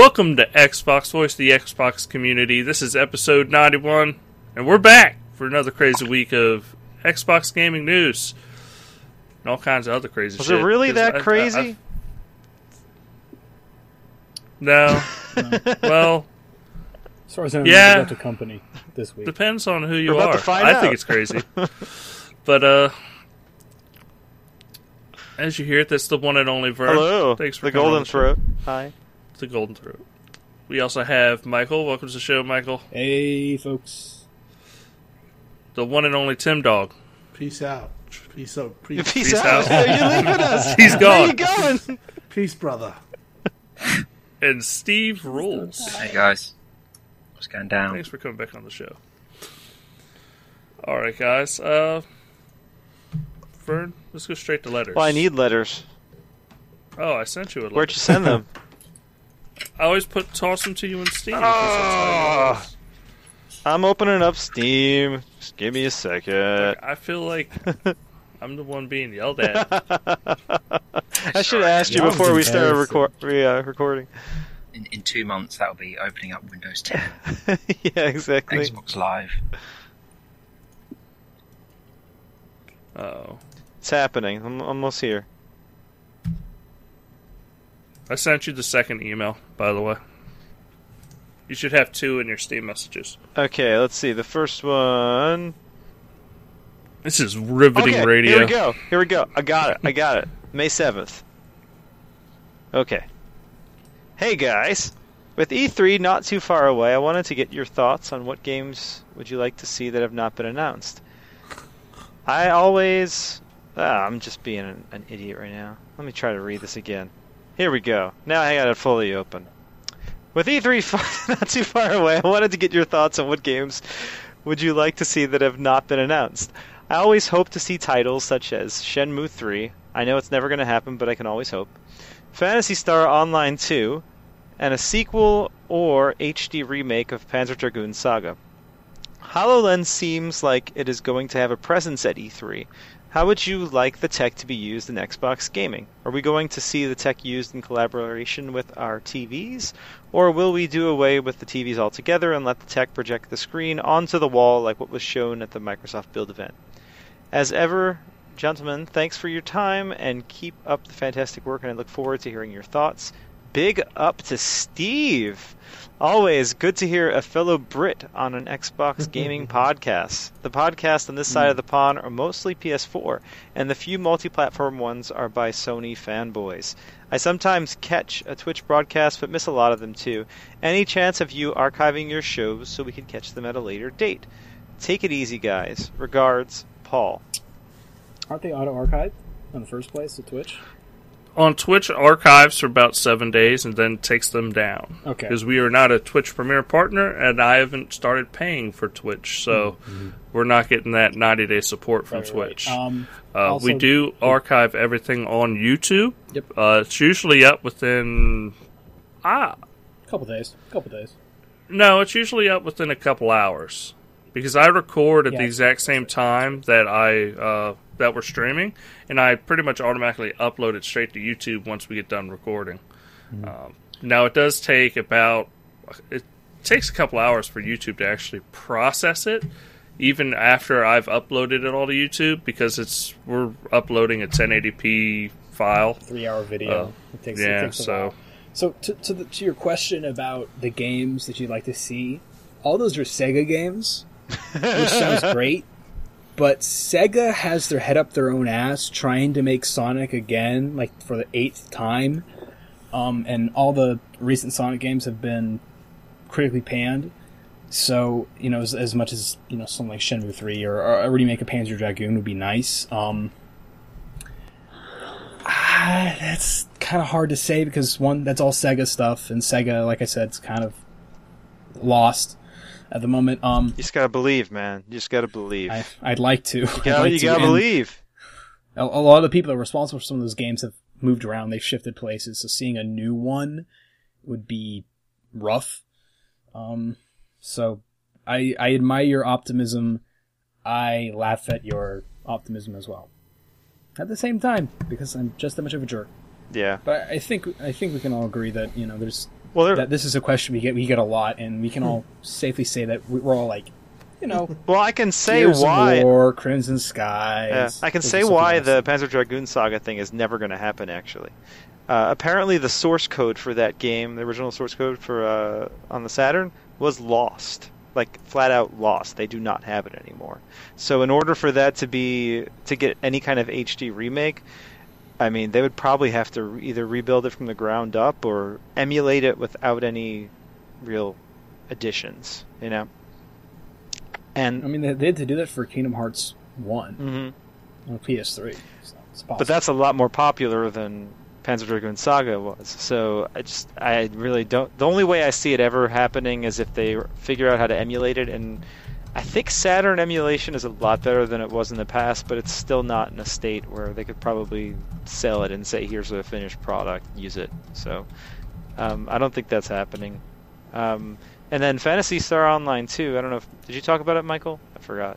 Welcome to Xbox Voice, the Xbox community. This is episode 91, and we're back for another crazy week of Xbox gaming news and all kinds of other crazy Was shit. it really that I- I- crazy? I- no. well, As far as I know, Yeah. yeah. to company this week. depends on who you We're about to find I out. think it's crazy. but, uh, as you hear it, that's the one and only Vern. Hello, Thanks for the Golden show. Throat. Hi. The Golden Throat. We also have Michael. Welcome to the show, Michael. Hey, folks. The one and only Tim Dog. Peace out. Peace out. Peace, Peace, Peace out. out. You're leaving us. He's Where you gone. going? peace, brother. And Steve Rules. Hey guys, what's going down? Thanks for coming back on the show. All right, guys. Uh, Vern, let's go straight to letters. Well, I need letters. Oh, I sent you a letter. Where'd you send them? I always put toss them to you in Steam. because Ah. I'm opening up Steam. Just give me a second. it is. I feel like I'm the one being yelled at. I should have asked you That before we started embarrassing. record- re- uh, recording. In, in two months, that'll be opening up Windows 10, yeah, exactly. Xbox Live. Oh, It's happening. I'm almost here. I sent you the second email, by the way. You should have two in your Steam messages. Okay, let's see. The first one. This is riveting okay, radio. Here we go. Here we go. I got it. I got it. May 7th. Okay. Hey guys. With E3 not too far away, I wanted to get your thoughts on what games would you like to see that have not been announced. I always ah, I'm just being an, an idiot right now. Let me try to read this again. Here we go. Now I got it fully open. With E3 not too far away, I wanted to get your thoughts on what games would you like to see that have not been announced. I always hope to see titles such as Shenmue 3. I know it's never going to happen, but I can always hope. Phantasy Star Online 2, and a sequel or HD remake of Panzer Dragoon Saga. HoloLens seems like it is going to have a presence at E3. How would you like the tech to be used in Xbox gaming? Are we going to see the tech used in collaboration with our TVs? Or will we do away with the TVs altogether and let the tech project the screen onto the wall like what was shown at the Microsoft Build event? As ever, gentlemen, thanks for your time and keep up the fantastic work, and I look forward to hearing your thoughts. Big up to Steve! Always good to hear a fellow Brit on an Xbox gaming podcast. The podcasts on this side of the pond are mostly PS4, and the few multi platform ones are by Sony fanboys. I sometimes catch a Twitch broadcast, but miss a lot of them too. Any chance of you archiving your shows so we can catch them at a later date? Take it easy, guys. Regards, Paul. Aren't they auto archived in the first place at Twitch? On Twitch, archives for about seven days and then takes them down. Okay. Because we are not a Twitch Premier partner, and I haven't started paying for Twitch, so we're not getting that 90 day support from Mm-hmm. Right, Twitch. right. Um, Uh, we do archive everything on YouTube. Yep. Uh, it's usually up within. Ah, couple days. A Couple days. no, it's usually up within a couple hours because I record at Yeah. the exact same time that I uh, that we're streaming, and I pretty much automatically upload it straight to YouTube once we get done recording. Mm-hmm. Um, now it does take about it takes a couple hours for YouTube to actually process it. Even after I've uploaded it all to YouTube, because it's we're uploading a 1080p file. Three hour video. Oh, it takes, yeah, it takes a so- while. So to to, the, to your question about the games that you'd like to see, all those are Sega games, which sounds great. But Sega has their head up their own ass trying to make Sonic again, like for the eighth time. Um, and all the recent Sonic games have been critically panned. So you know, as, as much as you know, something like Shenmue three or, or a remake of Panzer Dragoon would be nice. Um, ah, that's kind of hard to say because one, that's all Sega stuff, and Sega, like I said, it's kind of lost at the moment. Um, You just gotta believe, man. You just gotta believe. I, I'd like to. you gotta, like you to, gotta believe. A, a lot of the people that are responsible for some of those games have moved around. They've shifted places, so seeing a new one would be rough. Um, so I I admire your optimism. I laugh at your optimism as well. At the same time, because I'm just that much of a jerk. Yeah. But I think I think we can all agree that you know there's Well, that this is a question we get we get a lot, and we can all safely say that we- we're all like, you know, well, I can say Gears why. of War, Crimson Skies. Yeah, I can say why else. the Panzer Dragoon Saga thing is never going to happen. Actually, uh, apparently the source code for that game, the original source code for uh, on the Saturn, was lost. Like flat out lost. They do not have it anymore. So in order for that to be to get any kind of HD remake, I mean they would probably have to either rebuild it from the ground up or emulate it without any real additions. You know. And I mean, they, they had to do that for Kingdom Hearts One Mhm. on PS3. So. But that's a lot more popular than Panzer Dragoon Saga was. So I just, I really don't. The only way I see it ever happening is if they figure out how to emulate it. And I think Saturn emulation is a lot better than it was in the past, but it's still not in a state where they could probably sell it and say, "Here's a finished product, use it." So um, I don't think that's happening. Um, and then Phantasy Star Online too. I don't know. if Did you talk about it, Michael? I forgot.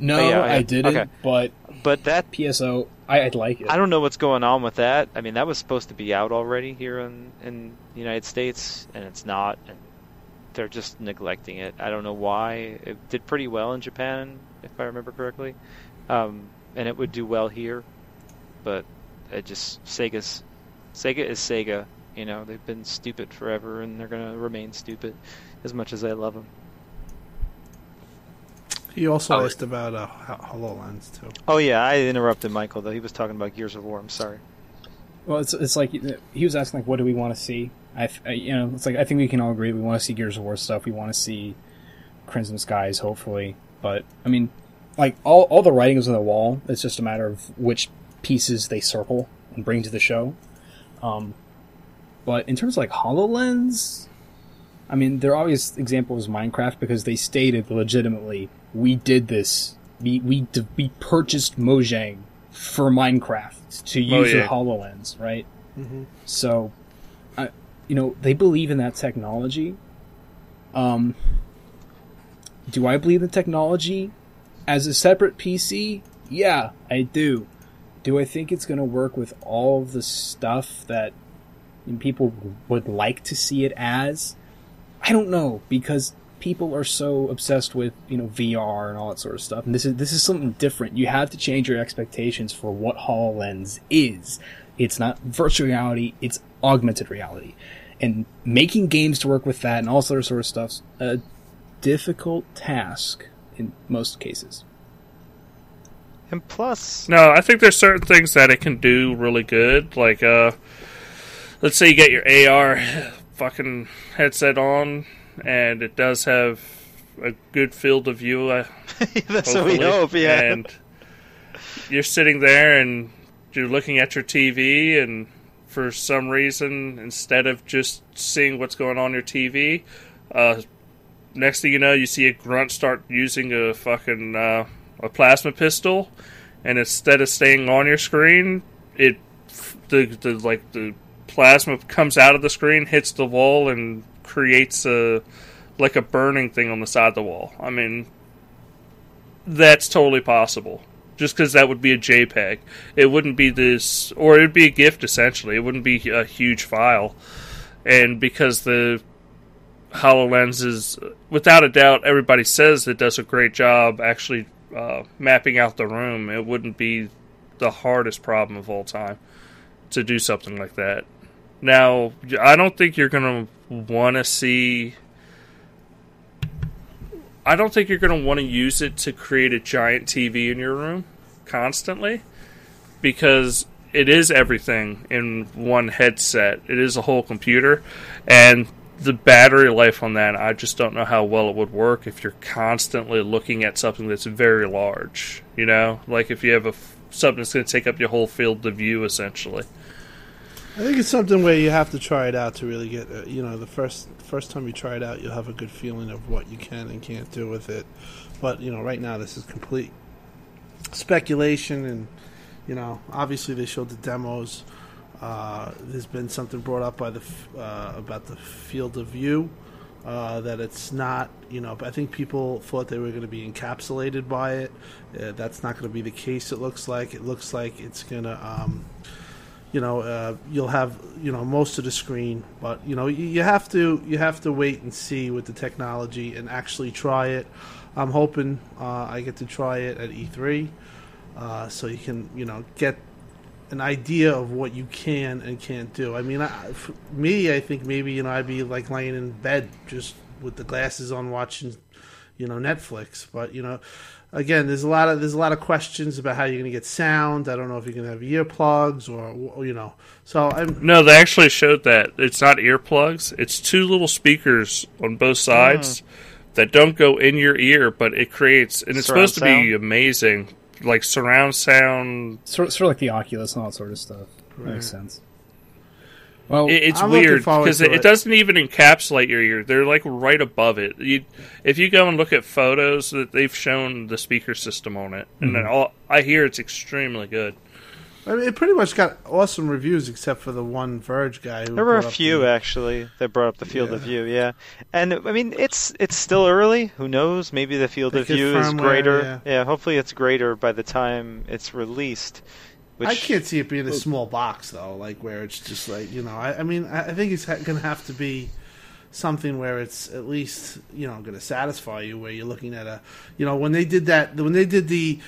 no, yeah, I- I didn't. okay. But But that PSO, I, I'd like it. I don't know what's going on with that. I mean, that was supposed to be out already here in in the United States, and it's not. And they're just neglecting it. I don't know why. It did pretty well in Japan, if I remember correctly, um, and it would do well here, but it just Sega's Sega is Sega. You know, they've been stupid forever, and they're gonna remain stupid, as much as I love them. He also Oh. asked about uh, Ho- HoloLens too. Oh yeah, I interrupted Michael though. He was talking about Gears of War. I'm sorry. Well, it's it's like he was asking like, what do we want to see? I, I you know, it's like I think we can all agree we want to see Gears of War stuff. We want to see Crimson Skies, hopefully. But I mean, like all all the writing is on the wall. It's just a matter of which pieces they circle and bring to the show. Um, but in terms of like Hololens, I mean, there are always examples of Minecraft because they stated legitimately, we did this. We we we purchased Mojang for Minecraft to use Mojang. their Hololens, right? Mm-hmm. So, you know, they believe in that technology. Um, do I believe in technology as a separate PC? Yeah, I do. Do I think it's going to work with all the stuff that people would like to see it as? I don't know because people are so obsessed with you know VR and all that sort of stuff, and this is this is something different. You have to change your expectations for what Hololens is. It's not virtual reality; it's augmented reality, and making games to work with that and all sort of sort of stuff's a difficult task in most cases. And plus, No, I think there's certain things that it can do really good. Like, uh, let's say you get your AR fucking headset on, and it does have a good field of view. Uh, that's what we hope. Yeah. And you're sitting there and you're looking at your TV, and for some reason, instead of just seeing what's going on your TV, uh, next thing you know, you see a grunt start using a fucking uh, a plasma pistol, and instead of staying on your screen, it the the like the plasma comes out of the screen, hits the wall, and creates a like a burning thing on the side of the wall. I mean, that's totally possible. Just because that would be a JPEG, it wouldn't be this, or it'd be a gift essentially. It wouldn't be a huge file, and because the Hololens is, without a doubt, everybody says it does a great job actually uh, mapping out the room. It wouldn't be the hardest problem of all time to do something like that. Now, I don't think you're going to want to see. I don't think you're going to want to use it to create a giant TV in your room constantly because it is everything in one headset. It is a whole computer, and the battery life on that, I just don't know how well it would work if you're constantly looking at something that's very large. You know, like if you have a something that's going to take up your whole field of view, essentially. I think it's something where you have to try it out to really get. Uh, you know, the first first time you try it out, you'll have a good feeling of what you can and can't do with it. But you know, right now this is complete speculation, and you know, obviously they showed the demos. Uh, there's been something brought up by the uh, about the field of view. Uh, that it's not, you know, I think people thought they were going to be encapsulated by it. Uh, that's not going to be the case. It looks like it looks like it's going to um, you know uh, you'll have you know most of the screen. But you know you, have to you have to wait and see with the technology and actually try it. I'm hoping uh, I get to try it at E3, uh, so you can you know get an idea of what you can and can't do. I mean, I, me, I think maybe you know I'd be like laying in bed just with the glasses on, watching you know Netflix. But you know, again, there's a lot of there's a lot of questions about how you're going to get sound. I don't know if you're going to have earplugs or you know. So I'm No, they actually showed that it's not earplugs. It's two little speakers on both sides hmm. that don't go in your ear, but it creates and it's supposed to be amazing, like surround sound. Sort, sort of like the Oculus and all that sort of stuff. Makes sense. Well, it's I'm weird because it, it. it doesn't even encapsulate your ear. They're like right above it. You, if you go and look at photos, that they've shown the speaker system on it, and Mm-hmm. all, I hear it's extremely good. I mean, it pretty much got awesome reviews except for the one Verge guy. Who There were a few the- actually that brought up the field of view, yeah. And I mean, it's it's still early. Who knows? Maybe the field They of get view is firmware, greater. yeah. hopefully it's greater by the time it's released. Which I can't see it being a small box though, like where it's just like you know. I, I mean, I, think it's ha- going to have to be something where it's at least you know going to satisfy you. Where you're looking at a, you know, when they did that, when they did the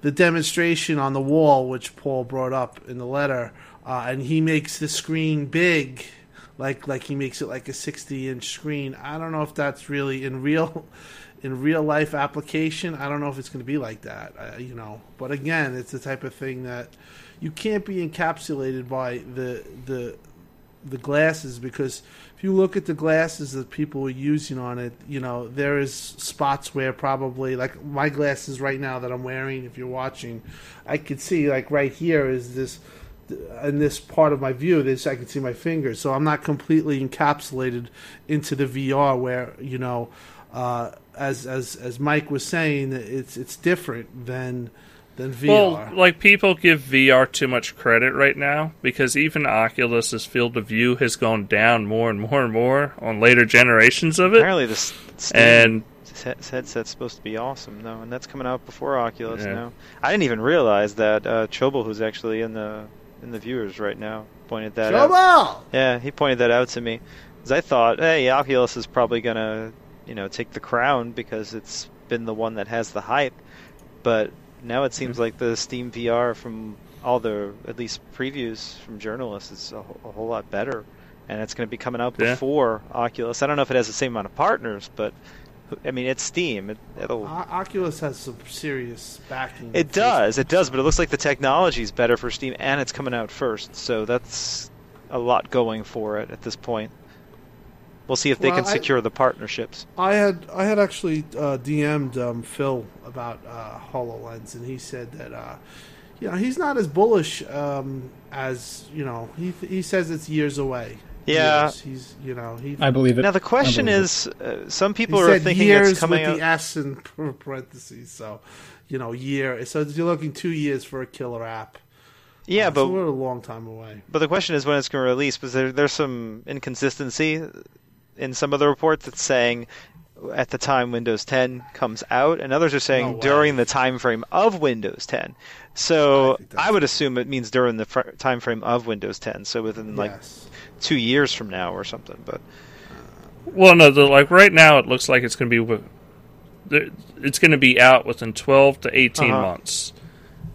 the demonstration on the wall, which Paul brought up in the letter, uh, and he makes the screen big. Like, like he makes it like a 60 inch screen. I don't know if that's really in real, in real life application. I don't know if it's going to be like that. Uh, you know, but again, it's the type of thing that you can't be encapsulated by the the the glasses because if you look at the glasses that people are using on it, you know there is spots where probably like my glasses right now that I'm wearing. If you're watching, I could see like right here is this in this part of my view. This I can see my fingers, so I'm not completely encapsulated into the VR where you know. Uh, as as as Mike was saying, it's it's different than than VR. Well, like people give VR too much credit right now because even Oculus's field of view has gone down more and more and more on later generations of it. apparently the s- Steam And headset's supposed to be awesome though, and that's coming out before Oculus Yeah. now. I didn't even realize that uh, Chobel, who's actually in the in the viewers right now, pointed that out. Yeah, he pointed that out to me. Because I thought, hey, Oculus is probably gonna, you know, take the crown because it's been the one that has the hype. But now it seems mm-hmm. like the Steam VR from all the at least previews from journalists is a, a whole lot better, and it's going to be coming out Yeah. before Oculus. I don't know if it has the same amount of partners, but I mean, it's Steam. It, it'll. O- Oculus has some serious backing. It does, it does, but it looks like the technology is better for Steam, and it's coming out first, so that's a lot going for it at this point. We'll see if they Well, can I- secure the partnerships. I had I had actually uh, DM'd um, Phil about uh, Hololens, and he said that uh, you know he's not as bullish um, as you know he he says it's years away. Yeah. Years. he's you know he. I believe it. Now the question I believe it. is, uh, some he people are said thinking years it's coming with out. the S in parentheses, so you know year. So you're looking two years for a killer app. yeah, Uh, so but we're a long time away. but the question is when it's going to release because there, there's some inconsistency in some of the reports that's saying at the time Windows 10 comes out, and others are saying way. during the time frame of Windows 10. So I I would assume it means during the fr- time frame of Windows 10, so within like yes. two years from now or something. But well, no, the, like right now it looks like it's going to be it's going to be out within 12 to 18 Uh-huh. months.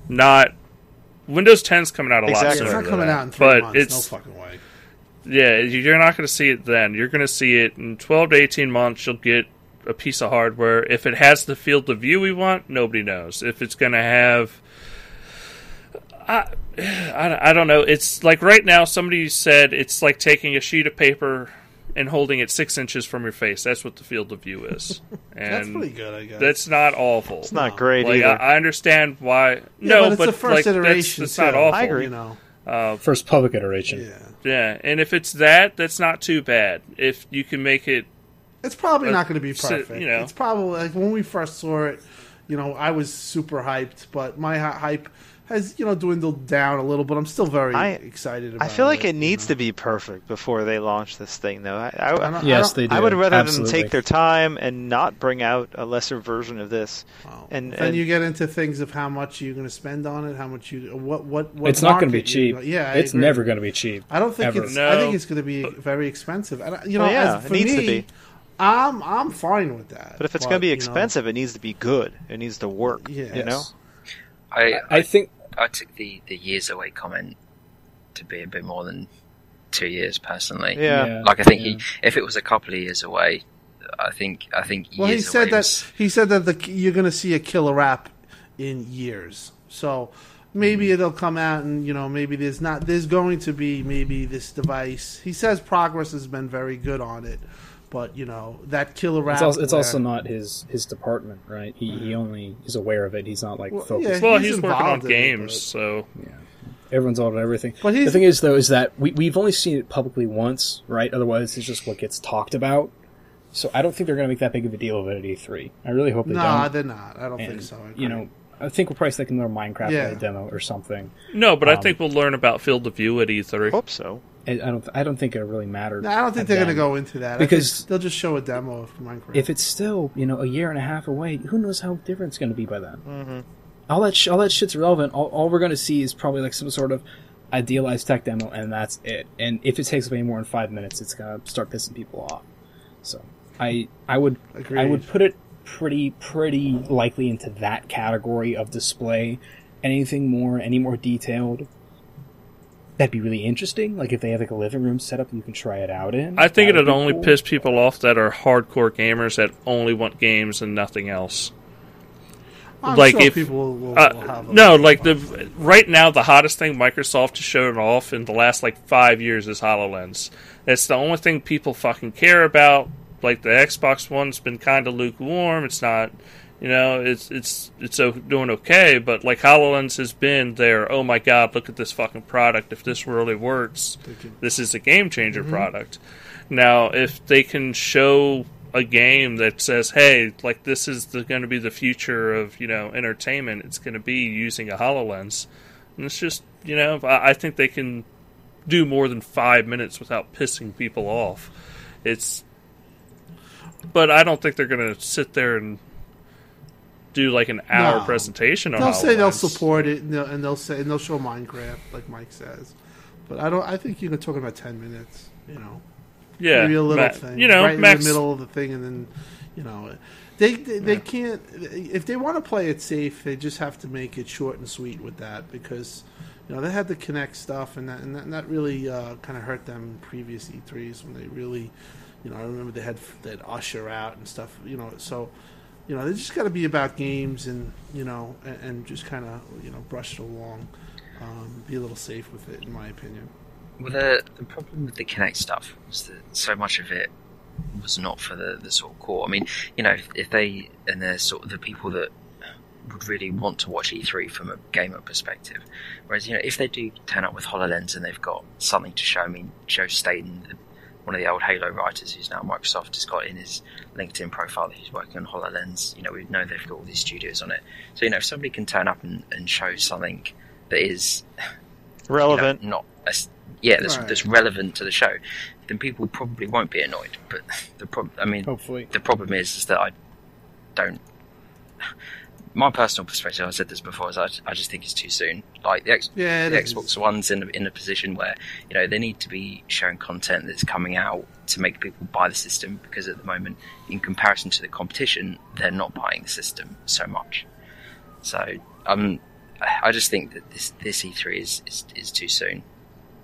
Not Windows 10's coming out a lot sooner. Exactly. It's not coming that. out in three but months. it's no fucking way. Yeah, you're not going to see it then. You're going to see it in 12 to 18 months. You'll get a piece of hardware. If it has the field of view we want, nobody knows. If it's going to have, I, I, I don't know. It's like right now, somebody said it's like taking a sheet of paper and holding it six inches from your face. That's what the field of view is. And That's pretty good, I guess. That's not awful. it's not great like either. I, I understand why. Yeah, no, but it's but the first like, iteration. that's not too, awful. I agree. You know, Uh, First public iteration. yeah. Yeah, and if it's that, that's not too bad. If you can make it It's probably Uh, not going to be so, perfect. you know. It's probably like when we first saw it. You know, I was super hyped, but my hype has you know dwindled down a little, but I'm still very I- excited. about it. I feel like it it needs you to be perfect before they launch this thing, though. I, I, I I Yes, don't- they do. I would rather Absolutely. them take their time and not bring out a lesser version of this. Wow. And- then you get into things of how much you're going to spend on it, how much you what what what. it's not going to be cheap. gonna- yeah, I it's agree. never going to be cheap. I don't think ever. it's. No. I think it's going to be very expensive. And I- you oh, know, Well, yeah, as it for needs to me, be. I'm I'm fine with that. But if it's going to be you know, expensive, it needs to be good. It needs to work. Yes. You know? I, I think I took the, the years away comment to be a bit more than two years personally. Yeah. Like I think yeah. he, if it was a couple of years away, I think I think Well, he said away that was- he said that the you're going to see a killer app in years. So maybe Hmm. it'll come out, and you know, maybe there's not. There's going to be maybe this device. He says progress has been very good on it, but you know that killer app. it's also, it's where- also not his his department, right? He he only is aware of it. He's not like Well, focused. yeah. Well, He's he's, working on involved in it, games, but- so Everyone's on everything. But the thing is, though, is that we we've only seen it publicly once, right? Otherwise, it's just what gets talked about. So I don't think they're going to make that big of a deal of it at E3. I really hope they Nah, don't. No, they're not. I don't And, think so. I you know, I think we'll probably stick another Minecraft Yeah. in a demo or something. no. But I Um, think we'll learn about field of view at E E3. Hope so. I I don't. I don't think it really mattered. No, I don't think they're going to go into that Because- they'll just show a demo of Minecraft. If it's still, you know, a year and a half away, who knows how different it's going to be by then? Mm-hmm. All that, sh- all that shit's relevant. All, all we're going to see is probably like some sort of idealized tech demo, and that's it. And if it takes way more than five minutes, it's going to start pissing people off. So, I, I would, I would put it pretty, pretty likely into that category of display. Anything more, any more detailed, that'd be really interesting. Like if they have like a living room set up, you can try it out in. I think it'd only cool. piss people off that are hardcore gamers that only want games and nothing else. I'm like sure if- people will, will Uh, have a- no, like the right now, the hottest thing Microsoft has shown off in the last like five years is Hololens. It's the only thing people fucking care about. Like the Xbox One's been kind of lukewarm. It's not, you know, it's it's it's o- doing okay. But like Hololens has been there. Oh my god, look at this fucking product. If this really works, this is a game changer mm-hmm. product. Now, if they can show a game that says, "Hey, like this is going to be the future of you know entertainment," it's going to be using a Hololens, and it's just you know I, I think they can do more than five minutes without pissing people off. It's, but I don't think they're going to sit there and do like an hour No. presentation on. They'll say they'll support it, and they'll, and they'll say and they'll show Minecraft, like Mike says. But I don't. I think you can talk about ten minutes. You know, yeah, maybe a little thing. You know, right max. in the middle of the thing, and then you know, they they, they can't. If they want to play it safe, they just have to make it short and sweet with that because. You know they had the Kinect stuff, and that and that, and that really uh, kind of hurt them in previous E3s when they really, you know, I remember they had that Usher out and stuff. You know, so you know, they just got to be about games and you know, and, and just kind of you know brush it along, um, be a little safe with it, in my opinion. Well, the the problem with the Kinect stuff was that so much of it was not for the, the sort of core. I mean, you know, if, if they and they're sort of the people that would really want to watch E3 from a gamer perspective. Whereas, you know, if they do turn up with HoloLens and they've got something to show, I mean, Joe Staten, one of the old Halo writers who's now at Microsoft, has got in his LinkedIn profile that he's working on HoloLens. You know, we know they've got all these studios on it. So, you know, if somebody can turn up and, and show something that is you know, Relevant. not as yeah, that's, Right. that's relevant to the show, then people probably won't be annoyed. But the problem, I mean, Hopefully. the problem is, is that I don't. My personal perspective, I said this before, is I, I just think it's too soon. Like the, X, Yeah, the. Xbox One's in a, in a position where you know they need to be showing content that's coming out to make people buy the system because at the moment, in comparison to the competition, they're not buying the system so much. So um, I just think that this this E3 is is, is too soon.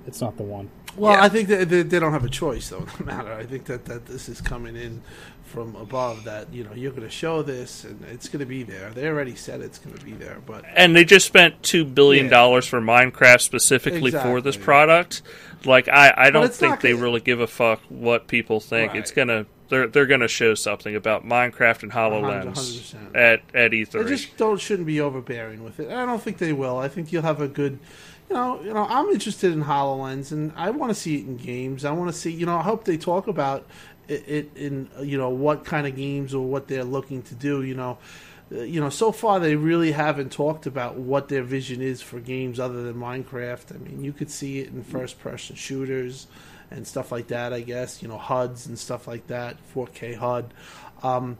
It's not the one. Well, Yeah. I think that they, they don't have a choice, though. No matter. I think that, that this is coming in from above. That you know you're going to show this, and it's going to be there. They already said it's going to be there, but and they just spent two billion Yeah. dollars for Minecraft specifically for this product. Like I, I don't think they really give a fuck what people think. Right. It's gonna they're they're gonna show something about Minecraft and Hololens 100%. at at E3. just don't shouldn't be overbearing with it. I don't think they will. I think you'll have a good. You know, you know, I'm interested in Hololens, and I want to see it in games. I want to see, you know, I hope they talk about it, in, you know, what kind of games or what they're looking to do. You know, uh, you know, so far they really haven't talked about what their vision is for games other than Minecraft. I mean, you could see it in first-person shooters and stuff like that. I guess you know HUDs and stuff like that, 4K HUD. Um,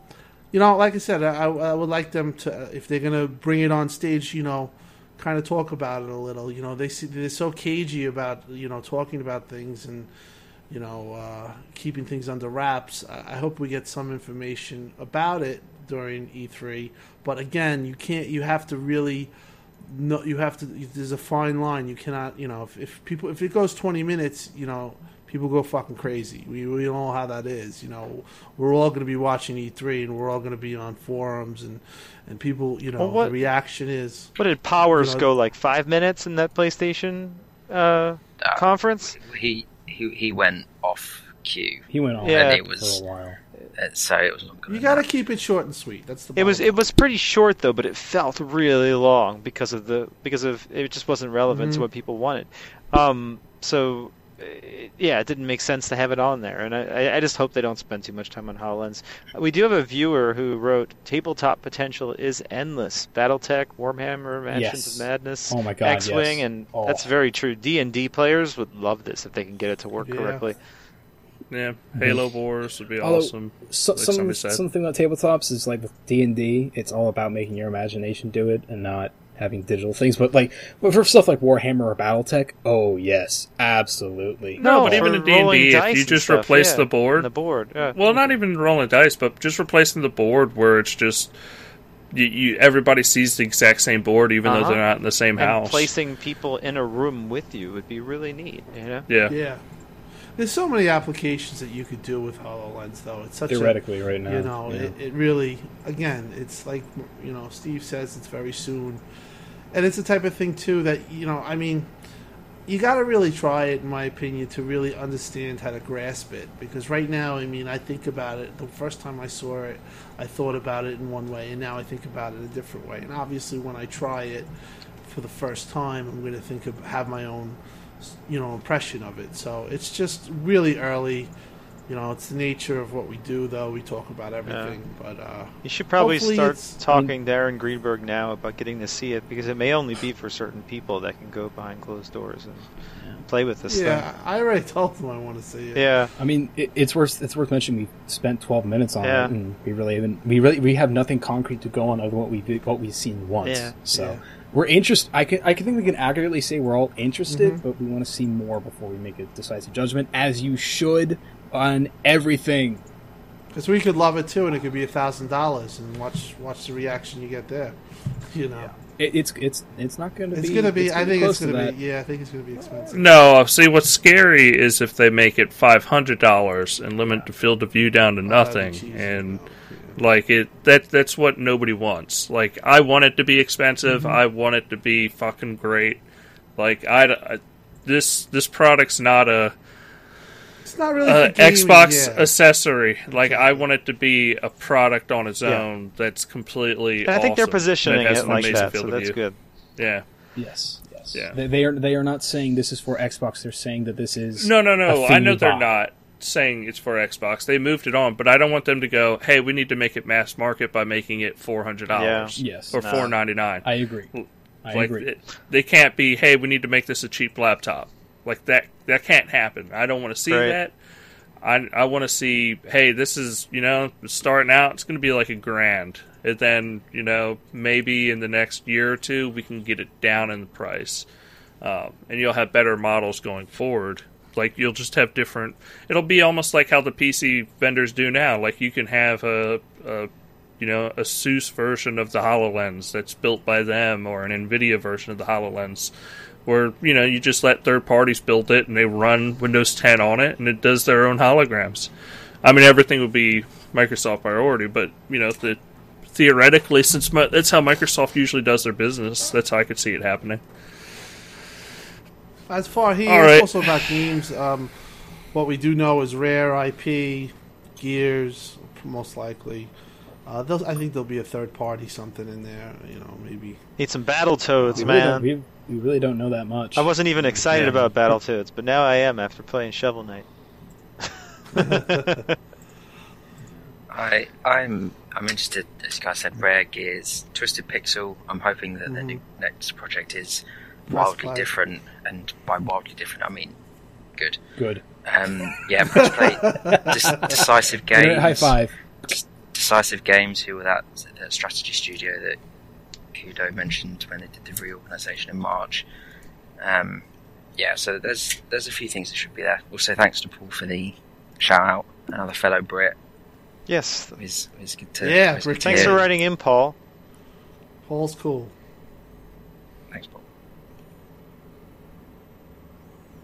you know, like I said, I, I would like them to if they're gonna bring it on stage, you know, kind of talk about it a little. You know, they see, they're so cagey about you know talking about things and you know uh, keeping things under wraps. I, I hope we get some information about it during E3. But again, you can't. You have to really. No, you have to. There's a fine line. You cannot. You know, if, if people if it goes 20 minutes, you know, people go fucking crazy. We we know how that is. You know, we're all going to be watching E3, and we're all going to be on forums, and and people, you know, Well, what- the reaction is. What did Powers You know- go like five minutes in that PlayStation uh, Uh, conference? He he he went off cue, He went off. Yeah. and it for was a while. uh, so it was not good. You got to keep it short and sweet. That's the. It was bottom it was pretty short though, but it felt really long because of the because of it just wasn't relevant Mhm. to what people wanted. Um, so Uh, yeah, it didn't make sense to have it on there, and I, I- I just hope they don't spend too much time on Hololens. We do have a viewer who wrote, "Tabletop potential is endless. BattleTech, Warhammer, Mansions Yes. of Madness, Oh my god, X-wing, yes. and Oh. that's very true. D and D players would love this if they can get it to work Yeah. correctly. Yeah, mm-hmm. Halo Wars would be Although- awesome. So, like some, said. something about tabletops is like with D and D, it's all about making your imagination do it and not having digital things. But like, but for stuff like Warhammer or BattleTech, oh yes, absolutely. No, but even in D&D, if you just stuff, replace yeah, the board- the board, yeah. Well, not even rolling dice, but just replacing the board where it's just you, you everybody sees the exact same board, even Uh-huh. though they're not in the same and house. placing people in a room with you would be really neat. You know. yeah. Yeah. There's so many applications that you could do with HoloLens, though. It's such a Theoretically, right now, you know, yeah. it, it really, again, it's like, you know, Steve says it's very soon. And it's the type of thing, too, that, you know, I mean, you got to really try it, in my opinion, to really understand how to grasp it. Because right now, I mean, I think about it, the first time I saw it, I thought about it in one way, and now I think about it a different way. And obviously, when I try it for the first time, I'm going to think of, have my own, you know, impression of it. So it's just really early. You know, it's the nature of what we do, though. We talk about everything, but uh, You should probably start it's- talking to Aaron Greenberg now about getting to see it because it may only be for certain people that can go behind closed doors and play with this yeah, I already told them I want to see it. Yeah. I mean, it, it's worth it's worth mentioning. We spent 12 minutes on Yeah. it, and we really haven't. We really we have nothing concrete to go on other than what we what we've seen once. Yeah. So Yeah. we're interested. I can I can think we can accurately say we're all interested, Mhm. but we want to see more before we make a decisive judgment, as you should on everything. Because we could love it too, and it could be a thousand dollars, and watch watch the reaction you get there. You know, It, it's it's it's not going to be. it's be. gonna be. it's I think it's gonna be. Yeah, I think it's gonna be expensive. No, see what's scary is if they make it five hundred dollars and limit the field of view down to nothing, be and though. like it that that's what nobody wants. Like I want it to be expensive. Mm-hmm. I want it to be fucking great. Like I, I- this this product's not a it's not really uh, for gaming, Xbox yeah. accessory. Like I want it to be a product on its Yeah. own that's completely. And I think they're awesome, positioning that has it like that, so that's view. good. Yeah. Yes, yes. Yeah. They, they are they are not saying this is for Xbox. They're saying that this is No, no, a no. thing I know they're buy. not saying it's for Xbox. They moved it on, but I don't want them to go, "Hey, we need to make it mass market by making it four hundred dollars Yes. or No. four ninety nine. I agree. I Like agree. it, they can't be, "Hey, we need to make this a cheap laptop." Like that. That can't happen. I don't want to see Right. that. I I want to see, "Hey, this is you know starting out. It's going to be like a grand." And then, you know, maybe in the next year or two, we can get it down in the price. Um, and you'll have better models going forward. Like you'll just have different. It'll be almost like how the PC vendors do now. Like you can have a, a you know, ASUS version of the Hololens that's built by them, or an NVIDIA version of the Hololens, where you know you just let third parties build it and they run Windows 10 on it, and it does their own holograms. I mean, everything would be Microsoft priority, but you know, the theoretically, since mi- that's how Microsoft usually does their business, that's how I could see it happening. As far here, All it's right. also about games. Um, what we do know is Rare IP, Gears, most likely. Uh, they'll- I think there'll be a third party something in there. You know, maybe. Need some Battletoads, we, really don't, man. we, we really don't know that much. I wasn't even excited Yeah. about Battletoads, but now I am after playing Shovel Knight. I I'm I'm interested, as you guys said, Rare Gears, Twisted Pixel. I'm hoping that the Mhm. new next project is wildly play. different, and by wildly different, I mean good. Good. Um, yeah, press play, Des- decisive games. High five. Decisive Games, who were that, that strategy studio that Kudo mentioned when they did the reorganisation in March. Um, yeah, so there's there's a few things that should be there. Also, thanks to Paul for the shout out. Another fellow Brit. Yes. It was, it was good to. Yeah, it good to Thanks hear. for writing in, Paul. Paul's cool. Thanks, Paul.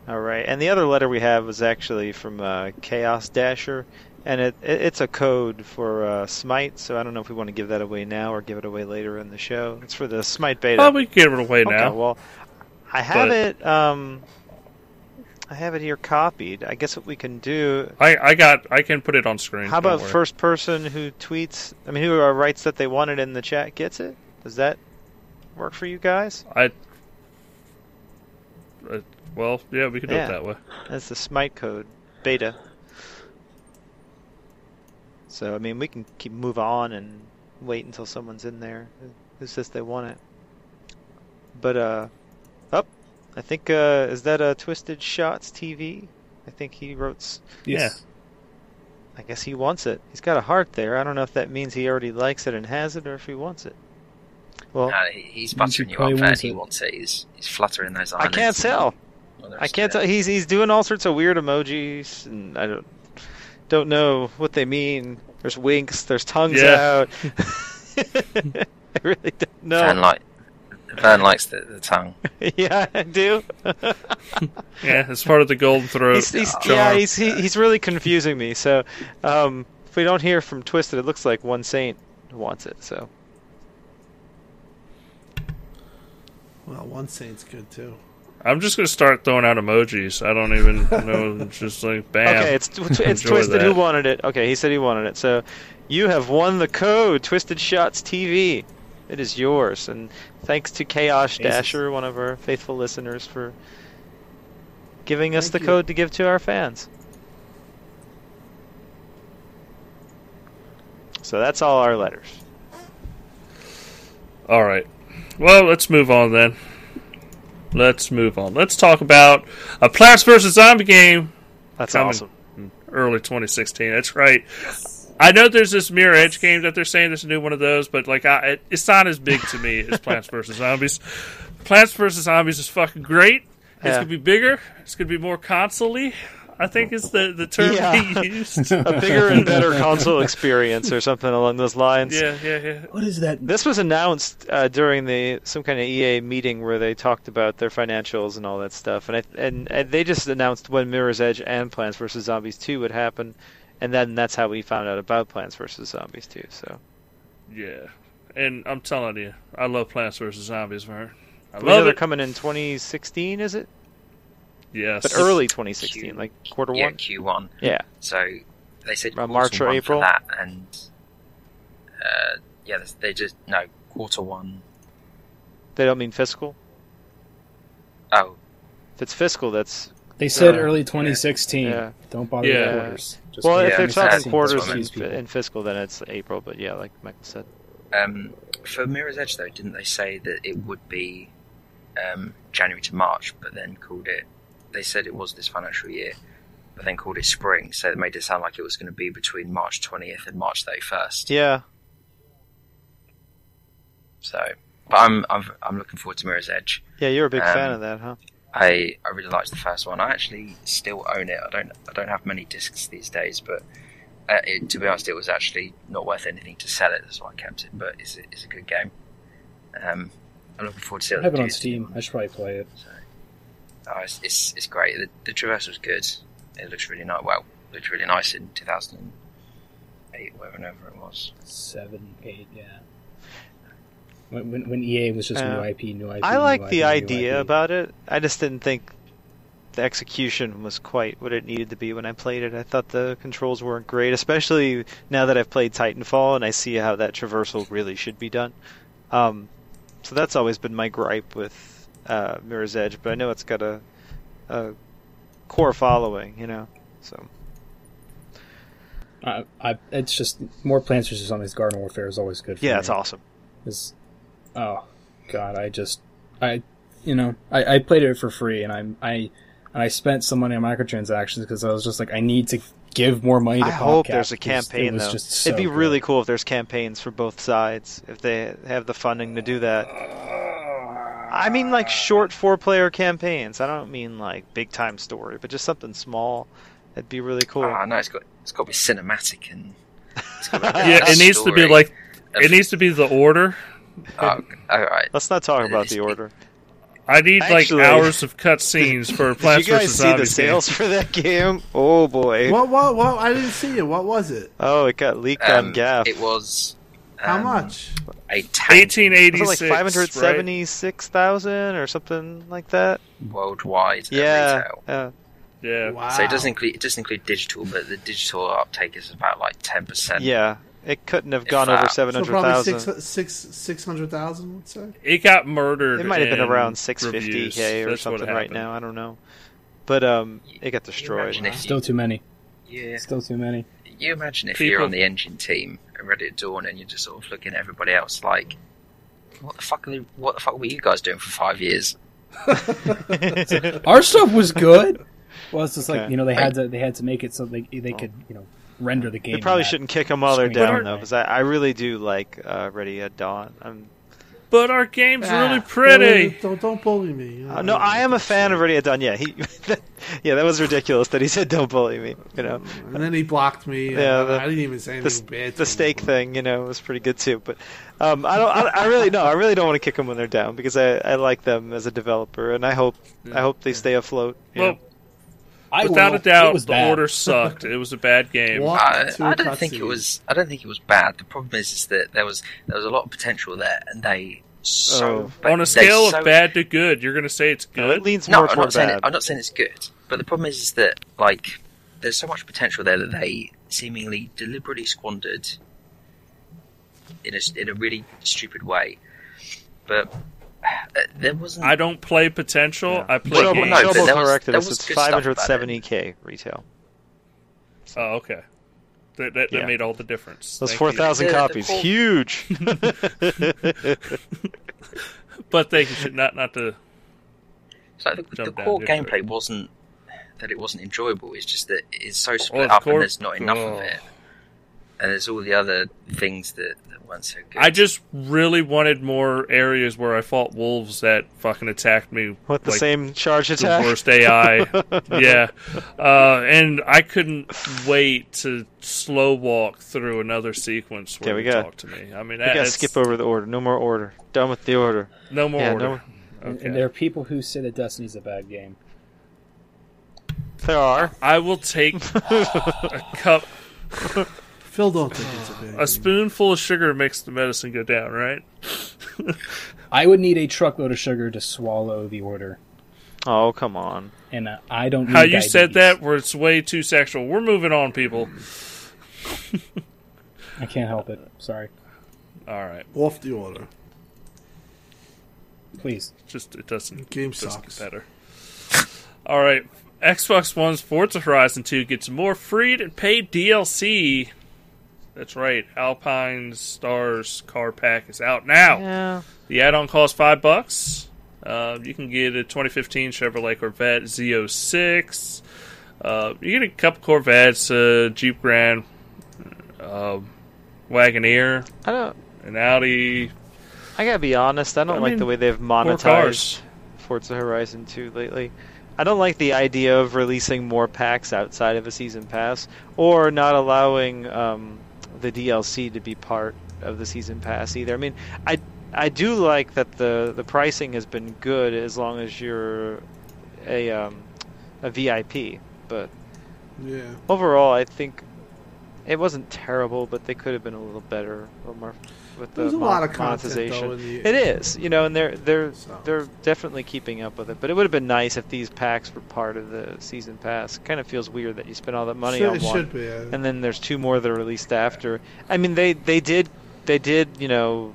All right, and the other letter we have was actually from uh, Chaos Dasher, and it, it it's a code for uh, Smite. So I don't know if we want to give that away now or give it away later in the show. It's for the Smite beta. Oh, we can give it away Okay, now. well, I have But- it. Um, I have it here copied. I guess what we can do. I, I got. I can put it on screen. How about first person who tweets? I mean, who uh, writes that they want it in the chat gets it? Does that work for you guys? I. Uh, well, yeah, we can do Yeah. it that way. That's the Smite code beta. So I mean, we can keep move on and wait until someone's in there who- who says they want it. But uh, up, I think uh, is that a Twisted Shots TV? I think he wrote. Yeah. I guess he wants it. He's got a heart there. I don't know if that means he already likes it and has it, or if he wants it. Well, Uh, he's Means he buttering you up probably there. wants He wants it. He's, he's fluttering those eyes. I can't tell. Well, I can't uh, tell. He's he's doing all sorts of weird emojis, and I don't don't know what they mean. There's winks. There's tongues Yeah. out. I really don't know. Vern, like, Vern likes the, the tongue. yeah, I do. Yeah, it's part of the golden throat. he's, he's, charm. yeah, he's he, he's really confusing me. So, um, if we don't hear from Twisted, it looks like one Saint wants it. So, Well, one saint's good too. I'm just gonna start throwing out emojis. I don't even know. It's just like bam. okay, it's it's Enjoy Twisted who wanted it. Okay, he said he wanted it. So, you have won the code, Twisted Shots TV. It is yours, and thanks to Chaos Dasher, one of our faithful listeners, for giving us Thank the you. code to give to our fans. So that's all our letters. All right. Well, let's move on then. Let's move on. Let's talk about a Plants vs Zombie game That's awesome. early 2016. That's right. I know there's this Mirror Edge game that they're saying there's a new one of those, but like, I, it, it's not as big to me as Plants vs Zombies. Plants vs Zombies is fucking great. It's Yeah. gonna be bigger. It's gonna be more console-y. I think is the the term Yeah. he used. A bigger and better console experience, or something along those lines. yeah, yeah, yeah. What is that? This was announced uh, during the some kind of EA meeting where they talked about their financials and all that stuff, and I, and, and they just announced when Mirror's Edge and Plants vs Zombies 2 would happen, and then that's how we found out about Plants vs Zombies 2. So Yeah, and I'm telling you, I love Plants vs Zombies, man. I we know love they're it. coming in 2016, is it? Yes, But early 2016, like quarter Yeah, one. Q1. Yeah, So they said Around March or one April? for that, and uh, yeah, they just no quarter one. they don't mean fiscal. Oh, If it's fiscal, that's They said Uh, early 2016. Yeah. Don't bother Yeah. with quarters. Just well, go if they're talking quarters that's what in, in fiscal, then it's April. But yeah, like Michael said. um, for Mirror's Edge though, didn't they say that it would be um, January to March, but then called it? They said it was this financial year, but then called it spring, so it made it sound like it was going to be between March 20th and March 31st. Yeah, So, but I'm I'm I'm looking forward to Mirror's Edge. yeah, you're a big fan Um, of that, huh? I, I really liked the first one. I actually still own it. I don't I don't have many discs these days, but uh, it, to be honest, it was actually not worth anything to sell it. That's why I kept it. But it's a, it's a good game. Um, I'm looking forward to see I what have it on to Steam. I should probably play it. So, oh, it's, it's it's great. The, the traverse was good. It looks really nice. Well, it looked really nice in 2008, whenever it was. Seven, eight, yeah. When, when, when EA was just Uh, new IP, new IP. I like the new idea about it. I just didn't think the execution was quite what it needed to be when I played it. I thought the controls weren't great, especially now that I've played Titanfall and I see how that traversal really should be done. Um, so that's always been my gripe with uh, Mirror's Edge, but I know it's got a, a core following, you know. So I, I, it's just more Plants vs Zombies Garden Warfare is always good. For Yeah, me. it's awesome. Is oh god, I just I you know I, I played it for free and I'm I and I spent some money on microtransactions because I was just like I need to give more money. to I hope there's a campaign it was though. Just so It'd be good. really cool if there's campaigns for both sides if they have the funding to do that. I mean, like short four-player campaigns. I don't mean like big-time story, but just something small. That'd be really cool. Ah, no, it's got it's got to be cinematic and. It's got to be Yeah, it needs to be like of- it needs to be the order. Oh, all right. Let's not talk about the order. I need Actually- like hours of cutscenes for Did Plants you guys see the Zombies. game. sales for that game? Oh boy! What? What? What? I didn't see it. What was it? Oh, it got leaked Um, on GAF. It was. How um, much? A tank Eighteen Was eighty it like six. five hundred seventy-six thousand or something like that? worldwide. Yeah, retail. yeah. Yeah. Wow. So it doesn't include it doesn't include digital, but the digital uptake is about like ten percent. Yeah, it couldn't have gone that- over So seven So hundred probably thousand. six, six, six hundred thousand. Let's say. It got murdered. It might have been around six fifty k or That's something right now. I don't know, but um, it got destroyed. Imagine if Still too many. Yeah. Still too many. You imagine if People- you're on the engine team and Ready at Dawn and you're just sort of looking at everybody else like, what the fuck? Are they, what the fuck were you guys doing for five years? Our stuff was good. Well, it's just like you know they had to they had to make it so they they could you know render the game. You probably shouldn't kick them while they're down though, because I, I really do like uh, Ready at Dawn. I'm, But our game's Ah. really pretty. Don't don't bully me. uh, no, I am a fan of Ready at Dawn. Yeah, he, yeah, that was ridiculous that he said don't bully me. You know, And then he blocked me. Yeah, Yeah, the- I didn't even say anything the, bad. to the him. steak thing, you know, was pretty good too. But um, I don't, I, I really no, I really don't want to kick them when they're down because I, I like them as a developer, and I hope I hope they stay afloat. Well, know. I without will. a doubt, the bad. order sucked. It was a bad game. What? I, I don't think it was. I don't think it was bad. The problem is, is that there was there was a lot of potential there, and they so Oh. On a they scale so- of bad to good, you're going to say it's No, good. it leans No, more I'm not saying bad. it, I'm not saying it's good, but the problem is, is that like there's so much potential there that they seemingly deliberately squandered in a in a really stupid way. But there wasn't. I don't play potential. I play Well, games. no, but Trouble there was- corrected us. It's good stuff about it. 570k retail. Oh, okay. That, that, Yeah. that made all the difference. Those Thank four you. The- the copies, core- huge. But they should not not to. So the, the jump down core into it. gameplay wasn't that it wasn't enjoyable. It's just that it's so split the up core- and there's not enough oh. of it. And there's all the other things that, that weren't so good. I just really wanted more areas where I fought wolves that fucking attacked me With the like, same charge the attack. worst AI. yeah, uh, and I couldn't wait to slow walk through another sequence where Okay, we got- talk to me. I mean, We gotta skip over the order. No more order. Done with the order. No more Yeah, order. no- And, Okay. and there are people who say that Destiny's a bad game. There are. I will take a cup, Phil don't think it's a big. a spoonful of sugar makes the medicine go down, right? I would need a truckload of sugar to swallow the order, Oh come on. and uh, I don't. Need How you said diabetes. that, where it's way too sexual. We're moving on, people. I can't help it. Sorry. All right, Off the order. Please. just it doesn't Game doesn't sucks. get better. All right, Xbox One's Forza Horizon 2 gets more free and paid DLC. That's right, Alpinestars car pack is out now. Yeah. The add-on costs five bucks. Uh, you can get a 2015 Chevrolet Corvette Z06. Uh, you get a couple Corvettes, uh, Jeep Grand, uh, Wagoneer, I don't. an Audi. I gotta be honest. I don't I like mean, the way they've monetized cars. Forza Horizon 2 lately. I don't like the idea of releasing more packs outside of a season pass, or not allowing um, the DLC to be part of the season pass either. I mean, I I do like that the the pricing has been good as long as you're a um, a VIP, but Yeah. overall, I think it wasn't terrible, but they could have been a little better, or more with the There's a mon- lot of content monetization. though the. It is, you know, and they're they're So. they're definitely keeping up with it. But it would have been nice if these packs were part of the season pass. Kind of feels weird that you spend all that money Should- on it one, should be. Yeah. and then there's two more that are released after. I mean, they they did they did you know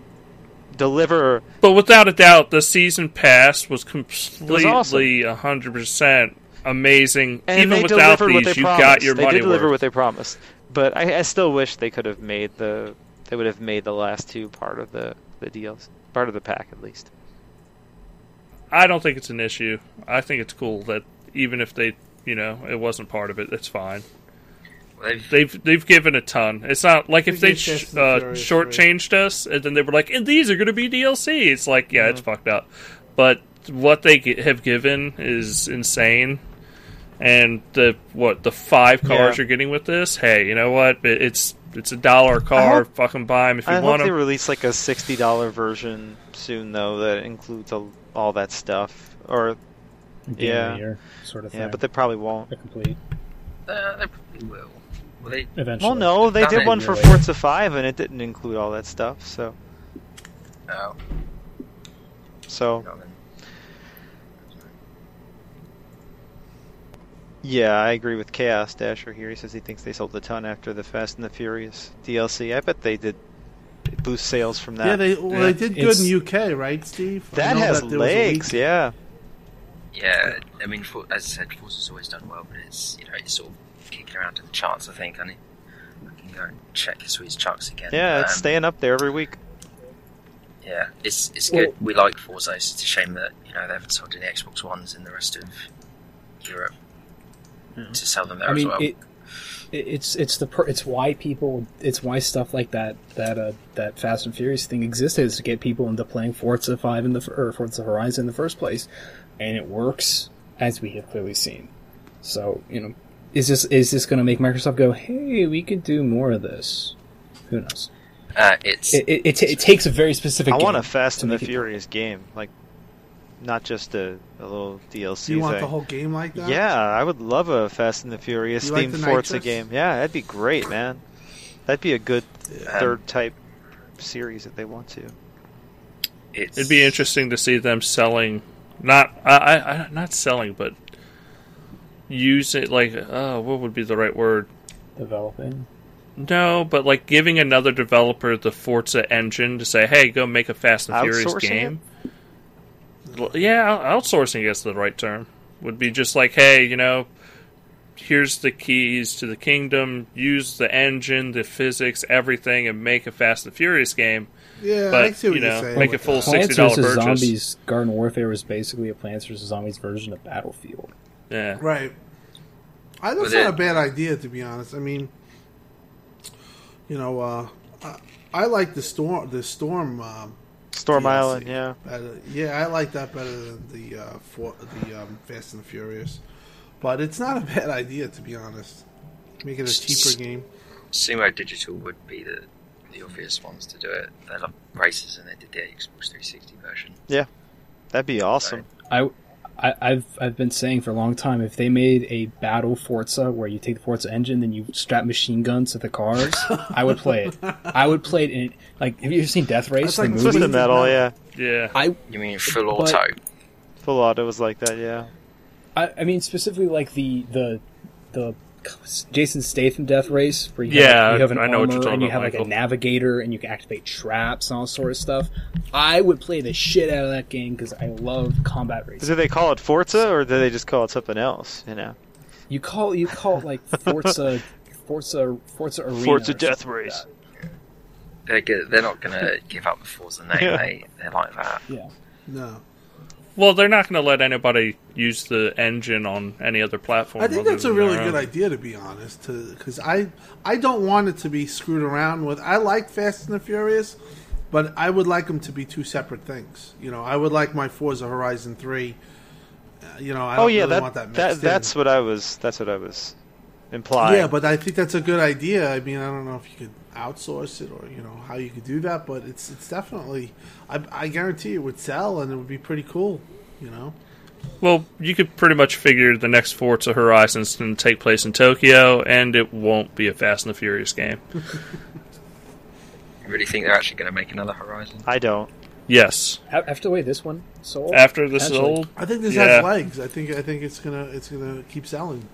deliver. But without a doubt, the season pass was completely hundred percent amazing. and Even they without delivered what these, they you promised. got your they money did deliver worth. what they promised, but I, I still wish they could have made the they would have made the last two part of the the deals, part of the pack at least. I don't think it's an issue. I think it's cool that even if they, you know, it wasn't part of it, it's fine. They've, They've they've given a ton. It's not like if They they gave sh- uh, shortchanged us and then they were like, and these are going to be DLC. It's like, yeah, it's Mm-hmm. fucked up. But what they g- have given is insane. And the what the five cars Yeah. you're getting with this? Hey, you know what? It, it's it's a dollar a car. hope- fucking buy them if you want. I hope want they release like a sixty dollar version soon though that includes a, all that stuff. Or Game of Yeah. the year sort of thing. yeah, but they probably won't. They're complete uh, they probably will. Well, they, eventually. Well, no, they did one for really. Forza Five and it didn't include all that stuff. So oh, so no, then. Yeah, I agree with Chaos Dasher here. He says he thinks they sold a ton after the Fast and the Furious DLC. I bet they did boost sales from that. yeah, they well, Yeah. they did good It's- in UK, right, Steve? That has there was a legs. Yeah, Yeah, I mean, for, as I said, Forza's always done well, but it's you know it's sort of kicking around in the charts. I think I, need, I can go and check this week's charts again. yeah, it's Um, staying up there every week. Yeah, it's it's Well- good. We like Forza. It's a shame that you know they haven't sold any Xbox Ones in the rest of Europe to sell them there I mean, as well. it, it, it's it's the per, it's why people it's why stuff like that that uh, that Fast and Furious thing existed is to get people into playing Forza Five in the f- or Forza Horizon in the first place, and it works as we have clearly seen. So you know, is this is this going to make Microsoft go, hey, we could do more of this? Who knows? uh, it's It it, it, ta- it takes a very specific. I want a game Fast and the make it- Furious game, like not just a, a little DLC Do you want thing. the whole game like that? yeah, I would love a Fast and the Furious You like themed the Forza nitrous? game. Yeah, that'd be great, man. That'd be a good Um, third type series if they want to. it's It'd be interesting to see them selling, not I, I, I not selling, but use it like uh, what would be the right word? developing. No, but like giving another developer the Forza engine to say, "Hey, go make a Fast and Furious game." Well, Yeah, out- outsourcing is the right term. Would be just like, "Hey, you know, here's the keys to the kingdom. Use the engine, the physics, everything, and make a Fast and Furious game." yeah. I But see what you you're know, saying. make it with full that. sixty Plants vs purchase. Zombies Garden Warfare was basically a Plants vs Zombies version of Battlefield. Yeah, Right. I, Well, that's not a bad idea, to be honest. I mean, you know, uh, I, I like the storm. The storm. Um, Storm DLC. Island, yeah. better. Yeah, I like that better than the uh, for, the um, Fast and the Furious. But it's not a bad idea, to be honest. Make it a cheaper game. Sumo Digital would be the the obvious ones to do it. They love races, and they did the Xbox 360 version. Yeah, that'd be awesome. I, I, I've I've been saying for a long time if they made a battle Forza where you take the Forza engine then you strap machine guns to the cars, I would play it. I would play it in like. Have you ever seen Death Race? That's the like movie? Twisted Metal, yeah. yeah. I, You mean full But- auto? Full Auto was like that, yeah. I I mean specifically like the the the Jason Statham Death Race where you Yeah, have, you have an I know armor you're and you about, have like a navigator and you can activate traps and all sort of stuff. I would play the shit out of that game because I love combat racing. Do they call it Forza or do they just call it something else? You know, You call you call it like Forza, Forza, Forza Arena. Forza Death something like Race. that. They're good. They're not going to give up the Forza name. Yeah. They they're like that. Yeah, No. Well, they're not going to let anybody use the engine on any other platform. I think that's a really good idea, to be honest. Because I, I don't want it to be screwed around with. I like Fast and the Furious, but I would like them to be two separate things. You know, I would like my Forza Horizon Three. Uh, you know, I don't oh yeah, really that, want that that in. that's what I was. That's what I was implying. Yeah, but I think that's a good idea. I mean, I don't know if you could outsource it or you know how you could do that, but it's it's definitely. I, I guarantee it would sell and it would be pretty cool. You know. Well, you could pretty much figure the next Forza Horizons can take place in Tokyo, and it won't be a Fast and the Furious game. You really think they're actually going to make another Horizon? I don't. Yes, after the way this one sold. after this is Potentially. old. I think this Yeah. has legs. I think I think it's gonna it's gonna keep selling.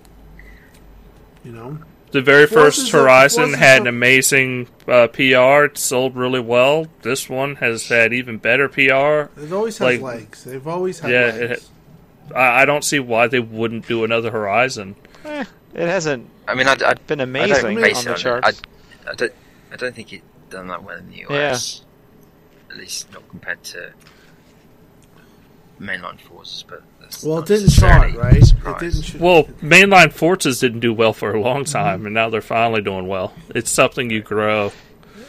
You know. The very first a- Horizon Forza's had an amazing uh, PR. It sold really well. This one has had even better PR. It always has Like- legs. They've always had Yeah, legs. it- I, I don't see why they wouldn't do another Horizon. Eh, it hasn't I mean, I, I, been I amazing don't base on it the on it. charts. I, I don't. I don't think it done that well in the US. At least not compared to mainline forces. But that's Well, it didn't chart, right? a It didn't. Ch- Well, mainline forces didn't do well for a long mm-hmm. time, and now they're finally doing well. It's something you grow.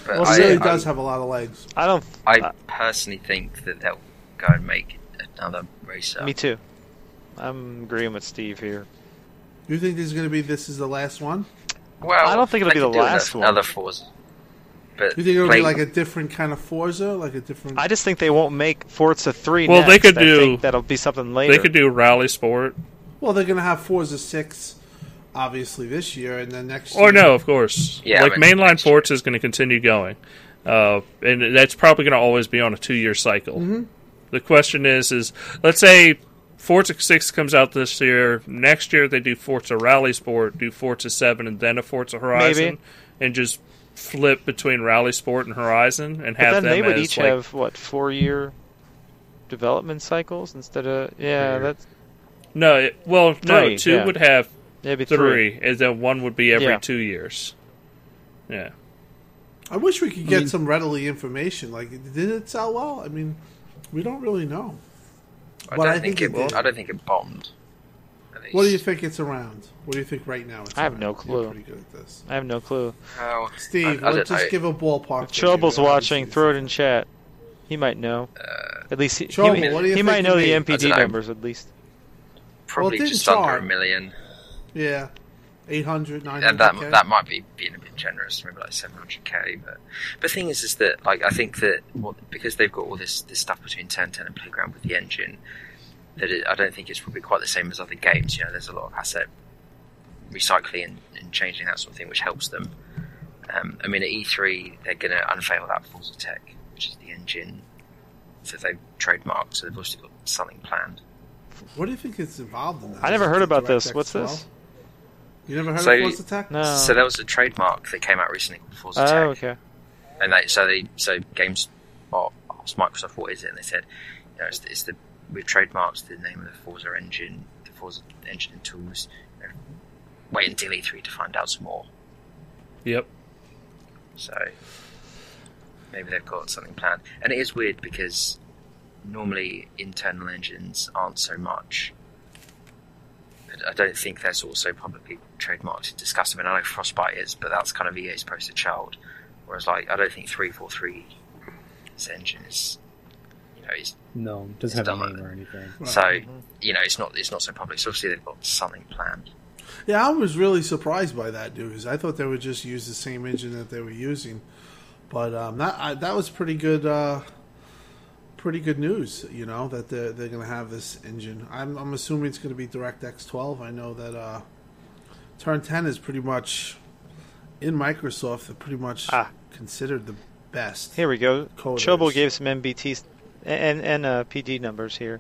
But Well, it I, really I, does have a lot of legs. I don't. I personally think that they'll go and make another racer. Me too. I'm agreeing with Steve here. You think this is going to be this is the last one? Well, I don't think it'll be the last one. Another Forza. But You think it'll be like a different kind of Forza, like a different? I just think they won't make Forza 3 Well, they could I do- think that'll be something later. They could do Rally Sport, Well, they're going to have Forza Six, obviously this year, and then next. or year. no, of course. Yeah, like mainline. Forza is going to continue going, uh, and that's probably going to always be on a two-year cycle. Mm-hmm. The question is, is let's say Forza Six comes out this year. Next year they do Forza Rally Sport, do Forza Seven, and then a Forza Horizon, Maybe. and just flip between Rally Sport and Horizon, and but have then them they would as each like have what four year development cycles instead of yeah Three. that's no, it, well, no, two yeah. would have yeah three, three. and then one would be every Yeah. two years. Yeah. I wish we could get mean- some readily information. Like, did it sell well? I mean, we don't really know. I But don't I think, think it. it did. I don't think it bombed. At least. What do you think it's around? What do you think right now? It's I have around? no You're clue. pretty good at this, I have no clue. Oh, Steve. I, I let's don't just know. give a ballpark. If figure. Choble's watching, throw it in chat. He might know. Uh, At least he, he, Choble, what do you he might know the made? I NPD don't know. numbers at least. probably didn't just under a million. Yeah, 800, 900 and that that might be being a bit generous, maybe like seven hundred k. But but the thing is, is that like I think that what, because they've got all this this stuff between ten ten and Playground with the engine, that it, I don't think it's probably quite the same as other games. You know, there's a lot of asset recycling and, and changing that sort of thing, which helps them. Um, I mean, at E3 they're going to unveil that Forza Tech, which is the engine that they've trademarked. So they've also got something planned. What do you think is involved in that? I never heard about this. DirectX What's 12? this? You never heard So- of Forza Tech? No. So there was a trademark that came out recently called Forza Oh, Tech. Oh, okay. and they so they so games asked Microsoft what is it, and they said, you know, it's, it's the we've trademarked the name of the Forza engine, the Forza engine and tools. Wait until E3 to find out some more. Yep. So maybe they've got something planned, and it is weird because normally internal engines aren't so much. I- I don't think they're sort of so publicly trademarked to discuss them. And I know Frostbite is, but that's kind of EA's poster child. Whereas, like, I don't think 343 this engine is, know, is No, it doesn't It's have a done name like or anything. Right. so you know it's not it's not so public. So obviously they've got something planned. Yeah, I was really surprised by that news. I thought they would just use the same engine that they were using, but um, that I, that was pretty good. Uh, pretty good news, you know, that they're they're going to have this engine. I'm I'm assuming it's going to be DirectX 12. I know that uh, Turn 10 is pretty much in Microsoft. They're pretty much Ah. considered the best. Here we go. Coders. Choble gave some MBT and and uh, PD numbers here,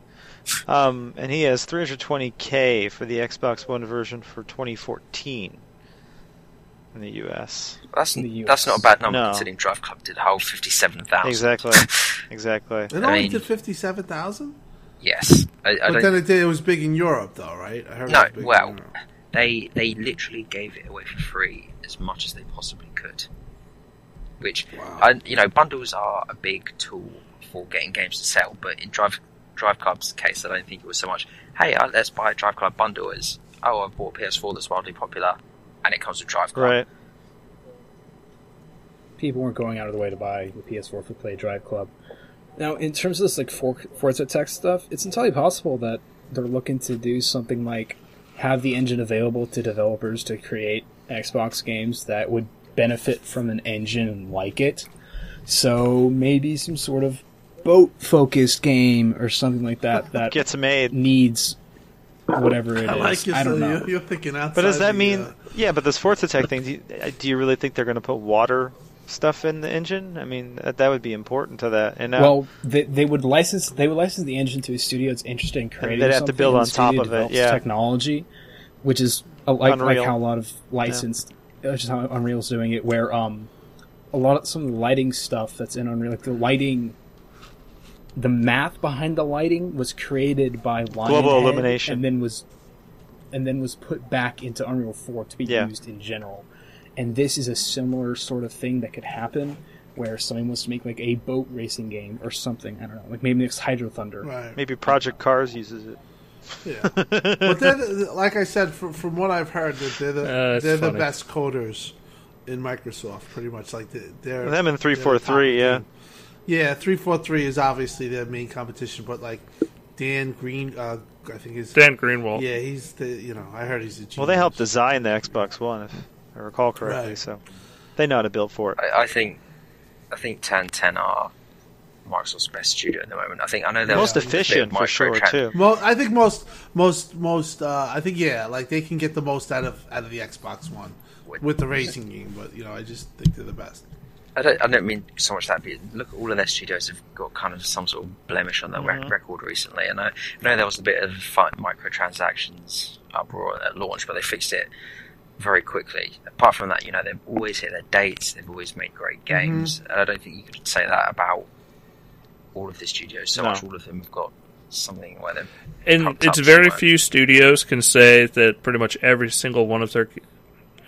um, and he has 320k for the Xbox One version for 2014 in the U.S. That's In the that's not a bad number No. considering Drive Club did a whole fifty-seven thousand. Exactly, exactly. It I only mean- did 57,000, yes, I, I but don't. then it did. It was big in Europe, though, right? I heard No, it was big well, Europe. they they literally gave it away for free as much as they possibly could. Which, Wow. I, you know, bundles are a big tool for getting games to sell. But in Drive Drive Club's case, I don't think it was so much. Hey, uh, let's buy a Drive Club bundle. As oh, I bought a PS4 that's wildly popular, and it comes with Drive Club. Right. People weren't going out of the way to buy the PS4 for Play Drive Club. Now, in terms of this like For- Forza Tech stuff, it's entirely possible that they're looking to do something like have the engine available to developers to create Xbox games that would benefit from an engine like it. So maybe some sort of boat focused game or something like that that Gets made. needs whatever it is. I like you. I so don't know. You're, you're thinking outside. But does that the, mean? uh, Yeah, but this Forza Tech thing. Do you, uh, do you really think they're going to put water stuff in the engine? I mean, that, that would be important to that. And uh, Well, they, they would license they would license the engine to a studio that's interested in creating. they'd have to build on top of it, yeah. technology, which is uh, like like Unreal. how a lot of licensed, which is how Unreal's doing it. Where um, a lot of some of the lighting stuff that's in Unreal, like the lighting the math behind the lighting was created by Lionhead Global Illumination. and then was and then was put back into Unreal 4 to be Yeah. used in general. And this is a similar sort of thing that could happen where somebody wants to make like a boat racing game or something. I don't know, like maybe next Hydro Thunder. Right. Maybe Project Cars uses it. Yeah. but they're like I said, from, from what I've heard, that they're the Uh, they're the best coders in Microsoft, pretty much. Like they- they're Them in they're the 343, yeah. team. Yeah, three four three is obviously their main competition, but like Dan Green, uh, I think is Dan Greenawalt. yeah, he's the you know I heard he's a genius. Well, they helped design the Xbox One, if I recall correctly. Right. So they know how to build for it. I, I think I think 10 10 are Microsoft's best studio at the moment. I think I know they're Most a bit of efficient for sure microtran- too. Well, I think most most most uh, I think yeah, like they can get the most out of out of the Xbox One with the racing game, but you know I just think they're the best. I don't, I don't mean so much that, but look, all of their studios have got kind of some sort of blemish on their rec- Mhm. record recently. And I, I know there was a bit of fight microtransactions uproar at launch, but they fixed it very quickly. Apart from that, you know, they've always hit their dates. They've always made great games. And I don't think you could say that about all of the studios. So No. much all of them have got something where they're and it's very somewhere. few studios can say that pretty much every single one of their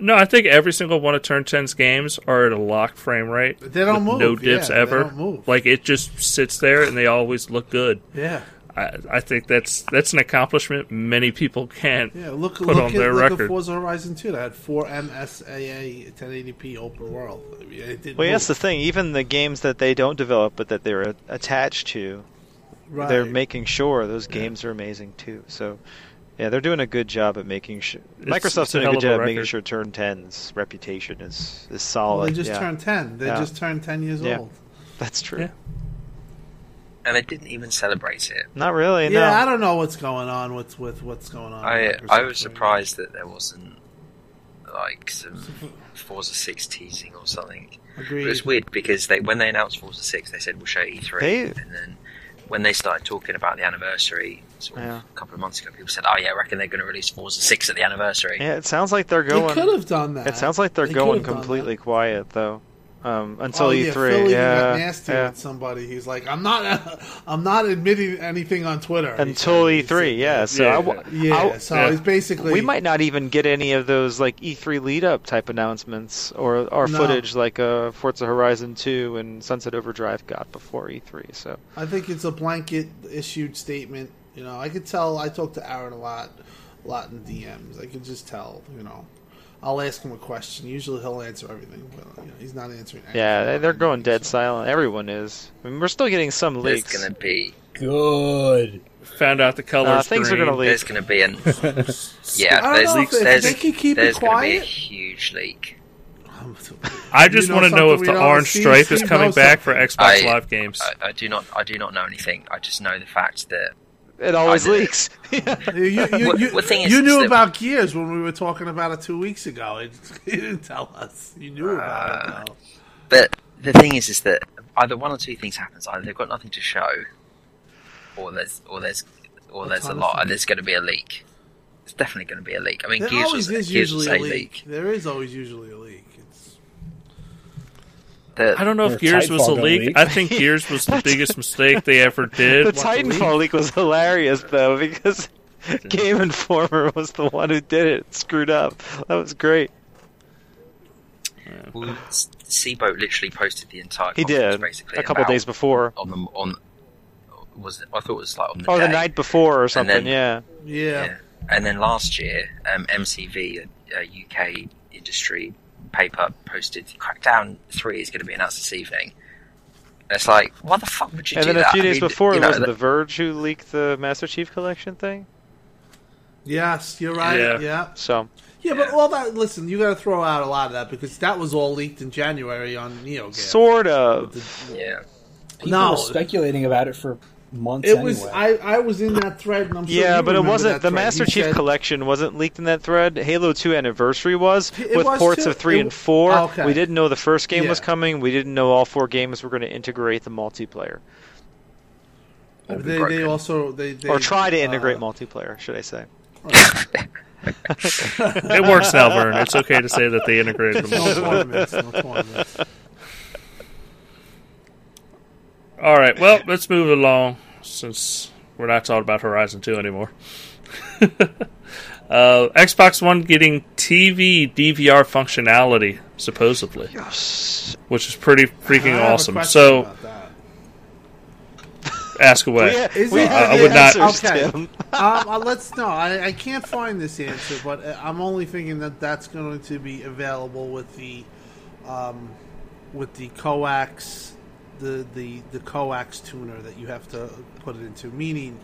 no i think every single one of turn 10's games are at a locked frame rate They don't move, no dips yeah, they ever don't move. like it just sits there and they always look good Yeah, I, I think that's that's an accomplishment many people can't yeah. Look, put look on at their look at. Forza Horizon Two. That had four MSAA 1080p open world. I mean, it didn't Well, move. that's the thing. Even the games that they don't develop, but that they're attached to, right. they're making sure those games are amazing too. So, yeah, they're doing a good job at making sure. Microsoft's doing a good of a job at making sure Turn 10's reputation is is Well, solid. they just yeah, turned ten. They Yeah. just turned ten years Yeah. old. that's true. Yeah. and they didn't even celebrate it. Not really. Yeah, I don't know what's going on with with what's going on. I I was surprised that there wasn't like some Forza Six teasing or something. Agreed. It was weird because they when they announced Forza Six, they said we'll show E3, They- and then when they started talking about the anniversary, sort of Yeah. a couple of months ago, people said, "Oh yeah, I reckon they're going to release Forza Six at the anniversary." Yeah, it sounds like they're They going. could have done that. It sounds like they're They going could have done completely quiet though, um, until oh, yeah, E3. Philly yeah, got nasty yeah. with somebody. He's like, I'm not, I'm not admitting anything on Twitter Until E3, said yeah. So Yeah. I w- yeah. I- so yeah. he's basically we might not even get any of those like E3 lead up type announcements or or No. footage like uh, Forza Horizon 2 and Sunset Overdrive got before E3. So I think it's a blanket issued statement. You know, I could tell. I talk to Aaron a lot, a lot in DMs. I could just tell. You know, I'll ask him a question. Usually he'll answer everything, but you know, he's not answering. yeah, anything they- they're going dead so. silent. Everyone is. I mean, we're still getting some There's leaks. going to be Good. found out the colors Uh, things are gonna leak. there's going to be an yeah. There's know if, if there's they can keep there's it going to be a quiet. huge leak. I just You know want to know if the? Orange Steve- Stripe is coming knows back for. Xbox I- Live games. I, I do not I do not know anything. I just know the fact that It always I did. leaks. You, you, you, you, what thing is you knew that- about Gears when we were talking about it two weeks ago. It, you didn't tell us. You knew about Uh, it though. But the thing is, is that either one or two things happens. Either they've got nothing to show, or there's, or there's, or A there's a lot, and there's going to be a leak. It's definitely going to be a leak. I mean, There Gears always was, is Gears was usually a a leak. There is always usually a leak. It's, The- I don't know if Gears was a Titanfall got leak. I think Gears was the biggest mistake they ever did. the did. Titanfall leak was hilarious though because Game Informer was the one who did it. It Screwed up. That was great. well, CBOAT literally posted the entire. He did basically a couple about- days before. on the on. Was it, I thought it was like on the Oh, day. the night before or something. then- yeah. yeah. Yeah. And then last year, um, MCV, a, a UK industry paper, posted Crackdown 3 is going to be announced this evening. And it's like, why the fuck would you And do that? And then a that? few I days mean, before, you it know, was that- The Verge who leaked the Master Chief Collection thing. Yes, you're right. Yeah. Yeah. So Yeah, but all that. Listen, you got to throw out a lot of that because that was all leaked in January on NeoGAF. sort of. Yeah. People No. were speculating about it for months. It was. anyway. I, I was in that thread, and I'm sure Yeah, you but it wasn't. The thread. Master He Chief said- Collection wasn't leaked in that thread. Halo 2 Anniversary was It with was ports too. of 3 It and 4. Okay. We didn't know the first game was coming. We didn't know all four games were going to integrate the multiplayer. They, they also they, they or try to uh, integrate multiplayer, should I say. It works now, Vern. It's okay to say that they integrated them. No all. tournaments. No tournaments. All right. Well, let's move along since we're not talking about Horizon 2 anymore. uh, Xbox One getting TV DVR functionality, supposedly, Yes. which is pretty I freaking have awesome. question So, about that. ask away. We, Is we it- have I the would not- answers, Okay. Um, uh, let's no. I, I can't find this answer, but uh, I'm only thinking that that's going to be available with the, um, with the coax, the the the coax tuner that you have to put it into. Meaning,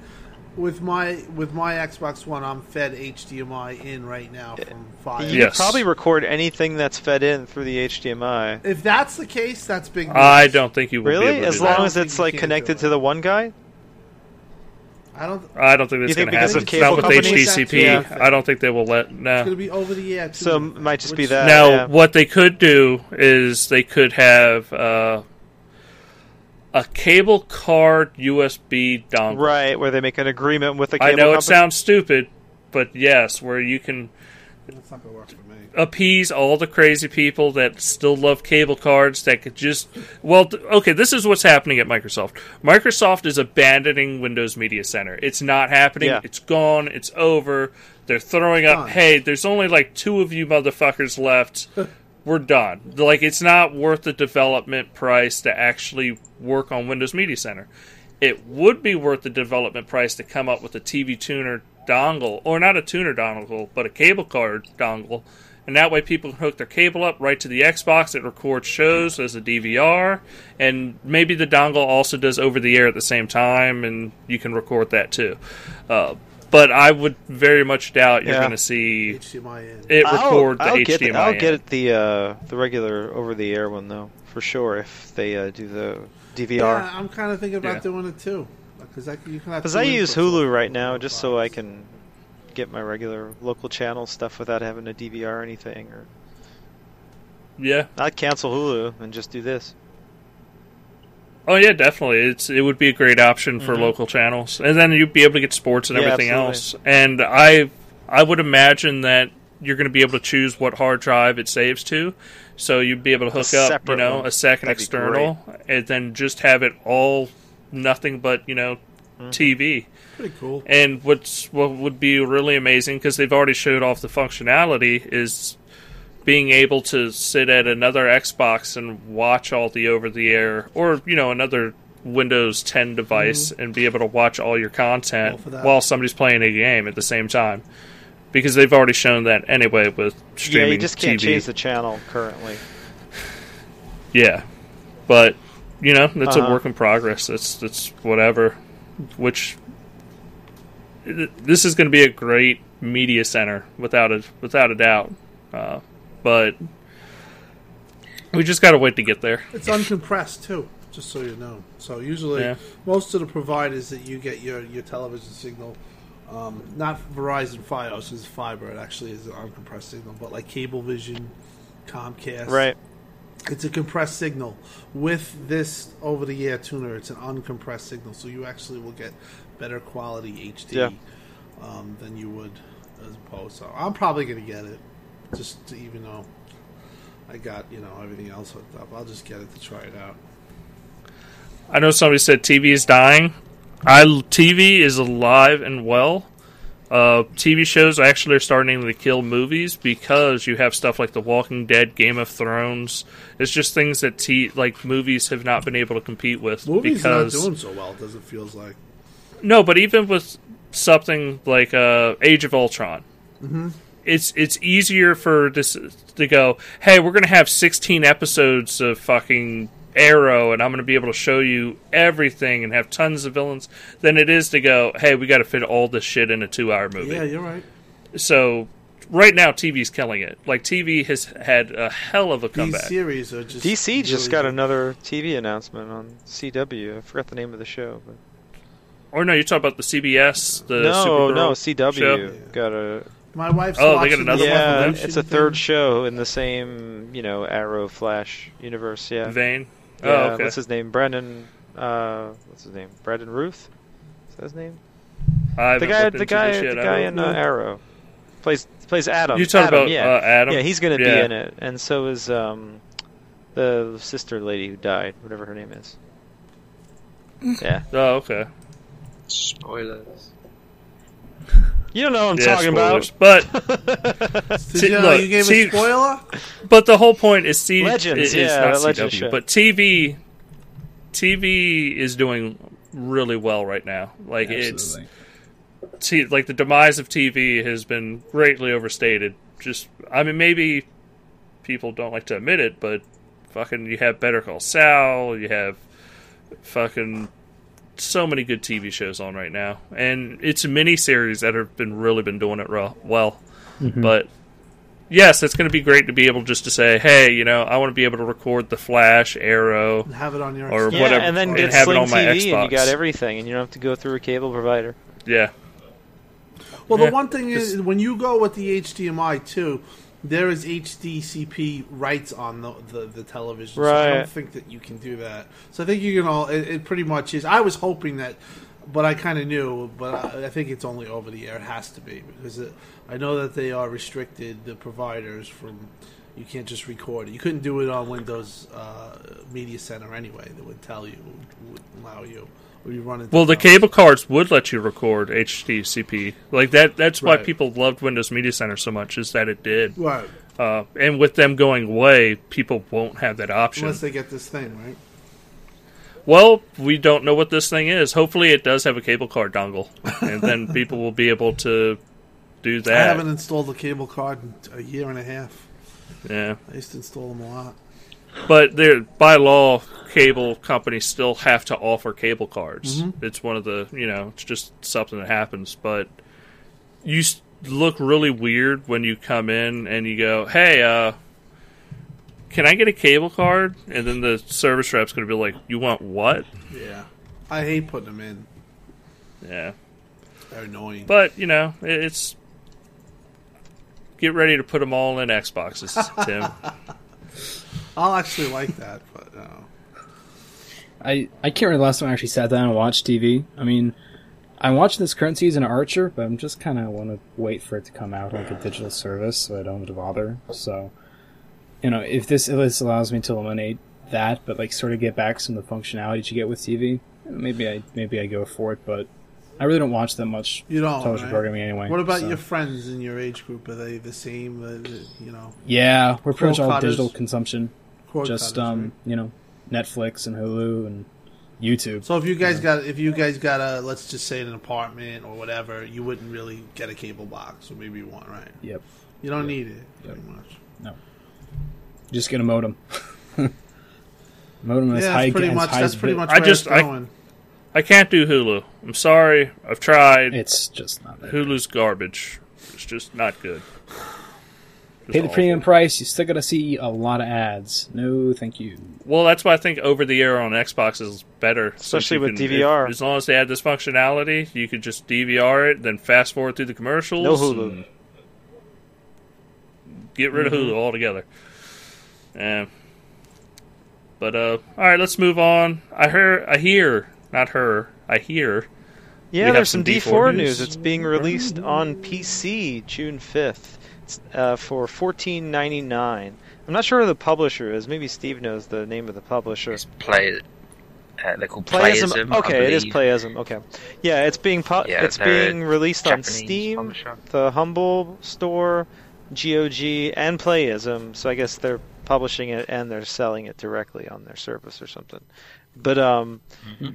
with my with my Xbox One, I'm fed HDMI in right now from Fire. You Yes. could probably record anything that's fed in through the HDMI. If that's the case, that's big. News. I don't think you will be Really? able to As do long that. as it's like connected do to the one guy? I don't. I don't think that's You think going to because happen. of It's not with companies? HDCP. Yeah. I don't think they will let. It's No. going to be over the air. Too, So it might just be that. Now, yeah. what they could do is they could have uh, a cable card USB dongle. Right, where they make an agreement with the I cable know it sounds stupid, but yes, where you can That's not going to work for me. appease all the crazy people that still love cable cards that could just well okay this is what's happening at microsoft microsoft is abandoning windows media center it's not happening Yeah. it's gone it's over they're throwing up Done. hey there's only like two of you motherfuckers left we're done like it's not worth the development price to actually work on windows media center it would be worth the development price to come up with a tv tuner dongle or not a tuner dongle but a cable card dongle and that way people can hook their cable up right to the Xbox. It records shows as a DVR, and maybe the dongle also does over the air at the same time, and you can record that too. Uh, but I would very much doubt you're Yeah. going to see HDMI in. it I'll- record the I'll HDMI. Get, it- I'll in. get the uh, the regular over the air one though, for sure. If they uh, do the DVR, Yeah, I'm kind of thinking about Yeah. doing it too. Because I, you can have because I use Hulu right now just so I can get my regular local channel stuff without having a DVR or anything. Or Yeah. I'd cancel Hulu and just do this. Oh yeah, definitely. It's it would be a great option for Mhm. local channels, and then you'd be able to get sports and Yeah, everything absolutely. else. And I I would imagine that you're going to be able to choose what hard drive it saves to, so you'd be able to hook up, you know, one. a second That'd external, and then just have it all nothing but you know Mm-hmm. TV. Pretty cool. And what's what would be really amazing because they've already showed off the functionality is being able to sit at another Xbox and watch all the over the air or you know another Windows 10 device and be able to watch all your content All while somebody's playing a game at the same time. Because they've already shown that anyway with streaming yeah, you just can't TV. change the channel currently. Yeah, but you know that's a Uh-huh. work in progress. It's it's whatever. Which this is going to be a great media center without a without a doubt. Uh, but we just got to wait to get there. It's uncompressed too, just so you know. So usually, Yeah. most of the providers that you get your your television signal, um, not Verizon Fios is fiber. It actually is an uncompressed signal, but like Cablevision, Comcast, Right. It's a compressed signal. With this over-the-air tuner, it's an uncompressed signal, so you actually will get better quality HD Yeah. um, than you would as opposed. So I'm probably going to get it, just to, even though I got you know everything else hooked up. I'll just get it to try it out. I know somebody said TV is dying. I TV is alive and well. Uh, TV shows actually are starting to kill movies because you have stuff like The Walking Dead, Game of Thrones. It's just things that t- like movies have not been able to compete with Movies because not doing so well. Does it feels like? no, but even with something like uh, Age of Ultron, it's it's easier for this to go. Hey, we're gonna have 16 episodes of fucking Arrow, and I'm gonna be able to show you everything and have tons of villains. Than it is to go. Hey, we got to fit all this shit in a two-hour movie. Yeah, you're right. So right now, TV's killing it. Like TV has had a hell of a comeback. These comeback. series are just DC just got another TV announcement on CW. I forgot the name of the show. But Or no, you're talking about the CBS, the no, Supergirl no, CW show? got a My wife's Oh, they got another this one yeah. It's a thing. third show in the same you know Arrow Flash universe. Yeah. vein. Yeah, oh, okay. What's his name? Brendan. Uh, what's his name? Brandon Routh. Is that his name? I The guy, looked the guy, this yet. the guy in uh. Arrow plays plays Adam. You talking Adam, about yeah. uh, Adam? Yeah, he's gonna Yeah. be in it, and so is um, the sister lady who died, whatever her name is. Yeah, Oh, okay. Spoilers. You don't know what I'm Yeah, talking spoilers. about. But Did you, look, you gave see- a spoiler? but the whole point is C Legends, is yeah, not that CW, show. but TV TV is doing really well right now. Like Absolutely. it's t- like the demise of TV has been greatly overstated. Just I mean maybe people don't like to admit it, but fucking you have Better Call Saul, you have fucking so many good TV shows on right now, and it's mini series that have been really been doing it ro- well. Mm-hmm. But yes, it's going to be great to be able just to say, hey, you know, I want to be able to record the Flash, Arrow, Have it on your Or yeah, whatever, and then and get have it Sling on my TV, and you got everything, and you don't have to go through a cable provider. yeah, Well, Yeah, the one thing is, when you go with the HDMI too, there is HDCP rights on the the, the television. So I don't think that you can do that. So I think you can all. It, it pretty much is. I was hoping that, but I kind of knew. But I, I think it's only over the air. It has to be because it, I know that they are restricted. The providers from. You can't just record it. You couldn't do it on Windows uh, Media Center anyway. They would tell you, would allow you. Run into Well, the cable cards would let you record HDCP. Like that. That's why Right. people loved Windows Media Center so much is that it did. Right. Uh, and with them going away, people won't have that option. Unless they get this thing, right? Well, we don't know what this thing is. Hopefully, it does have a cable card dongle, and then people will be able to do that. I haven't installed a cable card in a year and a half. Yeah, I used to install them a lot. but they're by law, cable companies still have to offer cable cards. Mm-hmm. It's one of the you know, it's just something that happens. But you look really weird when you come in and you go, "Hey, uh." Can I get a cable card? And then the service rep's going to be like, "You want what?" Yeah. I hate putting them in. Yeah, They're annoying. But you know, it's get ready to put them all in Xboxes, Tim. I'll actually like that, but uh, no. I, I can't remember the last time I actually sat down and watched TV. I mean, I watched this current season of Archer, but I'm just kind of want to wait for it to come out like a digital service, so I don't have to bother. So, you know, if this allows me to eliminate that, but like sort of get back some of the functionality that you get with TV, maybe I maybe I go for it. But I really don't watch that much You don't. television right? programming anyway. What about so- your friends in your age group? Are they the same? You know, Yeah, we're pretty much all digital consumption. cord just cutters, um, right? you know, Netflix and Hulu and YouTube. So if you guys got, if you guys got a, let's just say an apartment or whatever, you wouldn't really get a cable box, or maybe you want, right? Yep. You don't need it pretty much. No. Just get a modem. modem is Yeah, high. that's pretty much. high That's pretty bit- much I just- it's I- going. I can't do Hulu. I'm sorry. I've tried. It's just not that. Hulu's garbage. It's just not good. Just Pay the awful. premium price. You're still gotta see a lot of ads. No, thank you. Well, that's why I think over the air on Xbox is better, Especially with can- DVR. if- as long as they add this functionality, you could just DVR it, then fast forward through the commercials. No Hulu. Get rid of Hulu altogether. Yeah. But uh, all right, let's move on. I hear, I hear, not her. I hear. Yeah, have there's some some D4 D4 news. news. It's being released on PC June 5th it's, uh, for 14.99. I'm not sure who the publisher is. Maybe Steve knows the name of the publisher. It's play. Uh, they're called Playism. Playism. Okay, it is. Playism. Okay, yeah, it's being pu- Yeah, it's being released on Japanese Steam, publisher. the Humble Store, GOG, and Playism. So I guess they're publishing it and they're selling it directly on their service or something. But um,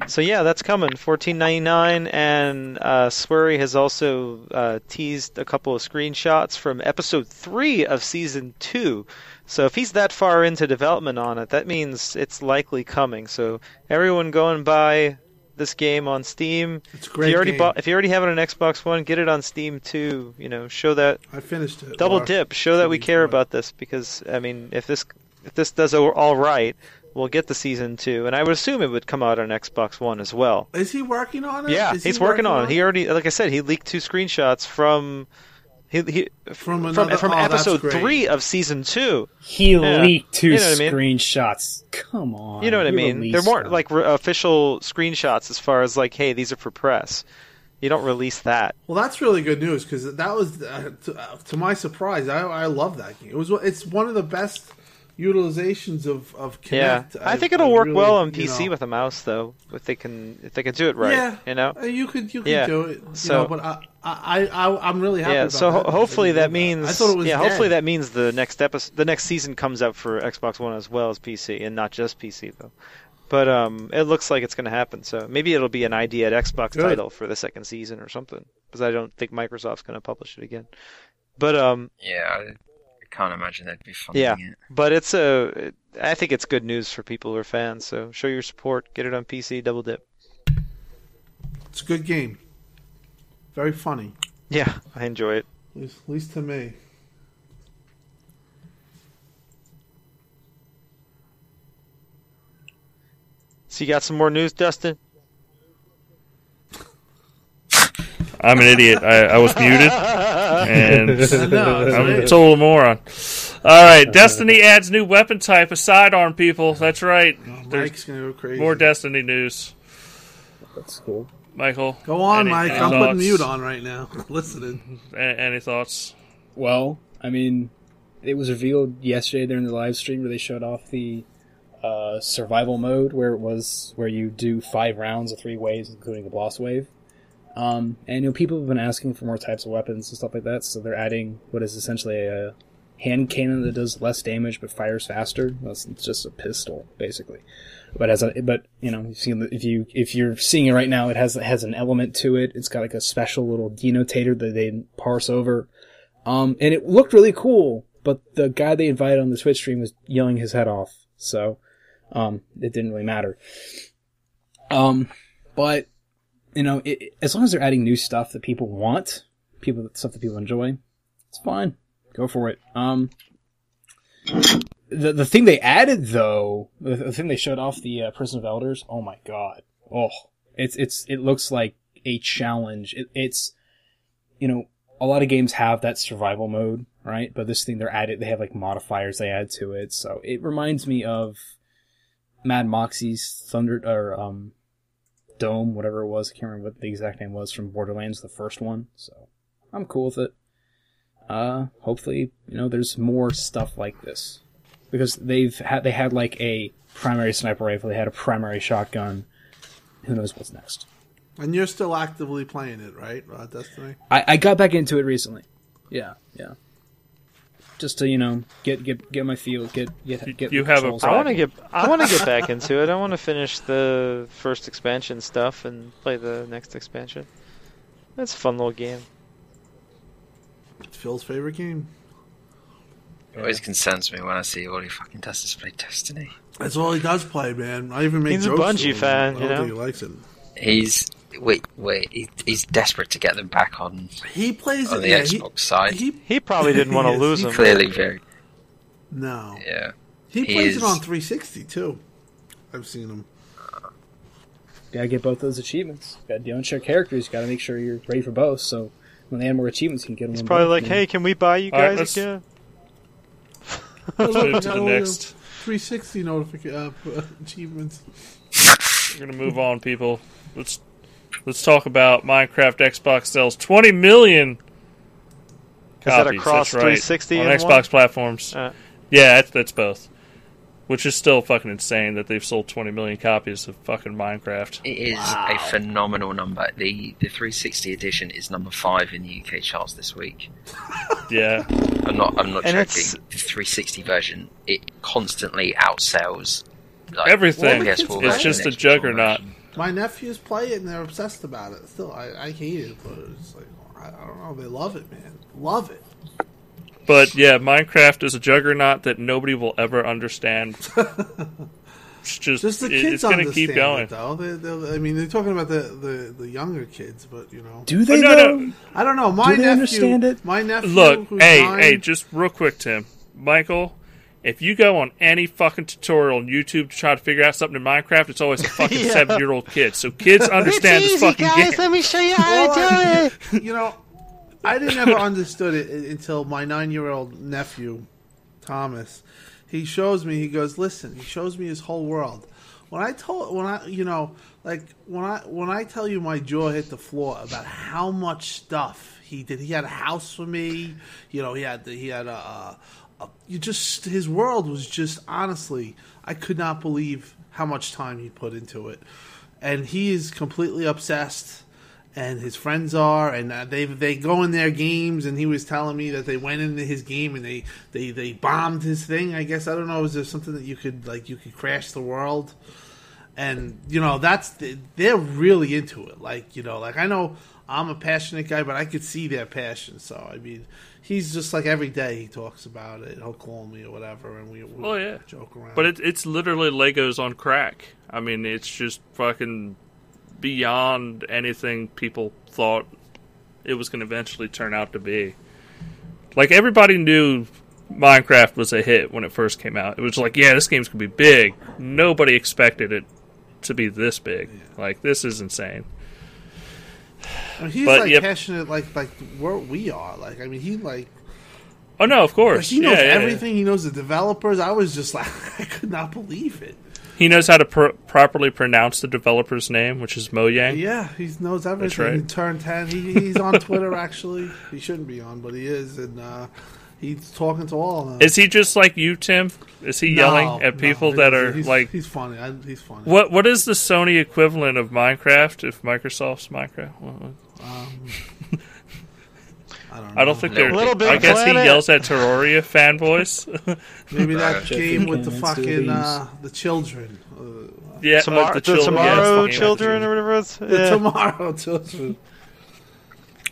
so yeah, that's coming. Fourteen ninety nine, and uh, Swery has also uh, teased a couple of screenshots from episode three of season two. So if he's that far into development on it, that means it's likely coming. So everyone go and buy this game on Steam. It's a If great. you already game. bought, if you already have it on Xbox One, get it on Steam too. You know, show that I finished it. double dip. Show that we care about this because I mean, if this if this does all all right, we'll get the season two, and I would assume it would come out on Xbox One as well. Is he working on it? Yeah, Is he he's working on it. He already, like I said, he leaked two screenshots from. He, he, From from another- from oh, episode three of season two. He Yeah. leaked two You know what I mean? screenshots. Come on. You know what I mean? They're more them. like re- official screenshots as far as like, hey, these are for press. You don't release that. Well, that's really good news because that was, uh, to, uh, to my surprise, I, I love that game. It was it's one of the best utilizations of of Kinect. Yeah, Kinect. I think it'll I work really, well on you PC know- with a mouse, though. If they can, if they can do it right, Yeah, you know. Uh, you could you could Yeah. do it. You So- know, but I I I I'm really happy. Yeah, about so that. hopefully that didn't means I thought it was yeah, hopefully that means the next episode, the next season comes out for Xbox One as well as PC, and not just PC though. But um, it looks like it's going to happen. So maybe it'll be an ID@Xbox Good. title for the second season or something. Because I don't think Microsoft's going to publish it again. But um, Yeah, I, I can't imagine they'd be funding Yeah. it. but it's a, I think it's good news for people who are fans. So show your support, get it on PC, double dip. It's a good game. Very funny, Yeah, I enjoy it. at least, at least to me. So you got some more news, Dustin? I'm an idiot. I, I was muted, and no, I'm a total moron. All right, Destiny adds new weapon type, a sidearm. People, that's right. There's Mike's gonna go crazy. more Destiny news. That's cool. Michael, Go on, any- Mike. any I'm thoughts? putting mute on right now. Listening. A- any thoughts? Well, I mean, it was revealed yesterday during the live stream where they showed off the uh, survival mode, where it was where you do five rounds of three waves, including the boss wave. Um, and you know, people have been asking for more types of weapons and stuff like that, so they're adding what is essentially a hand cannon that does less damage but fires faster. That's it's just a pistol, basically. But as a but you know, you've seen if you if you're seeing it right now, it has it has an element to it. It's got like a special little denotator that they parse over. Um, and it looked really cool, but the guy they invited on the Twitch stream was yelling his head off, so, um, it didn't really matter. Um, but, you know, it, as long as they're adding new stuff that people want, people, stuff that people enjoy, it's fine. Go for it. Um, the, the thing they added though, the, the thing they showed off the uh, Prison of Elders, oh my god. Oh, it's, it's, it looks like a challenge. It, it's, you know, a lot of games have that survival mode, right? But this thing they're added, they have like modifiers they add to it. So it reminds me of Mad Moxxi's Thunder or um Dome, whatever it was. I can't remember what the exact name was from Borderlands, the first one. So I'm cool with it. Uh, hopefully, you know, there's more stuff like this because they've had they had like a primary sniper rifle, they had a primary shotgun. Who knows what's next? And you're still actively playing it, right, uh, Destiny? I, I got back into it recently. Yeah, yeah. Just to you know get get get my feel, get get get. You have a controls I want to get I want to get back into it. I want to finish the first expansion stuff and play the next expansion. That's a fun little game. It's Phil's favorite game. It always concerns me when I see all he fucking does is play Destiny. That's all he does play, man. I even make He's a jokes. Bungie to him. fan, I you don't know? think he likes it. He's wait, wait. He, he's desperate to get them back on He plays on the yeah, Xbox he, side. He He probably didn't want to lose he him. Clearly, very no. yeah. He He plays is- it on 360 too. I've seen him. Gotta get both those achievements. Gotta do unshare characters. Gotta make sure you're ready for both. So when they add more achievements, you can get them. He's probably both, like, you "Hey, can we buy you All right, guys let's- again?" Let's move to the next. 360 notification uh, achievements. We're gonna move on, people. Let's let's talk about Minecraft. Xbox sells 20 million that copies. across that's right, 360 on Xbox one? platforms? Uh, Yeah, that's, that's both. Which is still fucking insane that they've sold 20 million copies of fucking Minecraft. It is a phenomenal number. The the 360 edition is number five in the UK charts this week. Yeah, I'm not. I'm not And joking. it's- The 360 version it constantly outsells like, Everything. the It's PS4 it's version just a juggernaut. version. My nephews play it and they're obsessed about it. Still, I, I hate it, but it's like I, I don't know. They love it, man. Love it. But yeah, Minecraft is a juggernaut that nobody will ever understand. It's just, Just the it- kids it's going to understand keep it, going. though. They, they, I mean, they're talking about the, the, the younger kids, but you know, Do they oh, no, though? no. I don't know. My they nephew, understand it? My nephew, Look, who's hey, nine, hey, just real quick, Tim, Michael. If you go on any fucking tutorial on YouTube to try to figure out something in Minecraft, it's always a fucking Yeah. seven-year-old kid. So kids understand this fucking game. Let me show you how Well, I- you know, I didn't ever understood it until my nine-year-old nephew, Thomas, he shows me. He goes, "Listen." He shows me his whole world. When I told, when I, you know, like when I when I tell you my jaw hit the floor about how much stuff he did. He had a house for me. You know, he had the, he had a. a you just his world was just honestly, I could not believe how much time he put into it, and he is completely obsessed. And his friends are, and uh, they they go in their games. And he was telling me that they went into his game and they, they, they bombed his thing. I guess I don't know. Is there something that you could like you could crash the world? and you know that's they're really into it like you know like i know i'm a passionate guy but i could see their passion so i mean he's just like every day he talks about it he'll call me or whatever and we, we Oh, yeah. joke around But it, it's literally Legos on crack. I mean, it's just fucking beyond anything people thought it was going to eventually turn out to be. Like everybody knew Minecraft was a hit when it first came out. It was like, yeah, this game's going to be big. Nobody expected it to be this big. Like this is insane. I mean, he's but, like yep. passionate like like where we are like i mean he like, Oh no, of like course. he knows yeah, yeah, yeah. everything he knows the developers i was just like i could not believe it He knows how to pr- properly pronounce the developer's name, which is Mojang. yeah he knows everything right. he turned 10 he, he's on twitter actually he shouldn't be on but he is and uh he's talking to all of them Is he just like you, Tim? Is he No, yelling at people he's- that are he's, like he's funny. I, he's funny. what? What is the Sony equivalent of Minecraft? If Microsoft's Minecraft, Um, I don't. Know. I don't think they're. Little Big I guess he yells at Terraria fanboys. maybe that Jeff game with the fucking uh, the children, uh, yeah, Tomorrow, uh, the, children, Tomorrow the- Children or whatever it's. the tomorrow children.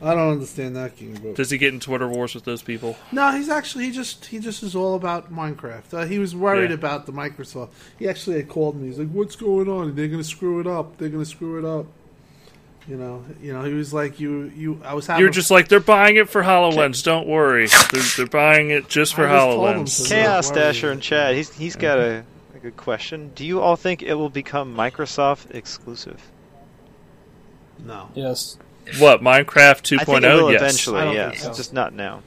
I don't understand that game, but Does he get in Twitter wars with those people? no, he's actually he just he just is all about Minecraft. Uh, he was worried Yeah. about the Microsoft. He actually had called me. He's like, "What's going on? They're gonna screw it up. They're gonna screw it up." You know, you know. He was like, "You, you." I was having. You're just like they're buying it for Hololens. Don't worry, they're, they're buying it just for I just told him Hololens. Chaos Dasher and Chad. He's he's got a, a good question. Do you all think it will become Microsoft exclusive? no. Yes. What Minecraft 2.0? I think it will oh, yes. Eventually. don't Yeah, so. just not now.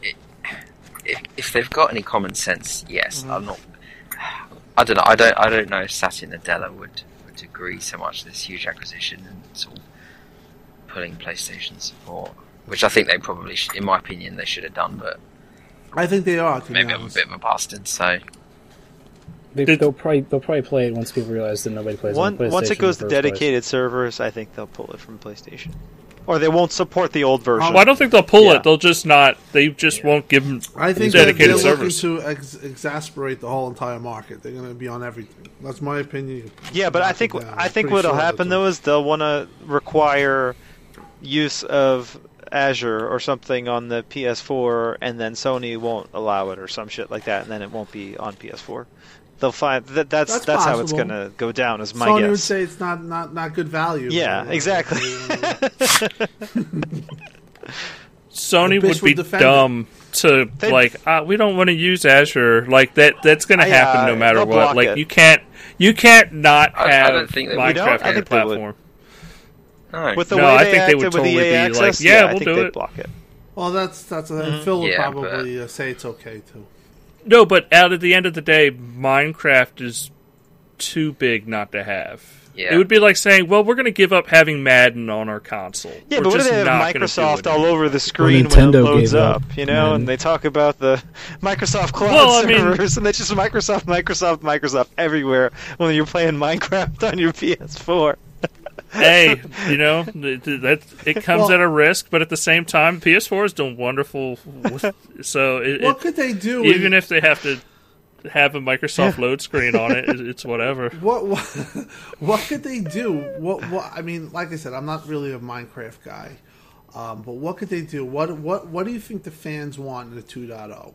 If, if they've got any common sense, yes. Mm-hmm. I'm not. I don't know. I don't. I don't know if Satya Nadella would would agree so much. To this huge acquisition and sort of pulling PlayStation support, which I think they probably, should, in my opinion, they should have done. But I think they are. Maybe I'm a bit of a bastard. So They, Did- they'll probably they'll probably play it once people realize that nobody plays One, on PlayStation. once it goes to the first place. dedicated servers, I think they'll pull it from PlayStation, or they won't support the old version. Well, I don't think they'll pull Yeah. it. They'll just not. They just won't give them I think they're, dedicated they're looking to ex- exasperate the whole entire market. They're going to be on everything. That's my opinion. Yeah, but I think down. I think what'll sure happen though is they'll want to require use of Azure or something on the PS4, and then Sony won't allow it or some shit like that, and then it won't be on PS4. They'll find that that's that's, That's how it's gonna go down. Is my Sony guess. would say it's not not not good value. yeah, Uh, exactly. Sony would be would defend dumb to They'd- like uh, we don't want to use Azure like that. That's going to Uh, happen yeah, no matter what. Like it. you can't you can't not I- I have don't think they would. We don't? Minecraft on the think they would. platform. no, with the No, way I think they would totally EA be access, like, yeah, I we'll think do they'd it. block it. Well, that's that's uh, Mm-hmm. Phil would Yeah, probably uh, say it's okay too. No, but out at the end of the day, Minecraft is too big not to have. Yeah. It would be like saying, "Well, we're going to give up having Madden on our console." Yeah, We're but what if they have not gonna do Microsoft all over the screen when it Nintendo loads gave up, up, you know, man. and they talk about the Microsoft Cloud Well, I mean- servers, and it's just Microsoft, Microsoft, Microsoft everywhere when you're playing Minecraft on your PS4. Hey, you know th- th- that it comes Well- at a risk, but at the same time, PS4 is doing wonderful. So it, What it, could they do? even if they have to have a Microsoft load screen on it, it, it's whatever. what, what what could they do? What what I mean, like I said, I'm not really a Minecraft guy, um, but what could they do? What what what do you think the fans want in the oh? 2.0?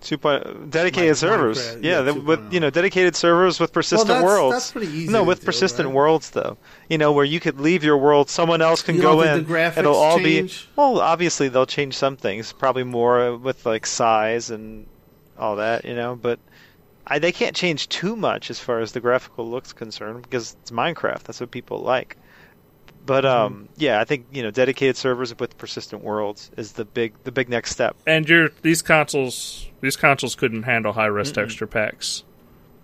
Two point, dedicated servers, Minecraft, yeah, yeah, with oh. you know dedicated servers with persistent that's- worlds. that's pretty easy No, with do, persistent right? worlds though, you know where you could leave your world, someone else can You go in. the graphics It'll all change? be well. Obviously, they'll change some things, probably more with like size and all that, you know. But I, they can't change too much as far as the graphical looks concerned because it's Minecraft. That's what people like. But Mm-hmm. um, yeah, I think you know dedicated servers with persistent worlds is the big the big next step. And your these consoles these consoles couldn't handle high res texture packs.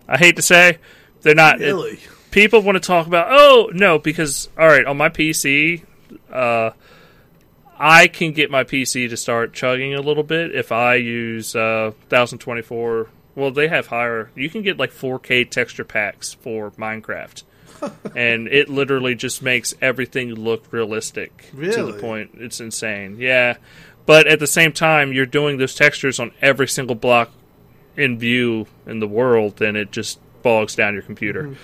I hate to say, they're not. it- Really? people want to talk about oh no because all right on my pc uh I can get my PC to start chugging a little bit if I use uh, 1024. Well, they have higher. You can get like 4K texture packs for Minecraft, and it literally just makes everything look realistic to the point it's insane. Yeah, but at the same time, you're doing those textures on every single block in view in the world, and it just bogs down your computer.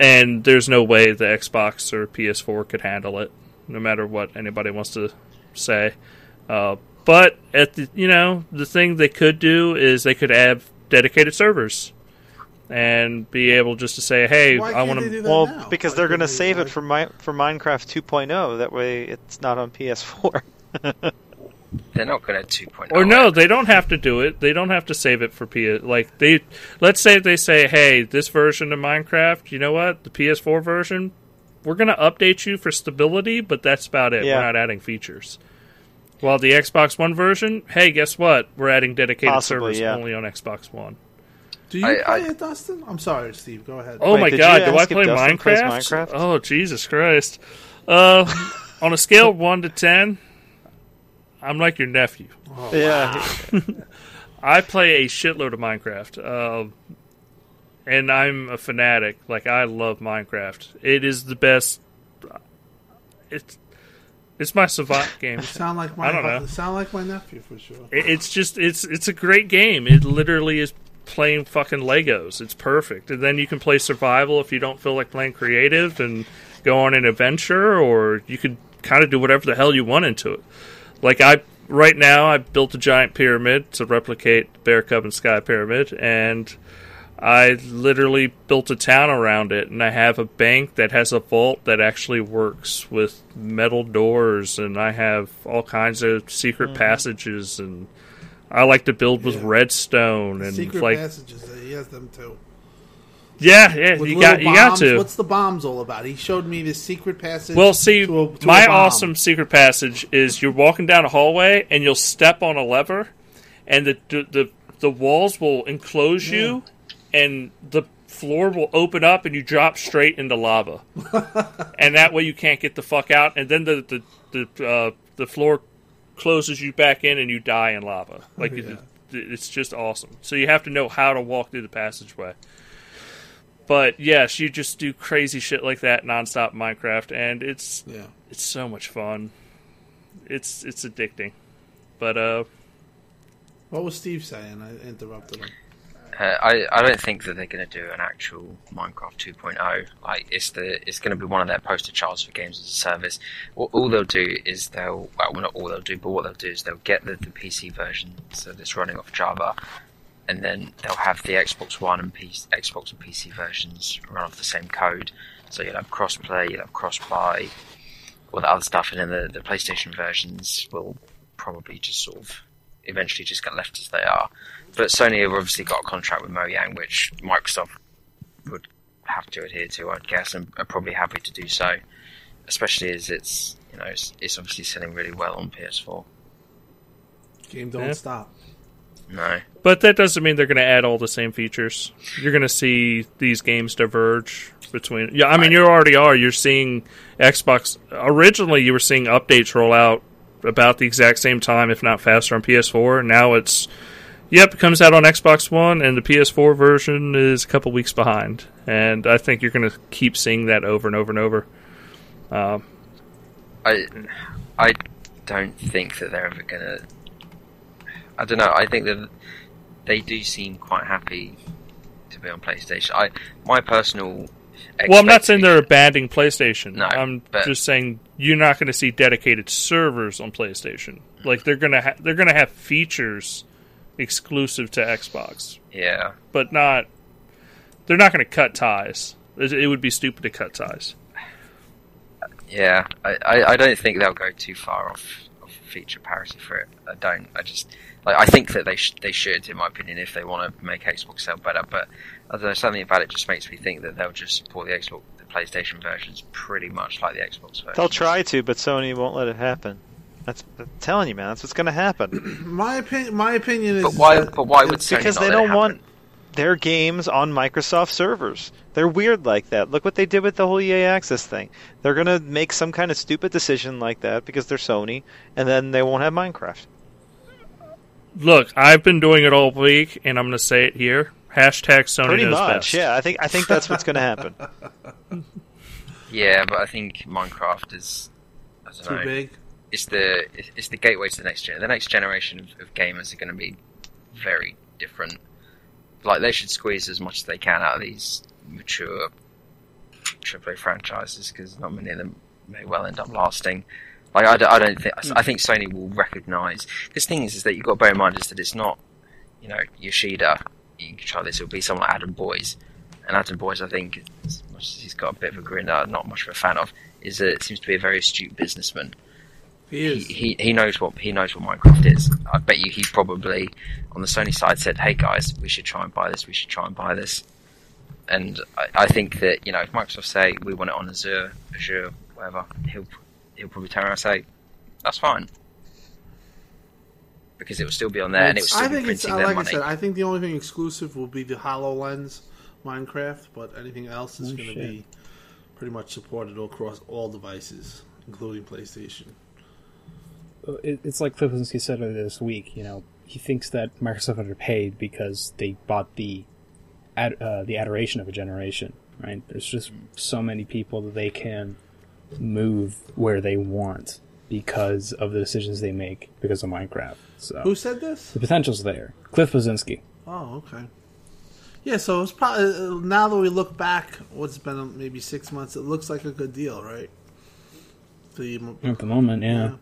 And there's no way the Xbox or PS4 could handle it, no matter what anybody wants to say. Uh, but at the you know the thing they could do is they could have dedicated servers and be able just to say, hey, Why I want to. Well, now? because Why they're going to they, save like- it for Mi- for Minecraft 2.0. That way, it's not on PS4. They're not going to 2.0. Or no, they don't have to do it. They don't have to save it for PS. Like they, let's say they say, "Hey, this version of Minecraft, you know what? The PS4 version, we're going to update you for stability, but that's about it. Yeah. We're not adding features." While the Xbox One version, hey, guess what? We're adding dedicated Possibly, servers yeah. only on Xbox One. Do you I- play I- it, Dustin? I'm sorry, Steve. Go ahead. Oh Wait, my god, do I play Minecraft? Minecraft? Oh Jesus Christ! Uh, on a scale of one to ten, I'm like your nephew. yeah, I play a shitload of Minecraft, uh, and I'm a fanatic. Like I love Minecraft. It is the best. It's it's my savant game. Sound like my I don't know. sound like my nephew for sure. It- It's just it's it's a great game. It literally is playing fucking Legos. It's perfect. And then you can play survival if you don't feel like playing creative and go on an adventure or you could kind of do whatever the hell you want into it. Like I right now I built a giant pyramid to replicate Bear Cub and Sky Pyramid and I literally built a town around it, and I have a bank that has a vault that actually works with metal doors, and I have all kinds of secret mm-hmm. passages, and I like to build with Yeah. redstone and Secret like passages. He has them too. yeah, yeah, With you got you got to. What's the bombs all about? He showed me this secret passage. Well, see, to a- to my awesome secret passage is you're walking down a hallway and you'll step on a lever, and the the the, the walls will enclose you, and the floor will open up and you drop straight into lava, and that way you can't get the fuck out, and then the the the uh, the floor closes you back in and you die in lava. Like Yeah. it, it's just awesome. So you have to know how to walk through the passageway. But yes, you just do crazy shit like that nonstop in Minecraft, and it's Yeah. it's so much fun. It's it's addicting. But uh What was Steve saying? I interrupted him. Uh, I I don't think that they're going to do an actual Minecraft 2.0. Like it's the it's going to be one of their poster childs for games as a service. What all they'll do is they'll well not all they'll do, but what they'll do is they'll get the, the PC version so that's running off Java, and then they'll have the Xbox One and PC, Xbox and PC versions run off the same code. So you'll have crossplay, you'll have cross buy, all the other stuff, and then the, the PlayStation versions will probably just sort of eventually just get left as they are. But Sony have obviously got a contract with Mojang, which Microsoft would have to adhere to, I'd guess, and are probably happy to do so, especially as it's you know it's, it's obviously selling really well on PS4. Game don't Yeah. stop. No, but that doesn't mean they're going to add all the same features. You're going to see these games diverge between Yeah, I mean you already are. You're seeing Xbox originally you were seeing updates roll out about the exact same time if not faster on PS4. Now it's Yep, it comes out on Xbox One, and the PS4 version is a couple weeks behind. And I think you're going to keep seeing that over and over and over. Um, I I don't think that they're ever gonna. I don't know. I think that they do seem quite happy to be on PlayStation. I my personal. well, I'm not saying they're abandoning PlayStation. No, I'm just saying you're not going to see dedicated servers on PlayStation. Like they're going to ha- they're going to have features exclusive to Xbox, Yeah, but not. They're not going to cut ties. It it would be stupid to cut ties. yeah. I, I, I don't think they'll go too far off, off feature parity for it. I don't. I just like. I think that they sh- they should, in my opinion, if they want to make Xbox sell better. But I don't know. Something about it just makes me think that they'll just support the Xbox, the PlayStation versions, pretty much like the Xbox version. they'll try to, but Sony won't let it happen. That's I'm telling you, man. That's what's going to happen My opinion. My opinion is. But why? that- But why would Sony because they don't want their games on Microsoft servers. They're weird like that. Look what they did with the whole EA Access thing. They're gonna make some kind of stupid decision like that because they're Sony, and then they won't have Minecraft. Look, I've been doing it all week, and I'm going to say it here. Hashtag Sony Pretty knows much, best. yeah. I think I think that's what's gonna happen. Yeah, but I think Minecraft is. I don't Too know. big. It's the it's- the gateway to the next gen. The next generation of, gamers are going to be very different. Like they should squeeze as much as they can out of these mature AAA franchises because not many of them may well end up lasting. Like I, don't- I don't think I think Sony will recognise. This thing is, is that you've got to bear in mind is that it's not, you know, Yoshida. You can try this. It'll be someone like Adam Boyes, and Adam Boyes, I think, as much as he's got a bit of a grin I'm not much of a fan of, is that it seems to be a very astute businessman He he, is. he he knows what he knows what Minecraft is. I bet you he probably on the Sony side said, "Hey guys, we should try and buy this. We should try and buy this." And I, I think that you know if Microsoft say we want it on Azure, Azure, whatever, he'll he'll probably turn around and say, "That's fine," because it will still be on there and it will still I be think it's printing their like money. I said. I think the only thing exclusive will be the Hololens Minecraft, but anything else is Oh, going to be pretty much supported across all devices, including PlayStation. It, it's like Cliff Linsky said earlier this week. You know, he thinks that Microsoft underpaid because they bought the ad, uh, the adoration of a generation. Right? There's just so many people that they can move where they want because of the decisions they make because of Minecraft. So Who said this? the potential's there. Cliff Bleszinski. Oh, okay. Yeah, so it's probably uh, now that we look back, what's been uh, maybe six months, it looks like a good deal, right? The, At the moment, yeah.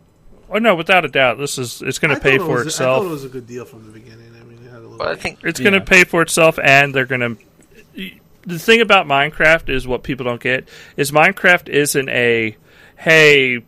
Oh no, without a doubt, this is it's going to pay thought it for was- I itself. thought it was a good deal from the beginning. I mean, it had a little. But I think It's going to pay for itself, and they're going to. The thing about Minecraft is what people don't get is Minecraft isn't a, hey,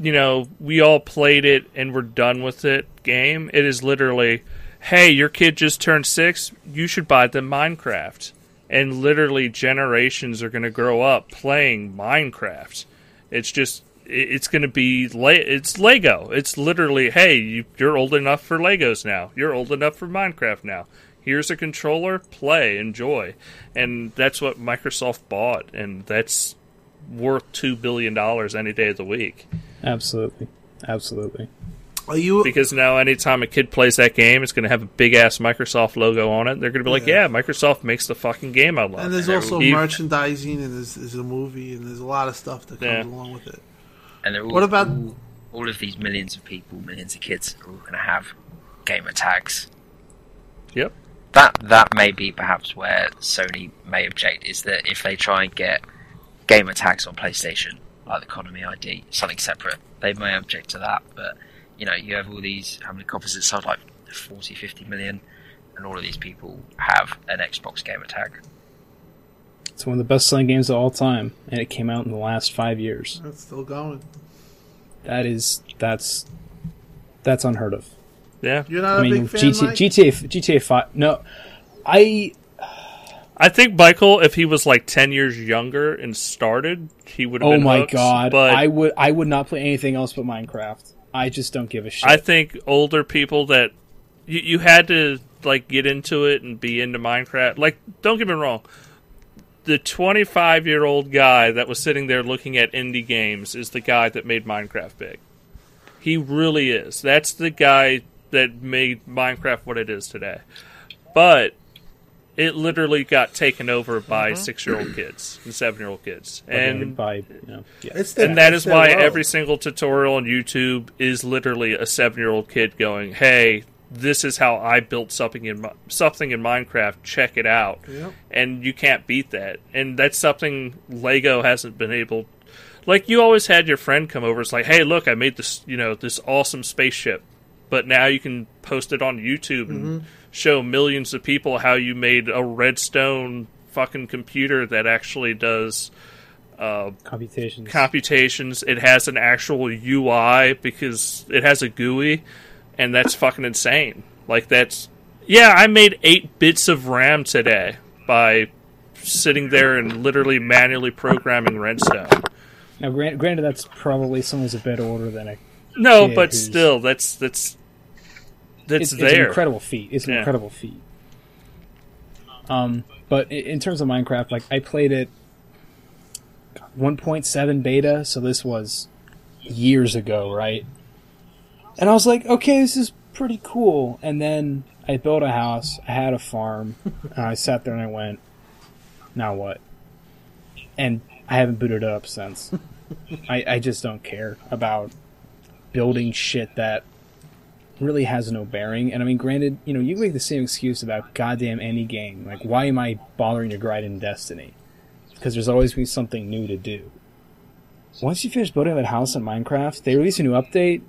you know, we all played it and we're done with it game. It is literally, hey, your kid just turned six, you should buy them Minecraft, and literally generations are going to grow up playing Minecraft. It's just. It- It's going to be Le- it's Lego. It's literally, hey, you, you're old enough for Legos now. You're old enough for Minecraft now here's a controller, play, enjoy. And that's what Microsoft bought, and that's worth two billion dollars any day of the week. Absolutely. Absolutely. Are you? Because now anytime a kid plays that game, it's gonna have a big ass Microsoft logo on it. They're gonna be like, Yeah. Yeah, Microsoft makes the fucking game I love. and there's and also merchandising, and there's, there's a movie, and there's a lot of stuff that comes Yeah. along with it. And they're all, What about- all, all of these millions of people, millions of kids are all going to have gamer tags. Yep. That that may be perhaps where Sony may object is that if they try and get gamer tags on PlayStation, like the Economy ID, something separate, they may object to that. But you know, you have all these how many copies it sold like 40, 50 million, and all of these people have an Xbox gamer tag. It's one of the best selling games of all time, and it came out in the last five years. It's still going. That is that's that's unheard of. Yeah. You're not I a mean, big fan, GTA, Mike? GTA GTA Five. No, I I think Michael, if he was like ten years younger and started, he would have oh been my hooked, god, But I would I would not play anything else but Minecraft. I just don't give a shit. I think older people that you, you had to like get into it and be into Minecraft. Like, don't get me wrong, the 25 year old guy that was sitting there looking at indie games is the guy that made Minecraft big. He really is. That's the guy that made Minecraft what it is today. But it literally got taken over by mm-hmm. six year old kids and seven year old kids, and by you know, yeah. It's their- and that it's is their why world. every single tutorial on YouTube is literally a seven-year-old kid going, "Hey, this is how I built something in something in Minecraft. Check it out." Yep. And you can't beat that. And that's something Lego hasn't been able. Like you always had your friend come over. It's like, "Hey, look, I made this, you know, this awesome spaceship." But now you can post it on YouTube and mm-hmm. show millions of people how you made a redstone fucking computer that actually does uh, computations. computations. It has an actual UI because it has a GUI, and that's fucking insane. Like that's yeah, I made eight bits of RAM today by sitting there and literally manually programming Redstone. now, grant, granted, that's probably someone's a bit order than a. No, but still, that's that's that's It's, it's an incredible feat. It's an Yeah. incredible feat. Um, but in terms of Minecraft, like I played it 1.7 beta, so this was years ago, right? And I was like, okay, this is pretty cool. And then I built a house, I had a farm, and I sat there and I went, now what? And I haven't booted it up since. I, I just don't care about building shit that really has no bearing. And I mean, granted, you know, you make the same excuse about goddamn any game. Like, why am I bothering to grind in Destiny? Because there's always be something new to do. Once you finish building that house in Minecraft, they release a new update.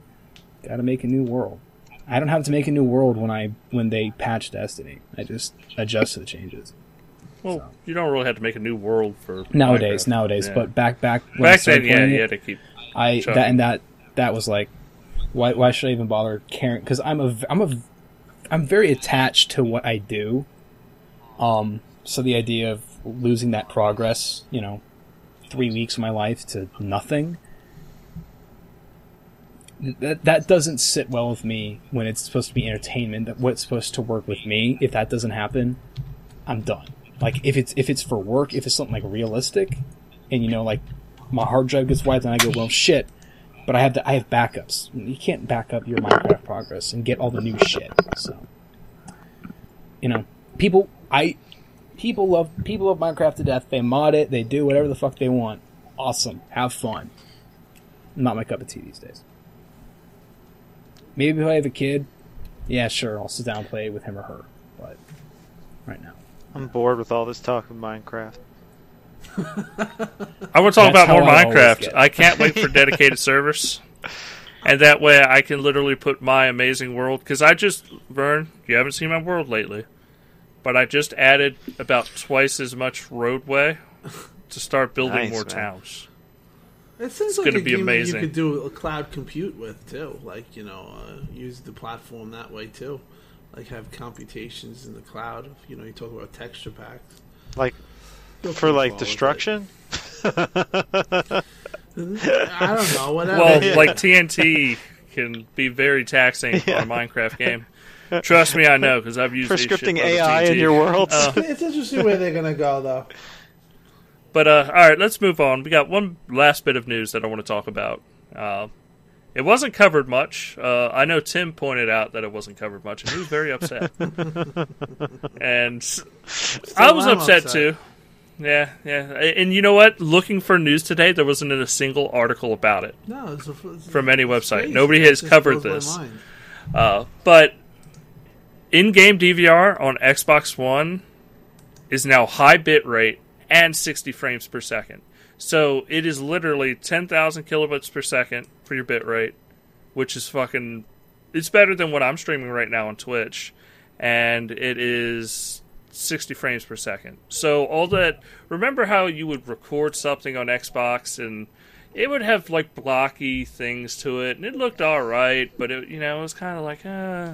Got to make a new world. I don't have to make a new world when I when they patch Destiny. I just adjust to the changes Well, you don't really have to make a new world for nowadays. Minecraft. Nowadays, Yeah. but back back when back then, yeah, you had to keep. I that and that that was like, why why should I even bother caring? Because I'm a I'm a I'm very attached to what I do. Um, so the idea of losing that progress, you know, three weeks of my life to nothing. That that doesn't sit well with me when it's supposed to be entertainment. That what's supposed to work with me. If that doesn't happen, I'm done. Like if it's if it's for work, if it's something like realistic, and you know, like my hard drive gets wiped, and I go, well, shit. But I have to, I have backups. You can't back up your Minecraft progress and get all the new shit. So, you know, people, I, people love people love Minecraft to death. They mod it, they do whatever the fuck they want. Awesome, have fun. Not my cup of tea these days. Maybe if I have a kid, yeah, sure, I'll sit down and play with him or her. But right now, I'm bored with all this talk of Minecraft. I want to talk That's about more I Minecraft. I can't wait for dedicated servers, and that way I can literally put my amazing world. Because I just, Vern, you haven't seen my world lately, but I just added about twice as much roadway to start building Nice, more man. towns. It seems It's like gonna a be game that amazing. you could do a cloud compute with too. Like you know, uh, use the platform that way too. Like have computations in the cloud. You know, you talk about texture packs. Like Go for like far with it. destruction. I don't know. Whatever. Well, Yeah. like TNT can be very taxing Yeah. on a Minecraft game. Trust me, I know because I've used For scripting AI in your world. Uh, it's interesting where they're gonna go though. But uh, all right, let's move on. We got one last bit of news that I want to talk about. Uh, it wasn't covered much. Uh, I know Tim pointed out that it wasn't covered much, and he was very upset. and I was upset, upset. too. Yeah, yeah. And you know what? Looking for news today, there wasn't a single article about it. No, it's a, it's From any website. crazy. Nobody has covered this. Uh, but in-game DVR on Xbox One is now high bit rate and 60 frames per second. So it is literally 10,000 kilobits per second for your bit rate, which is fucking. It's better than what I'm streaming right now on Twitch, and it is 60 frames per second. So all that. Remember how you would record something on Xbox and it would have like blocky things to it, and it looked all right, but it, you know, it was kind of like, uh,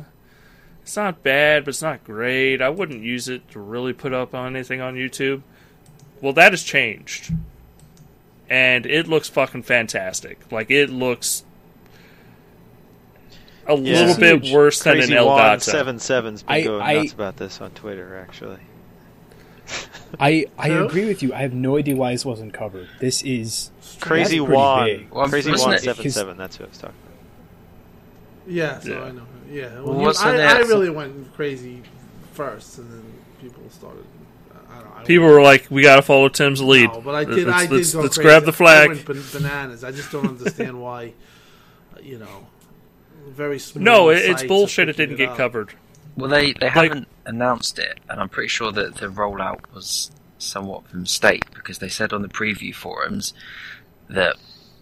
it's not bad, but it's not great. I wouldn't use it to really put up on anything on YouTube. Well, that has changed, and it looks fucking fantastic. Like it looks a Yeah. little bit Huge. worse than Crazy an Juan Elgato. seven seven's been I- going I- nuts about this on Twitter. Actually, I I Who? agree with you. I have no idea why this wasn't covered. This is Crazy pretty Juan. Well, Crazy wasn't Juan seven seven. That's what I was talking. About. Yeah, so Yeah. I know. Yeah, Well, well, you- I. I really went crazy first, and then people started. I don't know. I People were like, "We got to follow Tim's lead. No, but I did. Let's, I did let's, go let's crazy. grab the I flag." went bananas. I just don't understand why. You know, very small. No, it's bullshit. It didn't get up. covered. Well, they, they haven't announced it, and I'm pretty sure that the rollout was somewhat of a mistake because they said on the preview forums that.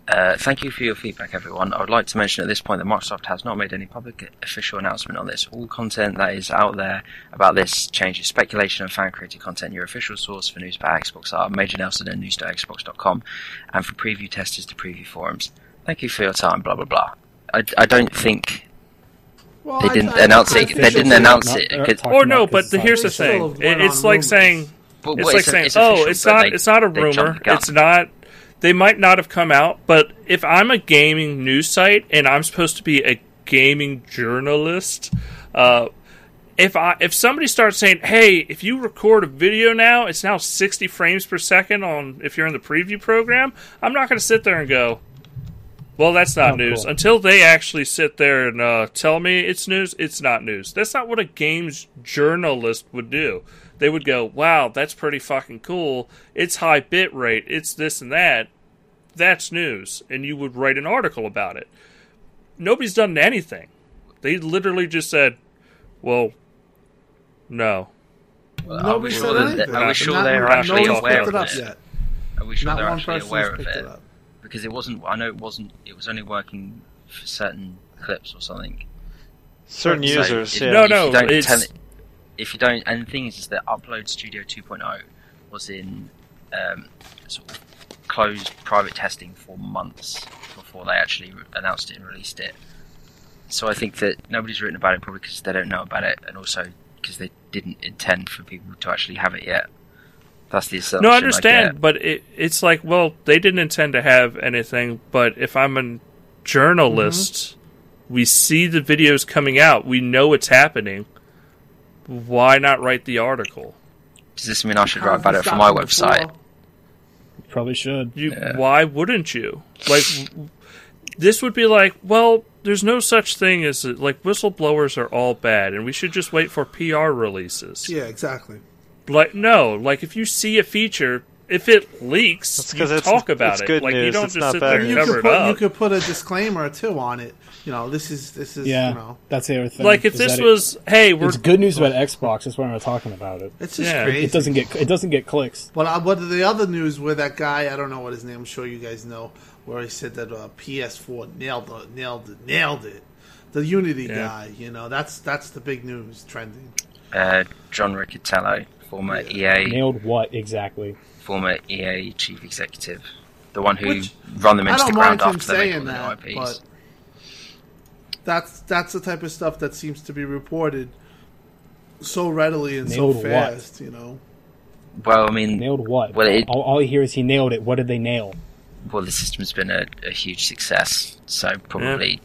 Uh, thank you for your feedback, everyone. I would like to mention at this point that Microsoft has not made any public official announcement on this. All content that is out there about this change is speculation and fan created content. Your official source for news about Xbox are Major Nelson and news.xbox.com, and for preview testers to preview forums. Thank you for your time. Blah blah blah. I, I don't think Well, they I- didn't I- announce it. They didn't announce Not- it. Could- talking Or no, but the, here's the thing. have It- went It's like rumors. saying Well, it's well, like saying, it's "Oh, it's not. they- it's not a rumor. jumped the gun. It's not. They might not have come out, but if I'm a gaming news site and I'm supposed to be a gaming journalist, uh, if I if somebody starts saying, "Hey, if you record a video now, it's now 60 frames per second on if you're in the preview program," I'm not going to sit there and go, "Well, that's not Oh, news." cool. Until they actually sit there and uh, tell me it's news, it's not news. That's not what a games journalist would do. They would go, "Wow, that's pretty fucking cool. It's high bit rate. It's this and that." That's news, and you would write an article about it. Nobody's done anything. They literally just said, "Well, no." Well, are Nobody we said that, anything. are we sure they're actually aware of it yet. Are we sure Not they're actually aware of it? it. Because it wasn't. I know it wasn't. It was only working for certain clips or something. Certain So users, if- yeah. No, if no, you it's- it- if you don't, and the thing is, is that Upload Studio 2.0 was in um, sort of closed private testing for months before they actually announced it and released it. So I think that nobody's written about it probably because they don't know about it, and also because they didn't intend for people to actually have it yet. That's the assumption. No, I I understand, get. but it, it's like, well, they didn't intend to have anything. But if I'm a journalist, we see the videos coming out, we know it's happening. Why not write the article? Does this mean I should write about it for my website? before. Probably should. You, Yeah. Why wouldn't you? Like, this would be like, well, there's no such thing as like whistleblowers are all bad, and we should just wait for PR releases. Yeah, exactly. Like, no, like if you see a feature, if it leaks, That's you 'cause it's- talk about it's it. good like you don't it's just sit there news. and You cover could it put up. you could put a disclaimer too on it. You know, this is this is Yeah, you know, that's the other thing. like if is this that it- was, hey, we're it's good news about Xbox. That's why we're talking about it. it's just Yeah, crazy. It doesn't get it doesn't get clicks. But uh, what the other news where that guy I don't know what his name. I'm sure you guys know where he said that uh, PS4 nailed it, nailed it, nailed it. The Unity Yeah. guy, you know, that's that's the big news trending. Uh, John Riccitiello, former EA, Nailed what exactly? Former EA chief executive, the one who Which, run them into the mind ground him after they make all saying the that, but IPs. that's that's the type of stuff that seems to be reported so readily and Nailed so what? fast. You know, Well, I mean, Nailed what? Well, it- all, all I hear is he nailed it. What did they nail? well, the system's been a, a huge success, so probably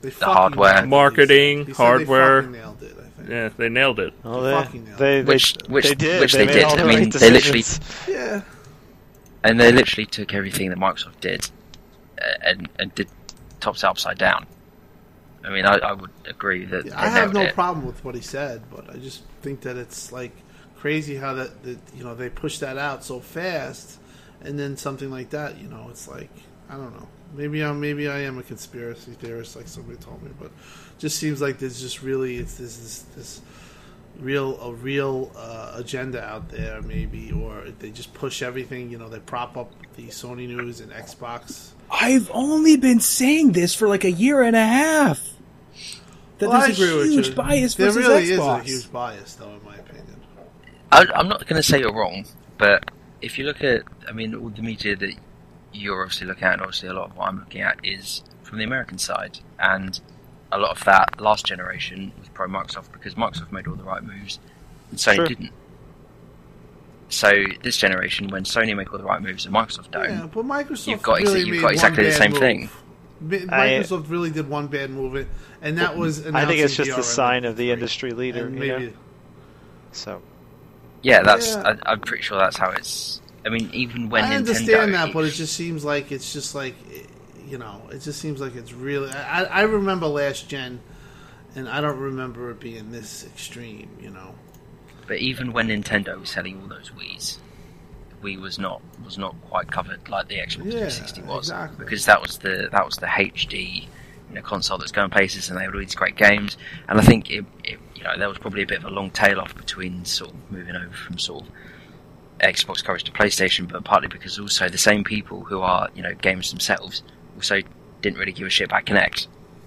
the hardware. nailed it. Marketing, He said they hardware. fucking nailed it. I think. yeah, they nailed it. Well, They they, fucking nailed they, it. Which- which- they did. which they, they made did. the I mean, right they literally- Yeah. and they literally took everything that Microsoft did uh, and and did tops upside down. I mean, I, I would agree that Yeah, I have no it. problem with what he said, but I just think that it's like crazy how that, that you know they push that out so fast, and then something like that. You know, it's like I don't know. Maybe I'm maybe I am a conspiracy theorist, like somebody told me, but just seems like there's just really it's this this, this real a real uh, agenda out there, maybe, or they just push everything. You know, they prop up the Sony news and Xbox. I've only been saying this for like a year and a half. That Well, I there's a agree with huge you. bias There versus really Xbox. is a huge bias, though, in my opinion. I, I'm not going to say you're wrong, but if you look at, I mean, all the media that you're obviously looking at, and obviously a lot of what I'm looking at is from the American side, and a lot of that last generation was pro Microsoft because Microsoft made all the right moves, and Sony Sure. didn't. So this generation, when Sony make all the right moves and Microsoft don't, Yeah, but Microsoft You've got exa- really you've got exactly the same move. thing. Mi- I- Microsoft really did one bad move, and that was. I think it's announcing just a DRM sign of the industry leader. And you maybe know? So yeah, that's Yeah. I, I'm pretty sure that's how it's. I mean, even when I Nintendo, understand that, but it just seems like it's just like you know, it just seems like it's really. I, I remember last gen, and I don't remember it being this extreme. You know, But even when Nintendo was selling all those Wii's, Wii was not was not quite covered like the Xbox Yeah, 360 was exactly. because that was the that was the HD you know console that's going places and they had all these great games and I think it, it you know there was probably a bit of a long tail off between sort of moving over from sort of Xbox coverage to PlayStation, but partly because also the same people who are you know gamers themselves also didn't really give a shit about Kinect,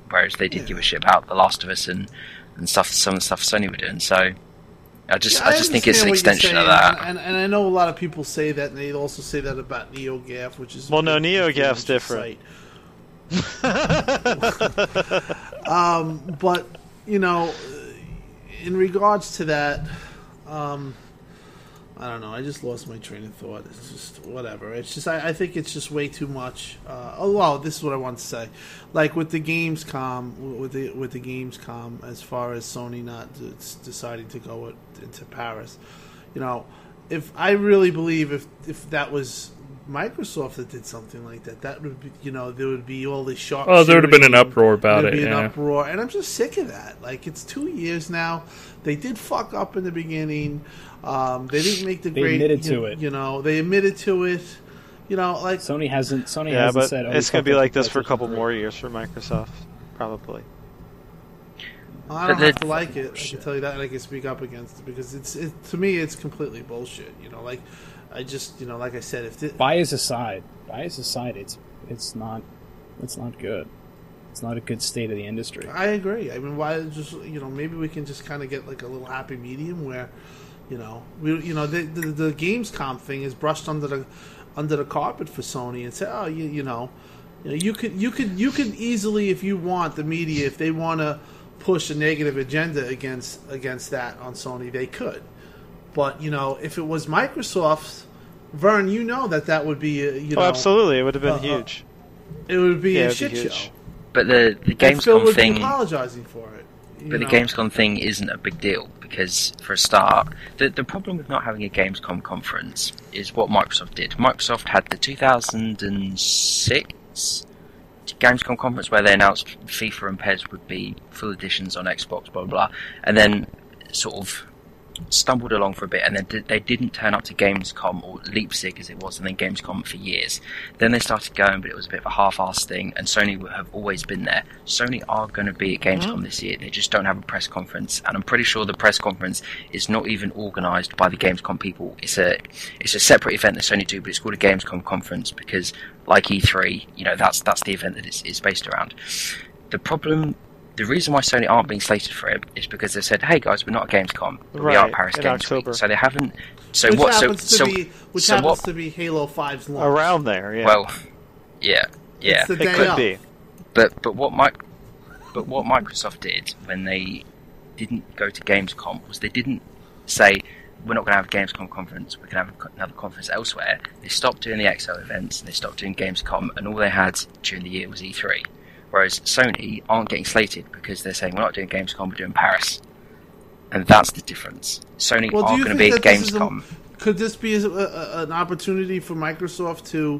whereas they did Yeah. give a shit about The Last of Us and and stuff some of the stuff Sony were doing. So I just Yeah, I just think it's an extension you're of that. And, and, and I know a lot of people say that, and they also say that about NeoGaf, which is Well, no, NeoGaf's different. site. Um, but you know, in regards to that, um, I don't know. I just lost my train of thought. It's just whatever. It's just I, I think it's just way too much. Uh, oh well, this is what I want to say. Like with the Gamescom, with the with the Gamescom, as far as Sony not d- deciding to go into Paris, you know, if I really believe if if that was Microsoft that did something like that, that would be you know there would be all this sharp. Oh, there would have been an uproar about it. Be an uproar, and I'm just sick of that. Like it's two years now. They did fuck up in the beginning. Um, they didn't make the They great. admitted you, to it. You know, they admitted to it. You know, like Sony hasn't. Sony Yeah, hasn't but said. Oh, it's going to be like this for a couple more years for Microsoft, probably. I don't have to like it. I can tell you that, and I can speak up against it because it's it, to me it's completely bullshit. You know, like I just you know, like I said, if the, Bias aside, bias aside, it's it's not it's not good. It's not a good state of the industry. I agree. I mean, why just you know maybe we can just kind of get like a little happy medium where, you know, we you know the, the the Gamescom thing is brushed under the under the carpet for Sony and say, oh, you you know, you know, you could you could you could easily if you want the media if they want to push a negative agenda against against that on Sony they could, but you know if it was Microsoft, Vern, you know that that would be a, you know Oh, absolutely. It would have been uh, uh, huge. it would be Yeah, a it'd be shit show. But the the And Phil Gamescom would thing, be apologizing for it. But the? Gamescom thing isn't a big deal because, for a start, the the problem with not having a Gamescom conference is what Microsoft did. Microsoft had the 2006 Gamescom conference where they announced FIFA and PES would be full editions on Xbox, blah blah, blah and then sort of stumbled along for a bit, and then they didn't turn up to Gamescom or Leipzig as it was, and then Gamescom for years. Then they started going, but it was a bit of a half-assed thing, and Sony have always been there. Sony are going to be at Gamescom mm. this year. They just don't have a press conference, and I'm pretty sure the press conference is not even organised by the Gamescom people. It's a it's a separate event that Sony do, but it's called a Gamescom conference because, like E3, you know that's that's the event that it's, it's based around. The problem the reason why Sony aren't being slated for it is because they said, "Hey guys, we're not at Gamescom, but we are at Paris in Games October. Week." So they haven't. So which what? So happens to so be which so happens what? to be Halo 5's launch. Around there, yeah. Well, yeah, yeah. It's the it day could of. be. But but what Mic- but what Microsoft did when they didn't go to Gamescom was they didn't say we're not going to have a Gamescom conference. We can have a co- another conference elsewhere. They stopped doing the XO events. And they stopped doing Gamescom, and all they had during the year was E3. Whereas Sony aren't getting slated because they're saying we're not doing Gamescom, we're doing Paris, and that's the difference. Sony Well, are you going to be at that this a- Gamescom. Could this be a, a, an opportunity for Microsoft to,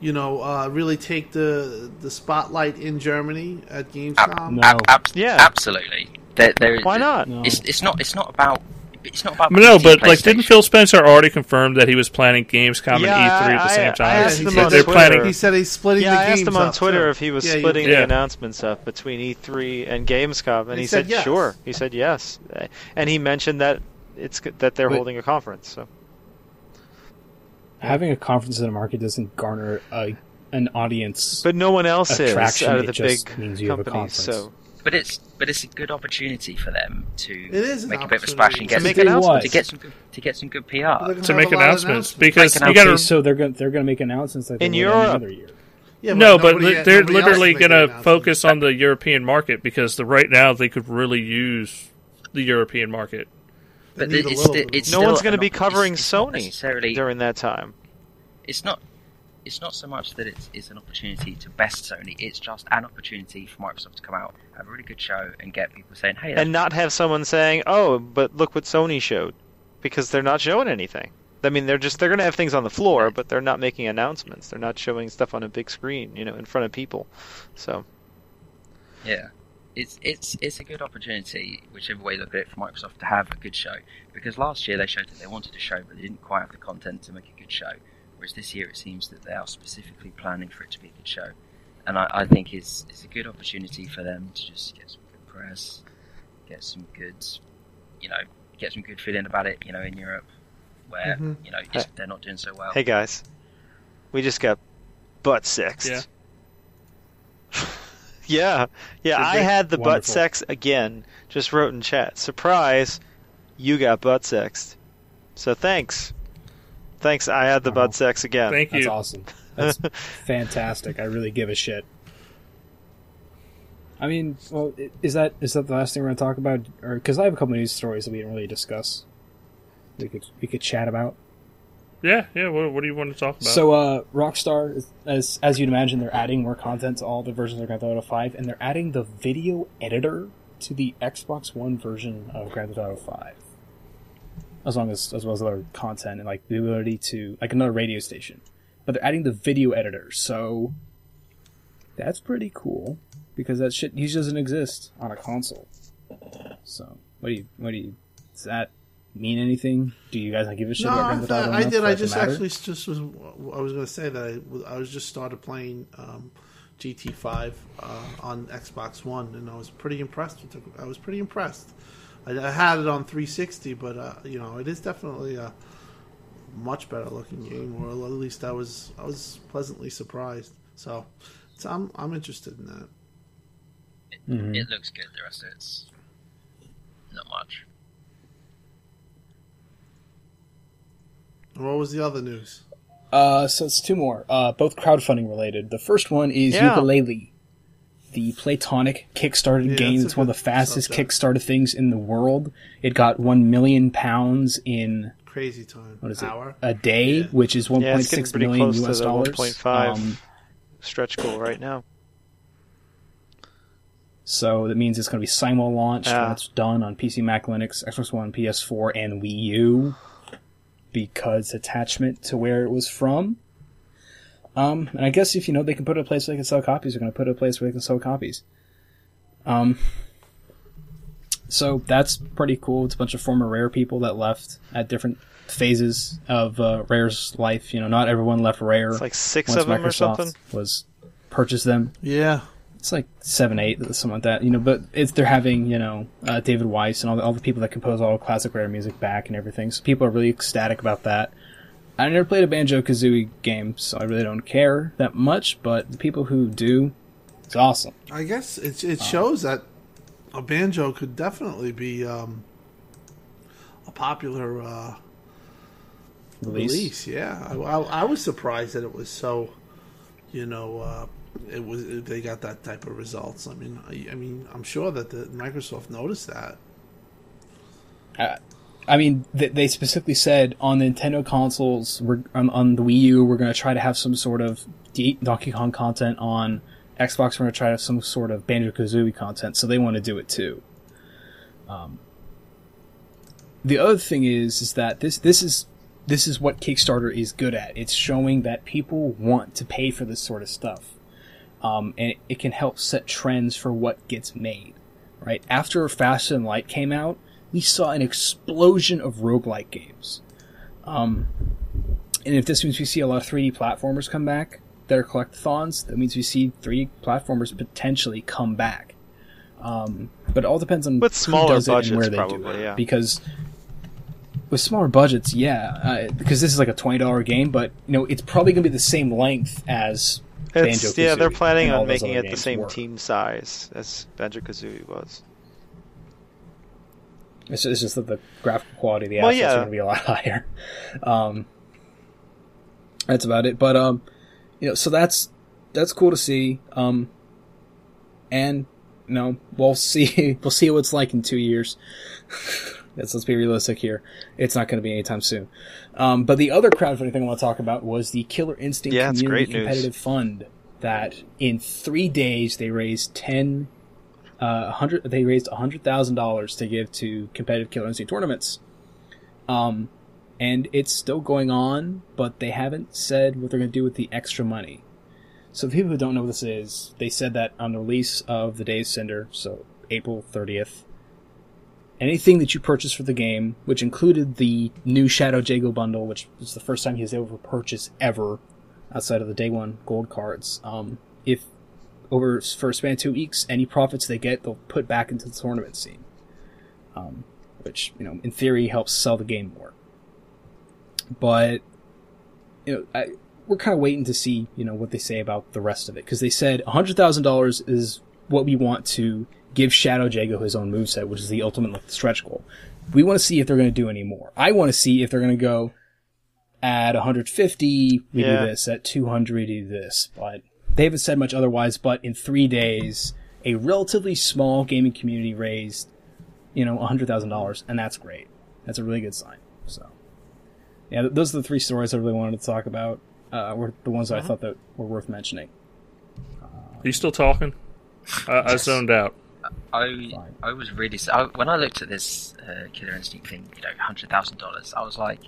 you know, uh, really take the the spotlight in Germany at Gamescom? No. Ab- ab- Yeah. absolutely. There, there, Why not? It's, it's not. It's not about. It's not about. No, but like, didn't Phil Spencer already confirm that he was planning Gamescom Yeah, and E3 at the I- same I time? asked he him said on they're Twitter. planning. He said he's splitting Yeah, the I games asked him on Twitter too. if he was Yeah, you- splitting Yeah. the announcements up between E3 and Gamescom, and He he, said said, yes. sure. He said yes, and he mentioned that it's that they're But- holding a conference. So Having a conference in the market doesn't garner a, an audience. But no one else is Attraction, out of it the just big means you have a companies. conference. So But it's but it's a good opportunity for them to is an make a bit of a splash and To get make some, announcements. to get some good, to get some good PR. They're gonna to have make a lot of announcements announcements. because Make you got okay, to so they're going they're going to make announcements like they In would Europe. any other year. Yeah, no, but nobody- li- they're nobody else literally is making going to announcements. focus on the European market because the, right now they could really use the European market. They But need a it's, little sti- bit. it's no still one's going to an be op- covering it's, it's not Sony necessarily. during that time. It's not. It's not so much that it's, it's an opportunity to best Sony. It's just an opportunity for Microsoft to come out, have a really good show, and get people saying, "Hey, and not have someone saying, "Oh, but look what Sony showed," because they're not showing anything. I mean, they're just they're going to have things on the floor, but they're not making announcements. They're not showing stuff on a big screen, you know, in front of people. So Yeah, it's it's it's a good opportunity, whichever way you look at it, for Microsoft to have a good show. Because last year they showed that they wanted a show, but they didn't quite have the content to make a good show. Whereas this year it seems that they are specifically planning for it to be a good show, and I, I think it's it's a good opportunity for them to just get some good press, get some good, you know, get some good feeling about it. You know, in Europe, where Mhm. you know it's, they're not doing so well. hey guys, we just got butt sexed. Yeah. yeah, yeah. I had the butt sex again. Just wrote in chat. Surprise, you got butt sexed. So thanks, thanks. I had the Wow. butt sex again. Thank That's you. awesome. That's fantastic. I really give a shit. I mean, well, is that is that the last thing we're going to talk about? Or because I have a couple of news stories that we didn't really discuss. we could we could chat about. Yeah, yeah. What, what do you want to talk about? So, uh, Rockstar, is- as as you'd imagine, they're adding more content to all the versions of Grand Theft Auto Five, and they're adding the video editor to the Xbox One version of Grand Theft Auto Five, as long as as well as other content and like the ability to like another radio station. But they're adding the video editor, so that's pretty cool because that shit usually doesn't exist on a console. So, what do you what do you does that mean anything? Do you guys not give a shit No, about I, Grand Theft thought- I did. I just actually just was. I was going to say that I, was- I was just started playing um, GT5 uh, on Xbox One, and I was pretty impressed with it. I was pretty impressed. I, I had it on 360, but uh, you know, it is definitely a much better looking game, or at least I was. I was pleasantly surprised. So, so I'm I'm interested in that. Mhm. It looks good. The rest of it's not much. What was the other news? Uh, so it's two more, uh, both crowdfunding related. The first one is Yeah. Yooka-Laylee, the Platonic Kickstarted Yeah, game. It's one of the fastest subject. Kickstarter things in the world. It got one million pounds in Crazy time. what is it Hour. a day, Yeah. which is one Yeah, point it's getting pretty million close to US the dollars. 1.5. Um, Stretch goal right now. so that means it's going to be simul launched when Ah. it's done on PC, Mac, Linux, Xbox One, PS4, and Wii U because attachment to where it was from. Um, and I guess if you know they can put it a place where they can sell copies, they're going to put it a place where they can sell copies. Um, so that's pretty cool. It's a bunch of former Rare people that left at different phases of uh, Rare's life. You know, not everyone left Rare. It's like six once of them or Microsoft something. was purchased them. Yeah. It's like seven, eight, something like that. You know, but it's they're having you know uh, David Wise and all the, all the people that compose all classic rare music back and everything. So people are really ecstatic about that. I never played a Banjo Kazooie game, so I really don't care that much. But the people who do, it's awesome. I guess it it shows that a banjo could definitely be um, a popular uh, Release. release. Yeah, I, I, I was surprised that it was so. You know, uh, it was they got that type of results. I mean, I, I mean, I'm sure that the Microsoft noticed that. I mean, they, they specifically said on Nintendo consoles, we're, on, on the Wii U, we're going to try to have some sort of Donkey Kong content. On Xbox, we're going to try to have some sort of Banjo Kazooie content. So they want to do it too. Um, the other thing is, is that this this is this is what Kickstarter is good at. It's showing that people want to pay for this sort of stuff, um, and it, it can help set trends for what gets made. Right after Faster Than Light came out, we saw an explosion of roguelike games. Um, and if this means we see a lot of 3D platformers come back are collectathons, that means we see 3D platformers potentially come back. Um, but it all depends on With who smaller and budgets, where they do probably, it. yeah. Because with smaller budgets, yeah, uh, because this is like a twenty dollar game, but you know it's probably going to be the same length as It's, yeah, they're planning on making it the same were. team size as Banjo Kazooie was. It's, it's just that the graphical quality of the Well, assets yeah. are going to be a lot higher. Um, that's about it. But um, you know, so that's that's cool to see. Um, and you know, we'll see we'll see what it's like in two years. let's let's be realistic here. It's not going to be anytime soon. Um, but the other crowdfunding thing I want to talk about was the Killer Instinct Yeah, Community great news. Competitive Fund. That in three days they raised ten uh, hundred. They raised hundred thousand dollars to give to competitive Killer Instinct tournaments. Um, and it's still going on, but they haven't said what they're going to do with the extra money. So, the people who don't know what this is, they said that on the release of the Days Cinder, so April thirtieth, anything that you purchase for the game, which included the new Shadow Jago bundle, which was the first time he was able to purchase ever outside of the day one gold cards. Um, if over for a span of two weeks, any profits they get, they'll put back into the tournament scene. Um, which, you know, in theory helps sell the game more. But, you know, I, we're kind of waiting to see, you know, what they say about the rest of it. Because they said $100,000 is what we want to give Shadow Jago his own moveset, which is the ultimate like, stretch goal. We want to see if they're going to do any more. I want to see if they're going to go at 150, we Yeah. do this. At 200, we do this. But they haven't said much otherwise. But in three days, a relatively small gaming community raised, you know, $100,000, and that's great. That's a really good sign. So, yeah, those are the three stories I really wanted to talk about. Uh, were the ones that I thought that were worth mentioning. Are you still talking? I, I Yes. zoned out. I I was really s I when I looked at this uh, Killer Instinct thing, you know, hundred thousand dollars. I was like,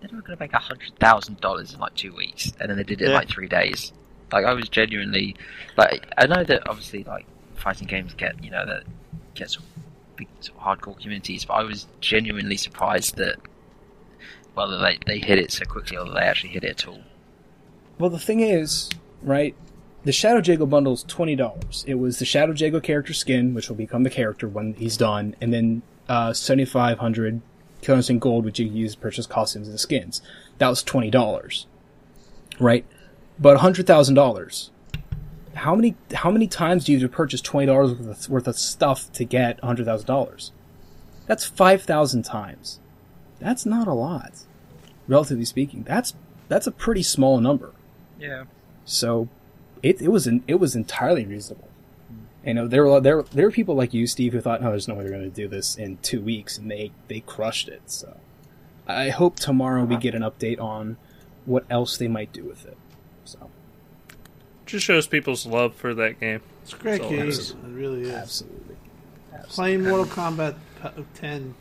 they're not going to make hundred thousand dollars in like two weeks, and then they did it in like three days. Like I was genuinely like I know that obviously like fighting games get you know that get sort big sort of hardcore communities, but I was genuinely surprised that that they they hit it so quickly or they actually hit it at all. Well, the thing is, right? The Shadow Jago bundle is twenty dollars. It was the Shadow Jago character skin, which will become the character when he's done, and then uh, seventy five hundred Killer Instinct Gold, which you can use to purchase costumes and skins. That was twenty dollars, right? But hundred thousand dollars. How many how many times do you have to purchase twenty dollars worth, of- worth of stuff to get hundred thousand dollars? That's five thousand times. That's not a lot, relatively speaking. That's that's a pretty small number. Yeah. So it, it was an, it was entirely reasonable. Hmm. You know, there were there there were people like you, Steve, who thought, "No, there's no way they're going to do this in two weeks," and they they crushed it. So I hope tomorrow we get an update on what else they might do with it. So Just shows people's love for that game. It's a great So, game. It really is. absolutely, absolutely. Playing Mortal Kombat 10,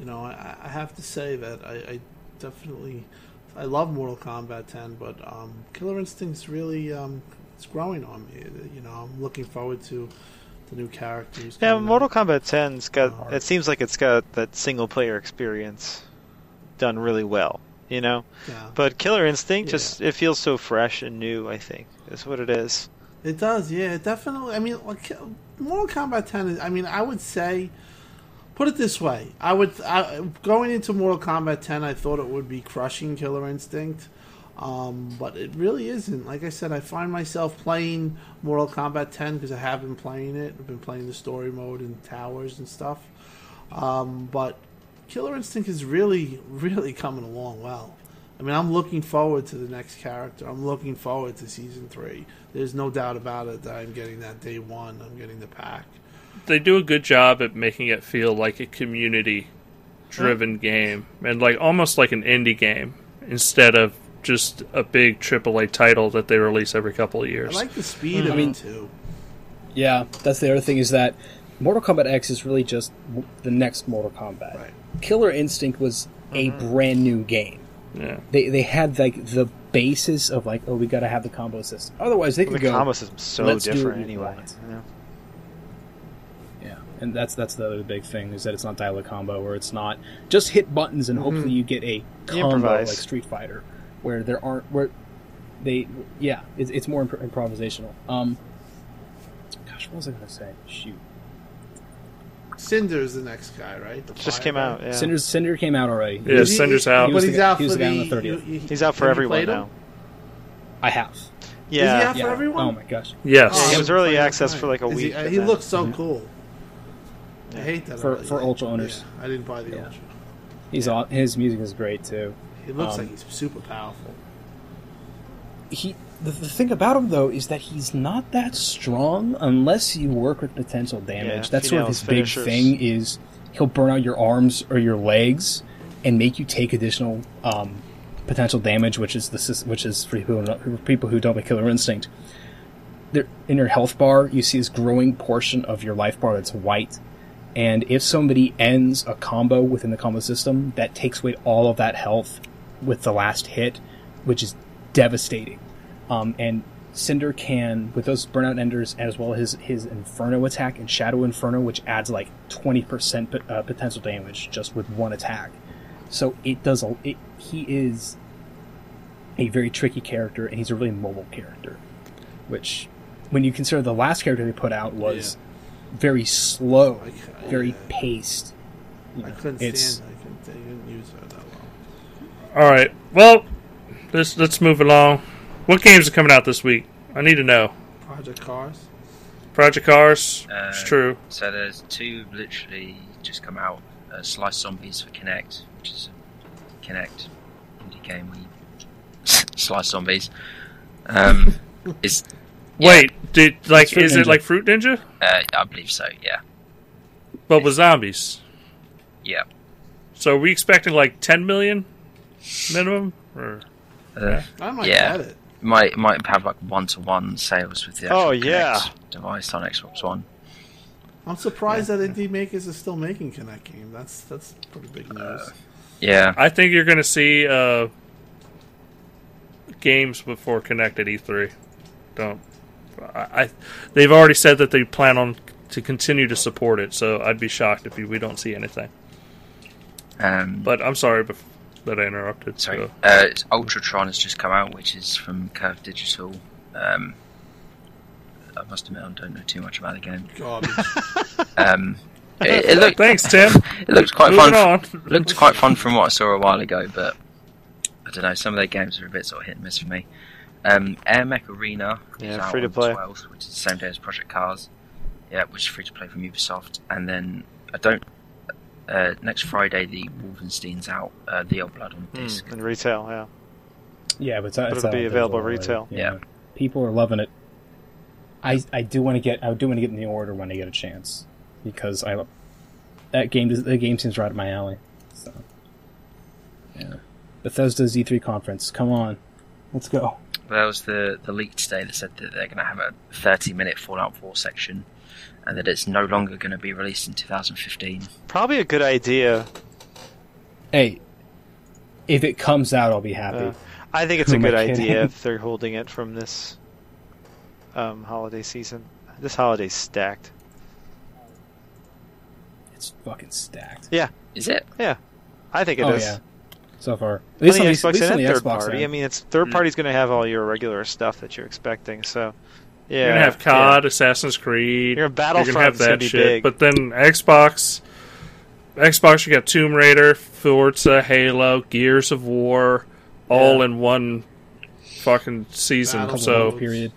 you know, I, I have to say that I, I definitely I love Mortal Kombat 10, but um, Killer Instinct's really um, it's growing on me. You know, I'm looking forward to the new characters. Yeah, Mortal out. Kombat 10's got. Uh, It seems like it's got that single player experience done really well. You know, Yeah. but Killer Instinct Yeah. just it feels so fresh and new. I think is what it is. It does, yeah, it definitely. I mean, like Mortal Kombat 10 is. I mean, I would say, put it this way: I would I, going into Mortal Kombat 10, I thought it would be crushing Killer Instinct, um, but it really isn't. Like I said, I find myself playing Mortal Kombat 10 because I have been playing it. I've been playing the story mode and towers and stuff, um, but Killer Instinct is really, really coming along well. I mean, I'm looking forward to the next character. I'm looking forward to season three. There's no doubt about it that I'm getting that day one. I'm getting the pack. They do a good job at making it feel like a community driven game and like almost like an indie game instead of just a big AAA title that they release every couple of years. I like the speed mm-hmm. I of mean- it too. Yeah, that's the other thing is that Mortal Kombat X is really just the next Mortal Kombat. Right. Killer Instinct was a mm-hmm. brand new game. yeah. They they had like the basis of like, oh, we got to have the combo system. Otherwise, they The could go. The combo system's so different anyway. Yeah. Yeah, and that's that's the other big thing is that it's not dial a combo or it's not just hit buttons and hopefully mm-hmm. you get a combo improvise. like Street Fighter, where there aren't where they yeah, it's, it's more impro- improvisational. Um, gosh, what was I going to say? Shoot, Cinder's the next guy, right? The Just came guy? out. Yeah. Cinder Cinder came out already. Yeah, He- Cinder's he- out. He But he's the- out he was for the guy the. the 30th. you- you- He's out for everyone played him? now. I have. Yeah. Is he out Yeah. for everyone? Oh my gosh. Yes. Yeah, he Oh, was I early access for like a. Is week, He, but he looks so mm-hmm. cool. I hate that For- for Ultra owners. Yeah, I didn't buy the Yeah. Ultra. He's on. His music is great too. He looks Um, like he's super powerful. he the, the thing about him though is that he's not that strong unless you work with potential damage. Yeah, That's sort of his finishers. big thing is he'll burn out your arms or your legs and make you take additional um, potential damage, which is the which is for people who don't, for people who don't have Killer Instinct. There, in your health bar, you see this growing portion of your life bar that's white, and if somebody ends a combo within the combo system, that takes away all of that health with the last hit, which is devastating. Um, and Cinder can, with those burnout enders, as well as his, his Inferno attack and Shadow Inferno, which adds like 20% pot- uh, potential damage just with one attack. So it does, a, it, he is a very tricky character, and he's a really mobile character. Which, when you consider the last character they put out was very slow, I ca- very yeah. paced. You I couldn't it's, stand. I couldn't, I couldn't use her that well. All right. Well, let's let's move along. What games are coming out this week? I need to know. Project Cars. Project Cars. Uh, it's true. So there's two literally just come out. Uh, Slice Zombies for Kinect, which is a Kinect indie game where you slice zombies. Um, is Wait, did like Fruit is it like Fruit Ninja, uh, I believe so. Yeah, but with zombies? yeah. So are we expecting like 10 million minimum? Or Uh, I might Yeah. get it. might might have like one to one sales with the actual Oh, yeah. Kinect device on Xbox One. I'm surprised that indie makers are still making Kinect game. That's that's pretty big news. Yeah, I think you're going to see uh, games before Kinect at E3. Don't. I, I, they've already said that they plan on to continue to support it, so I'd be shocked if we don't see anything. um, But I'm sorry bef- that I interrupted. sorry, so- uh, it's Ultratron has just come out, which is from Curve Digital. Um, I must admit, I don't know too much about the game. Um, it, it looked Thanks, Tim. it looked quite Moving fun. on. looked quite fun from what I saw a while ago, but I don't know. Some of their games are a bit sort of hit and miss for me. Um, Air Mech Arena is Yeah, out free to play. the 12th, which is the same day as Project Cars. Yeah, which is free to play from Ubisoft. And then I don't. Uh, next Friday, the Wolfenstein's out. Uh, the Old Blood on disc. Hmm, in retail, yeah. Yeah, but it's, But it'll be there available already. retail. Yeah. people are loving it. I I do want to get I do want to get in the order when I get a chance because I that game the game seems right up my alley. So yeah, Bethesda's E3 conference. Come on, let's go. There was the the leak today that said that they're going to have a 30 minute Fallout 4 section, and that it's no longer going to be released in 2015. Probably a good idea. Hey, if it comes out, I'll be happy. Uh, I think it's Who a good idea if they're holding it from this um, holiday season. This holiday's stacked. It's fucking stacked. Yeah. Is it? Yeah. I think it is. oh yeah, so far. At least on the, Xbox at least on the third Xbox party. end. I mean, it's third Mm. party's going to have all your regular stuff that you're expecting. So, yeah, You're gonna have COD, Assassin's Creed. Your You're Battlefront's gonna have gonna that shit. big. But then Xbox, Xbox, you got Tomb Raider, Forza, Halo, Gears of War, all Yeah. in one fucking season. Battle So, period.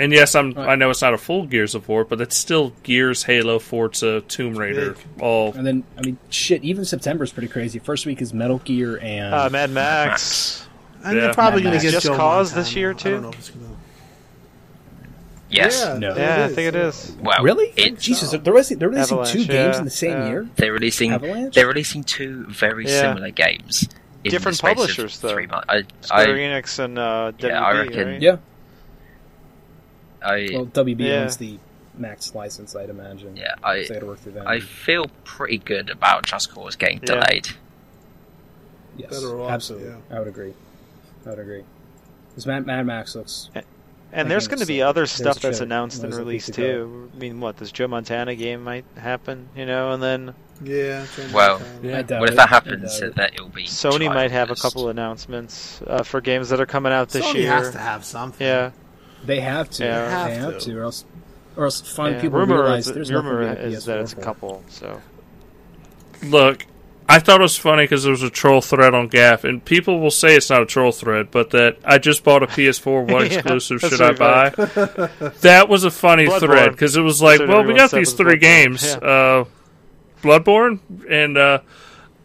And yes, I'm. Right. I know it's not a full Gears of War, but it's still Gears, Halo, Forza, Tomb Raider, big. all. And then I mean, shit. Even September is pretty crazy. First week is Metal Gear and Uh, Mad Max. And Yeah. they're probably going to get Just Joe Cause this year, I too? don't know if it's gonna... Yes. Yeah, No. Yeah, I think it is. Wow. really, it- Jesus, they're releasing, they're releasing two games yeah, in the same yeah. year. They're releasing. Avalanche? They're releasing two very Yeah. similar games. Different publishers, though. Three months. I, Square I, Enix and uh, WB, Yeah, I reckon- right? Yeah. I, Well, WB Yeah. owns the Max license, I'd imagine. yeah, I, So they got to work through that. I feel pretty good about Just Cause getting Yeah. delayed. yes, off, absolutely. I would agree. I would agree. Because Mad, Mad Max looks. And That there's going to be other stuff that's trailer. announced and released to too. I mean, what this Joe Montana game might happen, you know, and then Yeah. Well, Yeah. I What if that happens? doubt it. That it'll be Sony might have a couple announcements uh, for games that are coming out this Sony year. has to have something. Yeah, They have to. Yeah. They Have have to. to. or else, or else finally yeah. people rumor realize is, there's rumor nothing to is that it's a couple. So Look, I thought it was funny because there was a troll thread on GAF, and people will say it's not a troll thread, but that I just bought a PS4. What Yeah, exclusive should I buy? that was a funny Bloodborne. thread because it was like, So well, we got these three Bloodborne. games, Yeah. uh, Bloodborne, and uh,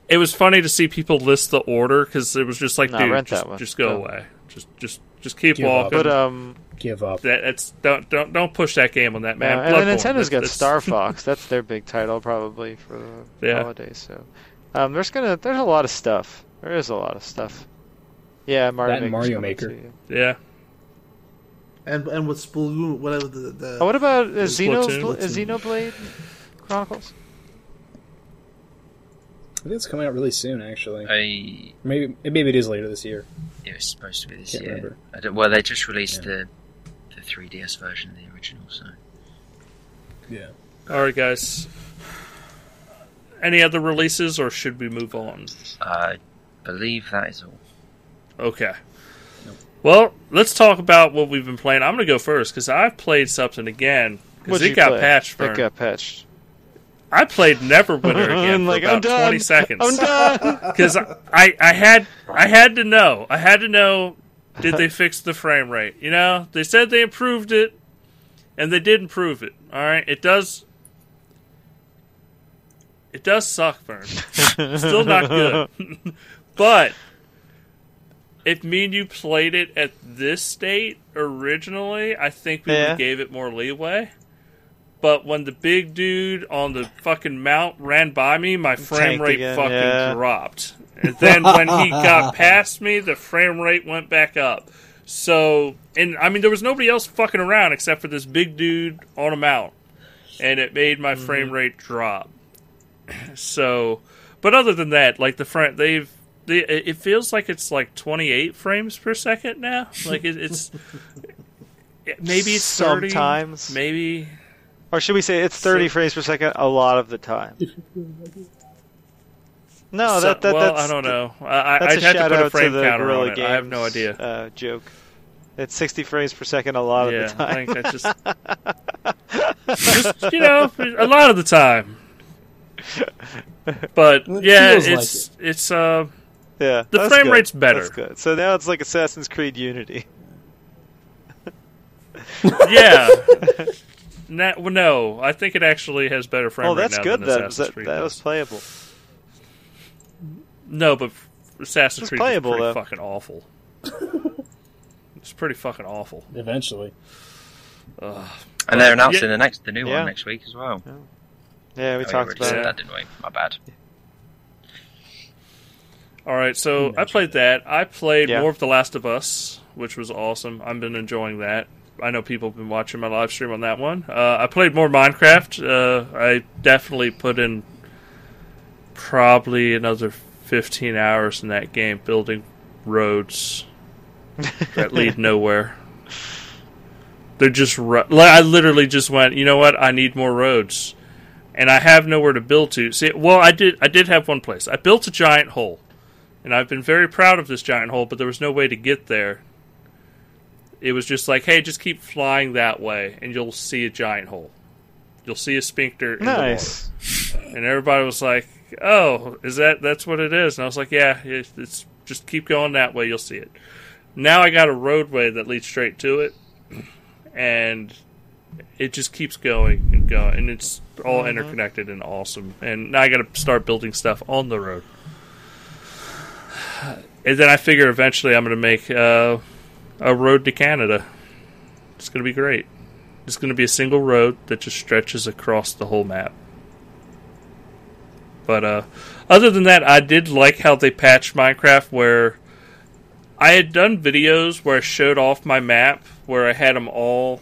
it was funny to see people list the order because it was just like, Nah, dude, rent just, that one. just go Yeah. away, just just just keep Give up. walking. but um, Give up. that, that's don't don't don't push that game on that man. yeah, and then Nintendo's got that's- Star Fox. That's their big title probably for the Yeah. holidays. So um, there's gonna there's a lot of stuff. There is a lot of stuff. Yeah, Mario That Mario Maker. too. Yeah, And and with Sploon, whatever the, the Oh, what about uh, Xeno Splatoon. is Xenoblade Chronicles? I think it's coming out really soon, actually. I, Maybe maybe it is later this year. it was supposed to be this Can't year. remember. I don't, well, they just released Yeah. the the 3DS version of the original. So Yeah. all right, guys. Any other releases, or should we move on? I believe that is all. Okay. Well, let's talk about what we've been playing. I'm going to go first because I've played something again because What'd it you got play? patched. It got patched. I played Neverwinter again for like about I'm done. 20 seconds I'm done. because I, I had I had to know I had to know did they fix the frame rate? You know, they said they improved it, and they did improve it. All right, it does. It does suck, Vern. Still not good. but if me and you played it at this state originally, I think we Yeah. gave it more leeway. but when the big dude on the fucking mount ran by me, my frame Tanked rate again, fucking yeah. dropped. And then when he got past me, the frame rate went back up. So, and I mean, there was nobody else fucking around except for this big dude on a mount, and it made my Mm-hmm. frame rate drop. So, but other than that, like the front, they've. They, it feels like it's like 28 frames per second now. Like it, it's maybe it's 30, Sometimes. maybe Or should we say it's 30 So- frames per second a lot of the time? No, So- that, that well, that's I don't know. I, I, That's I'd a have to shout put a out frame to the counter Guerrilla on it. Games I have no idea. Uh, joke. It's 60 frames per second a lot yeah, of the time. I think that's just, just you know, a lot of the time. But It yeah, feels like it's it's uh yeah, the frame good. rate's better. That's good. So now it's like Assassin's Creed Unity. yeah. Na- no, I think it actually has better frame oh, rate that's now good than. Assassin's That, Creed that was playable. No, but Assassin's It's Creed playable, is pretty though. fucking awful. it's pretty fucking awful. Eventually. And they're announcing Yeah. the next, the new Yeah. one next week as well. Yeah, we Oh, talked already about that, didn't we? My bad. All right, so I played that. I played Yeah. more of The Last of Us, which was awesome. I've been enjoying that. I know people have been watching my live stream on that one. Uh, I played more Minecraft. Uh, I definitely put in probably another 15 hours in that game building roads that lead nowhere. They're just. I literally just went. You know what? I need more roads, and I have nowhere to build to. See, well, I did. I did have one place. I built a giant hole, and I've been very proud of this giant hole. But there was no way to get there. It was just like, hey, just keep flying that way, and you'll see a giant hole. You'll see a sphincter. In Nice. And everybody was like, "Oh, is that that's what it is?" And I was like, "Yeah, it- it's just keep going that way. You'll see it." Now I got a roadway that leads straight to it, and it just keeps going and going, and it's all interconnected and awesome. And now I got to start building stuff on the road. And then I figure eventually I'm going to make uh, a road to Canada. It's going to be great. It's going to be a single road that just stretches across the whole map. But uh, other than that, I did like how they patched Minecraft where I had done videos where I showed off my map where I had them all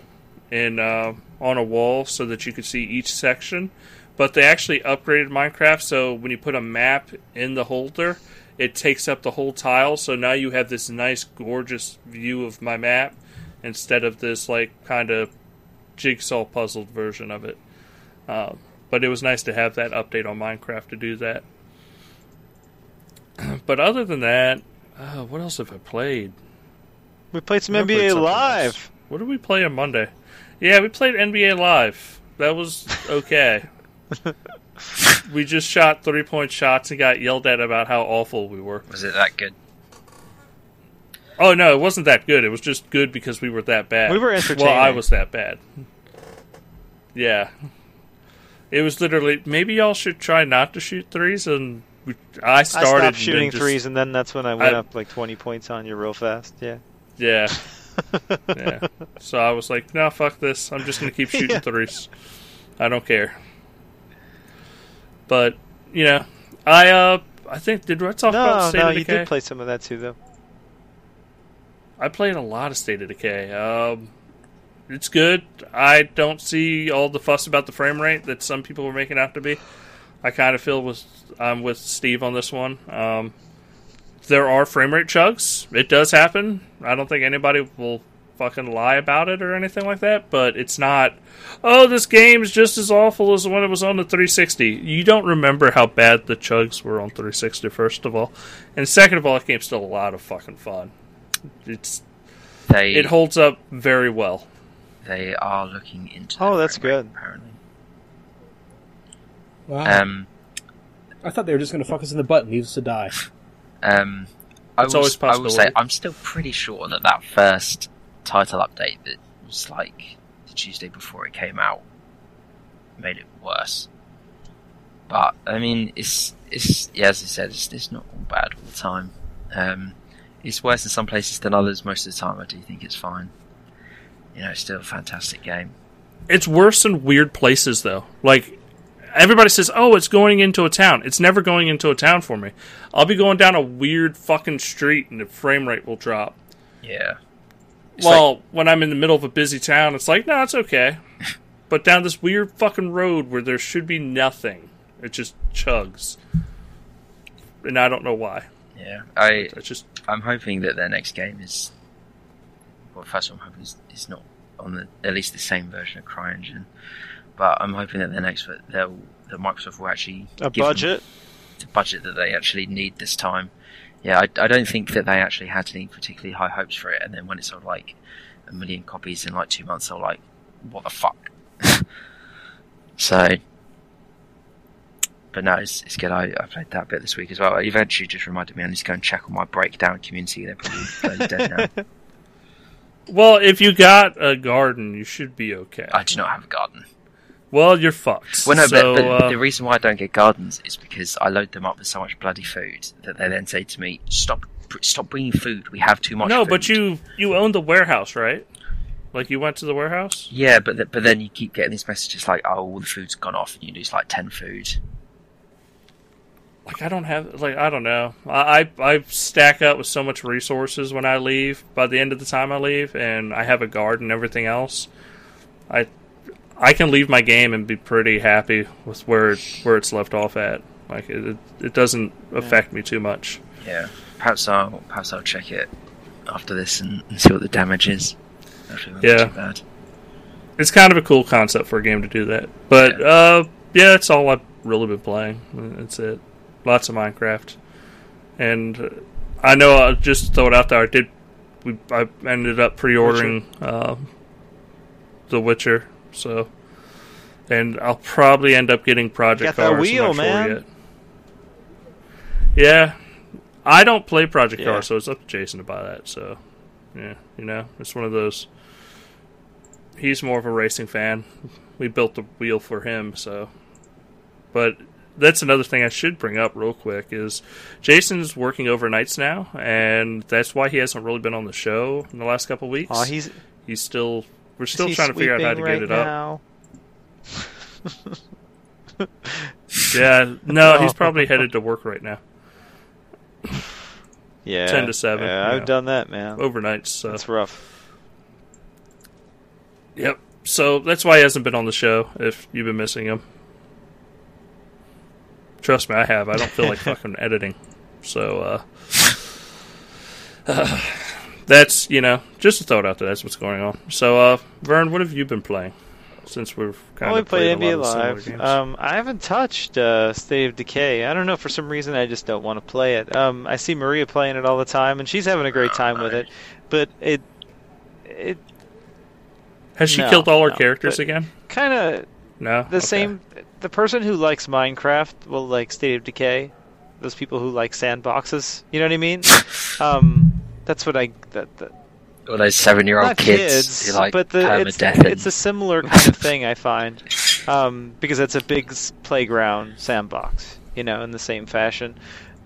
in uh, on a wall so that you could see each section. But they actually upgraded Minecraft so when you put a map in the holder, it takes up the whole tile. So now you have this nice, gorgeous view of my map instead of this like kind of jigsaw puzzled version of it. Uh, but it was nice to have that update on Minecraft to do that. but other than that, uh, what else have I played? We played some I played NBA something Live. else. What did we play on Monday? Yeah, we played NBA Live. That was okay. we just shot three point shots and got yelled at about how awful we were. Was it that good? Oh no, it wasn't that good. It was just good because we were that bad. We were Well, I was that bad. Yeah. It was literally maybe y'all should try not to shoot threes and I I started stopped shooting just- threes, and then that's when I went I- up like 20 points on you real fast. Yeah. Yeah. yeah. So I was like, no, fuck this. I'm just going to keep shooting Yeah. threes. I don't care. But, you know, I uh I think did I talk about No, State no, of you did play some of that too, though. I played a lot of State of Decay. Um it's good. I don't see all the fuss about the frame rate that some people were making out to be. I kind of feel with I'm with Steve on this one. Um, there are frame rate chugs. It does happen. I don't think anybody will fucking lie about it or anything like that. But it's not. Oh, this game is just as awful as when it was on the 360. You don't remember how bad the chugs were on 360. First of all, and second of all, that game's still a lot of fucking fun. It's They it holds up very well. They are looking into. Oh, the that's frame rate, good. Apparently, Wow. um, I thought they were just going to fuck us in the butt and leave us to die. um, I It's will, always I will say. I'm still pretty sure that that first title update that was like the Tuesday before it came out made it worse. But I mean, it's it's yeah, as I said, it's, it's not all bad all the time. Um, it's worse in some places than others. Most of the time, I do think it's fine. You know, it's still a fantastic game. it's worse in weird places though. Like everybody says, "Oh, it's going into a town." It's never going into a town for me. I'll be going down a weird fucking street and the frame rate will drop. Yeah. It's well, when I'm in the middle of a busy town, it's like, no, it's okay. but down this weird fucking road where there should be nothing, it just chugs, and I don't know why. Yeah, I It's just I'm hoping that their next game is. Well, first I'm hoping is not on the at least the same version of CryEngine, but I'm hoping that their next they'll that Microsoft will actually A budget. the budget that they actually need this time. Yeah, I, I don't think that they actually had any particularly high hopes for it, and then when it sold like a million copies in like two months, they're like, "What the fuck?" so, but no, it's, it's good. I, I played that bit this week as well. Eventually just reminded me I need to go and check on my breakdown community. They're probably dead now. well, if you got a garden, you should be okay. I do not have a garden. Well, you're fucked. Well, no, so, but, but uh, the reason why I don't get gardens is because I load them up with so much bloody food that they then say to me, "Stop, stop bringing food. We have too much." no, food." but you you own the warehouse, right? Like you went to the warehouse. Yeah, but th- but then you keep getting these messages like, "Oh, all the food's gone off," and you lose like ten food. Like I don't have like I don't know. I, I I stack up with so much resources when I leave. By the end of the time I leave, and I have a guard and everything else, I I can leave my game and be pretty happy with where it, where it's left off at. Like it it doesn't affect me too much. Yeah, perhaps I'll perhaps I'll check it after this and, and see what the damage is. Actually, Yeah. too bad. It's kind of a cool concept for a game to do that. But Yeah. uh, yeah, that's all I've really been playing. That's it. Lots of Minecraft, and I know I'll just throw it out there. I did. We I ended up pre-ordering uh, The Witcher, so and I'll probably end up getting Project Got Cars. I'm wheel, sure man. yet. Yeah, I don't play Project Yeah. So it's up to Jason to buy that. So yeah, you know, it's one of those. He's more of a racing fan. We built the wheel for him, so. But that's another thing I should bring up real quick is Jason's working overnights now, and that's why he hasn't really been on the show in the last couple weeks. Aw, he's he's still we're still trying to figure out how to sweeping get right it up. Yeah, no, he's Oh. probably headed to work right now, Yeah, 10 to 7, Yeah. I've done that, man. overnights. So That's rough. Yep. So that's why he hasn't been on the show. If you've been missing him, trust me, I have. I don't feel like fucking editing. So uh, that's you know just to throw it out there. That's what's going on. So uh, Vern, what have you been playing since we've kind only of played played a lot NBA of Live. Um, I haven't touched uh, State of Decay. I don't know for some reason I just don't want to play it. Um, I see Maria playing it all the time, and she's having a great time with it. But it, it Has she no, killed all her no, characters again? kind of No. the Okay. same. The person who likes Minecraft will like State of Decay. Those people who like sandboxes, you know what I mean? um, that's what I. That, that, All those seven-year-old not kids, kids, who like but the, it's, it's a similar kind of thing I find, um, because it's a big playground sandbox, you know, in the same fashion.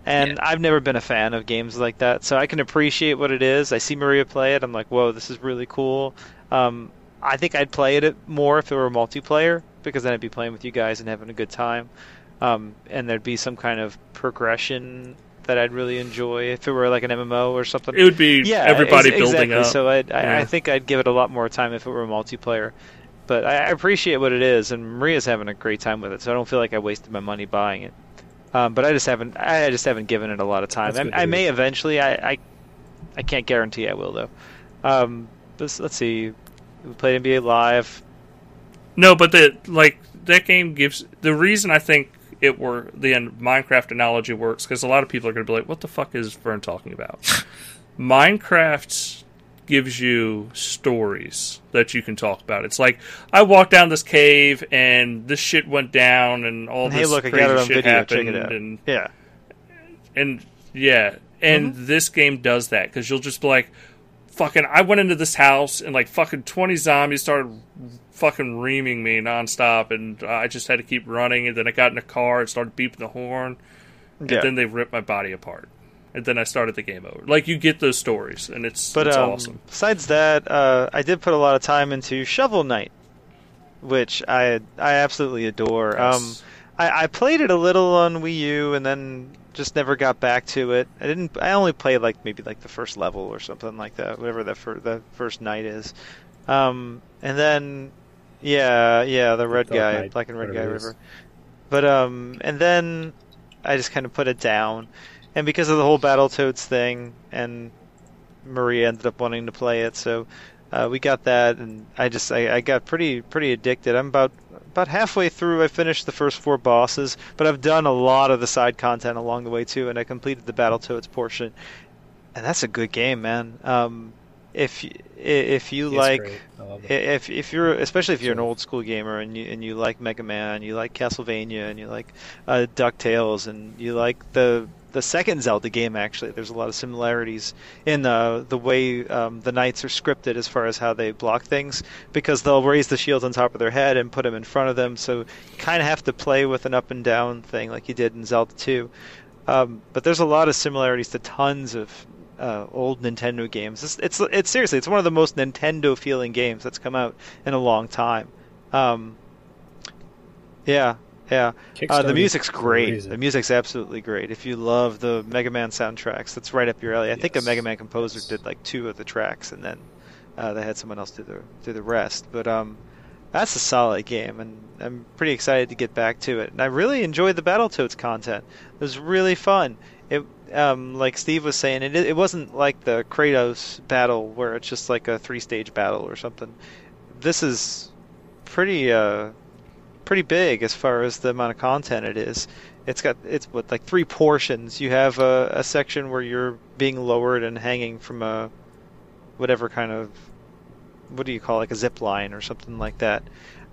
And Yeah. I've never been a fan of games like that, so I can appreciate what it is. I see Maria play it, I'm like, whoa, this is really cool. Um, I think I'd play it more if it were multiplayer, because then I'd be playing with you guys and having a good time. Um, and there'd be some kind of progression that I'd really enjoy if it were like an MMO or something it would be yeah, everybody ex- building exactly. up. So I'd, I, Yeah. I think I'd give it a lot more time if it were multiplayer. But I, appreciate what it is, and Maria's having a great time with it. So I don't feel like I wasted my money buying it. Um, but I just haven't. I just haven't given it a lot of time. That's good to I, I may eventually. I, I, I can't guarantee I will though. Um, let's, let's see. We played NBA Live. No, but the like that game gives the reason I think it were the Minecraft analogy works because a lot of people are going to be like, "What the fuck is Vern talking about?" Minecraft gives you stories that you can talk about. It's like I walked down this cave and this shit went down and all hey, this look, I crazy got it on shit video. happened Check it out. and Yeah. and yeah, and Mm-hmm. this game does that because you'll just be like, fucking, I went into this house and like fucking twenty zombies started fucking reaming me nonstop, and I just had to keep running. And then I got in a car and started beeping the horn, and Yeah. then they ripped my body apart. And then I started the game over. Like you get those stories, and it's But it's um, awesome. besides that, uh, I did put a lot of time into Shovel Knight. which I I absolutely adore. Um, I, I played it a little on Wii U and then just never got back to it. I didn't. I only played like maybe like the first level or something like that, whatever the fir- the first night is. Um, and then yeah, yeah, the red Dark guy, Knight, black and red guy, whatever it is. whatever. But um, and then I just kind of put it down, and because of the whole Battletoads thing, and Maria ended up wanting to play it, so uh, we got that, and I just I, I got pretty pretty addicted. I'm about about halfway through. I finished the first four bosses, but I've done a lot of the side content along the way too, and I completed the Battletoads portion, and that's a good game, man. Um, if if you It's like great. I love it. if if you're especially if you're an old school gamer and you and you like Mega Man, you like Castlevania, and you like uh, Ducktales, and you like the the second Zelda game. Actually, there's a lot of similarities in the the way um, the knights are scripted as far as how they block things, because they'll raise the shields on top of their head and put them in front of them. So you kind of have to play with an up and down thing like you did in Zelda 2. Um, but there's a lot of similarities to tons of uh, old Nintendo games. It's, it's it's seriously it's one of the most Nintendo feeling games that's come out in a long time. Um, yeah, yeah. Uh, the music's great. The music's absolutely great. If you love the Mega Man soundtracks, that's right up your alley. I think a Mega Man composer Yes. did like two of the tracks, and then uh, they had someone else do the do the rest. But um, that's a solid game, and I'm pretty excited to get back to it. And I really enjoyed the Battletoads content. It was really fun. It um, like Steve was saying, it it wasn't like the Kratos battle where it's just like a three stage battle or something. This is pretty uh pretty big as far as the amount of content it is. It's got it's what like three portions. You have a, a section where you're being lowered and hanging from a whatever kind of what do you call like a zip line or something like that.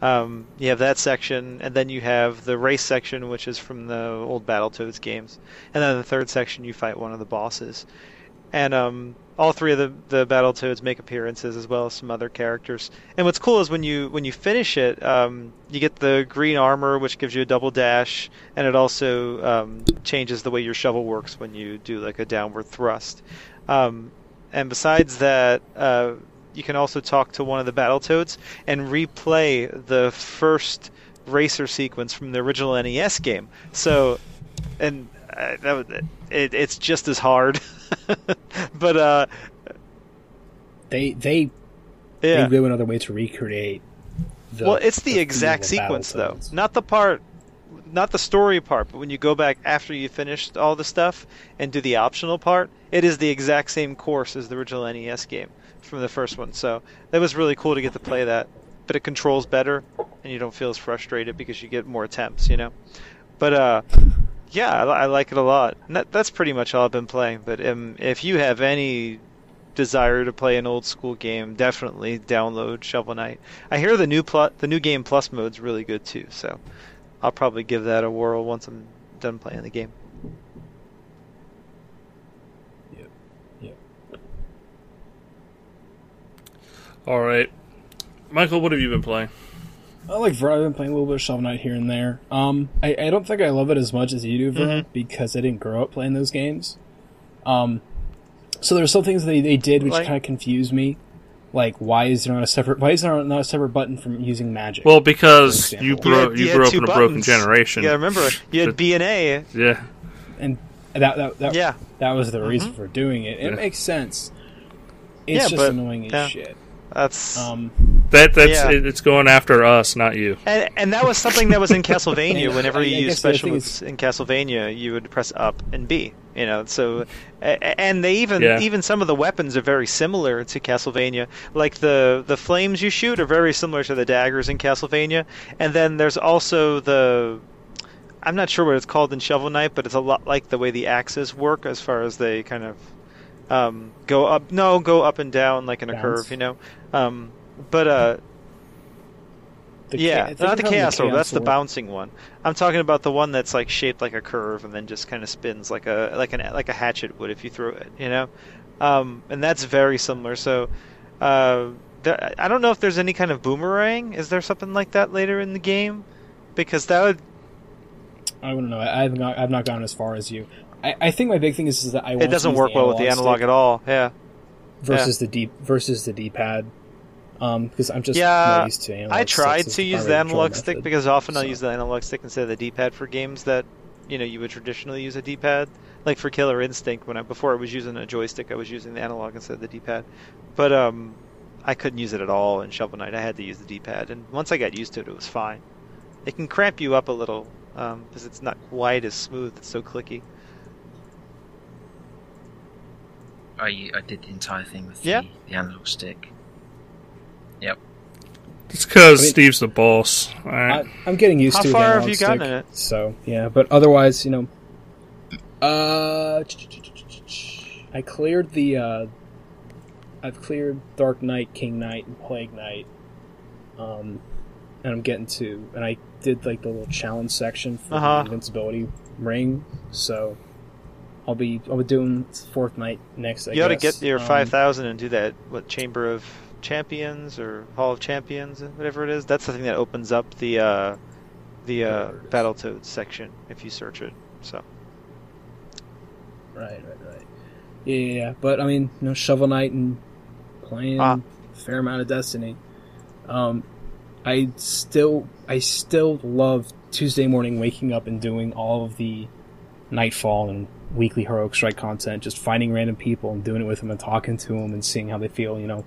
Um, you have that section, and then you have the race section, which is from the old Battletoads games, and then the third section you fight one of the bosses. And um, all three of the the Battletoads make appearances as well as some other characters. And what's cool is when you when you finish it, um, you get the green armor, which gives you a double dash, and it also um, changes the way your shovel works when you do like a downward thrust. Um, and besides that, uh, you can also talk to one of the Battletoads and replay the first racer sequence from the original NES game. So, and uh, that it, it's just as hard. but uh, They they yeah, they go another way to recreate. The, well, it's the, feel exact sequence though, Battletoads. not the part, not the story part, but when you go back after you finished all the stuff and do the optional part, it is the exact same course as the original NES game from the first one. So that was really cool to get to play that. But it controls better, and you don't feel as frustrated because you get more attempts, you know. But uh, yeah, I, I like it a lot. That, that's pretty much all I've been playing. But um, if you have any desire to play an old school game, definitely download Shovel Knight. I hear the new pl- the new game plus mode's really good too, so I'll probably give that a whirl once I'm done playing the game. Yep. Yep. All right, Michael, what have you been playing? I like Ver. I've been playing a little bit of Shovel Knight here and there. Um, I, I don't think I love it as much as you do, Ver, Mhm. because I didn't grow up playing those games. Um, so there's some things they, they did which Like- kind of confused me. Like, why is there not a separate? Why is there not a separate button from using magic? Well, because you example. bro- You you, had- you had grew up in a broken generation. Yeah, remember you had The- B and A. Yeah, and that that that, Yeah, that was the reason for doing it. It Yeah. makes sense. It's Yeah, just but- annoying as yeah. shit. that's Um, that that's Yeah. it, it's going after us, not you. and and that was something that was in Castlevania. And Whenever you I use guess the other special moves in Castlevania, you would press up and B. You know, so a- a- and they even Yeah. even some of the weapons are very similar to Castlevania. Like the the flames you shoot are very similar to the daggers in Castlevania. And then there's also the I'm not sure what it's called in Shovel Knight, but it's a lot like the way the axes work as far as they kind of um, go up. No, go up and down like in a Bounce. curve. You know. Um, but uh, the yeah, think not the chaos orb. That's the bouncing one. I'm talking about the one that's like shaped like a curve and then just kind of spins like a like an like a hatchet would if you throw it. You know, um, and that's very similar. So. Uh, there, I don't know if there's any kind of boomerang. Is there something like that later in the game? Because that would I don't know. I, I've not. I've not gone as far as you. I, I think my big thing is, is that I. it doesn't work well with the analog analog at all. Yeah. versus the D versus the D pad. Because I'm just Yeah, more used to analog I tried to use the analog control stick method. because often I'll use the analog stick instead of the D-pad for games that you know you would traditionally use a D-pad. Like for Killer Instinct, when I before I was using a joystick, I was using the analog instead of the D-pad. But um, I couldn't use it at all in Shovel Knight. I had to use the D-pad, and once I got used to it, it was fine. It can cramp you up a little because it's not quite as smooth. It's so clicky. I I did the entire thing with Yeah. the, the analog stick. It's because I mean- Steve's the boss. All right. I, I'm getting used How to the far have you gotten stick, in it? So yeah, but otherwise, you know, uh, I cleared the. Uh, I've cleared Dark Knight, King Knight, and Plague Knight. Um, and I'm getting to, and I did like the little challenge section for Uh-huh. the invincibility ring. So I'll be I'll be doing fourth night next. I you ought to get your Um, five thousand and do that. What Chamber of Champions or Hall of Champions, whatever it is. That's the thing that opens up the uh, the uh, Whatever it is. Battletoads section if you search it. So Right, right, right. Yeah, yeah, yeah. But I mean, you know, Shovel Knight and playing Ah. a fair amount of Destiny. Um, I still, I still love Tuesday morning waking up and doing all of the Nightfall and weekly heroic strike content. Just finding random people and doing it with them and talking to them and seeing how they feel. You know,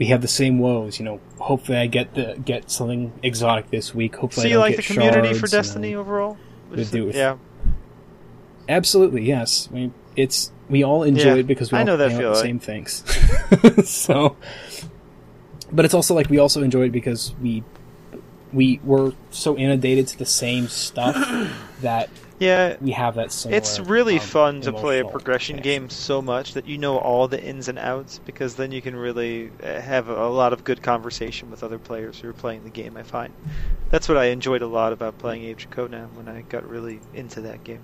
we have the same woes. You know, hopefully I get the get something exotic this week. Hopefully, so I you don't like the community for. Destiny overall? With- yeah. Absolutely, yes. I mean, it's we all enjoy Yeah, it because we I all know that out the feeling. same things. so, but it's also like we also enjoy it because we we were so inundated to the same stuff that Yeah, we have that similar. it's really um, fun to play a progression connection. game so much that you know all the ins and outs because then you can really uh, have a, a lot of good conversation with other players who are playing the game. I find that's what I enjoyed a lot about playing Age of Conan when I got really into that game.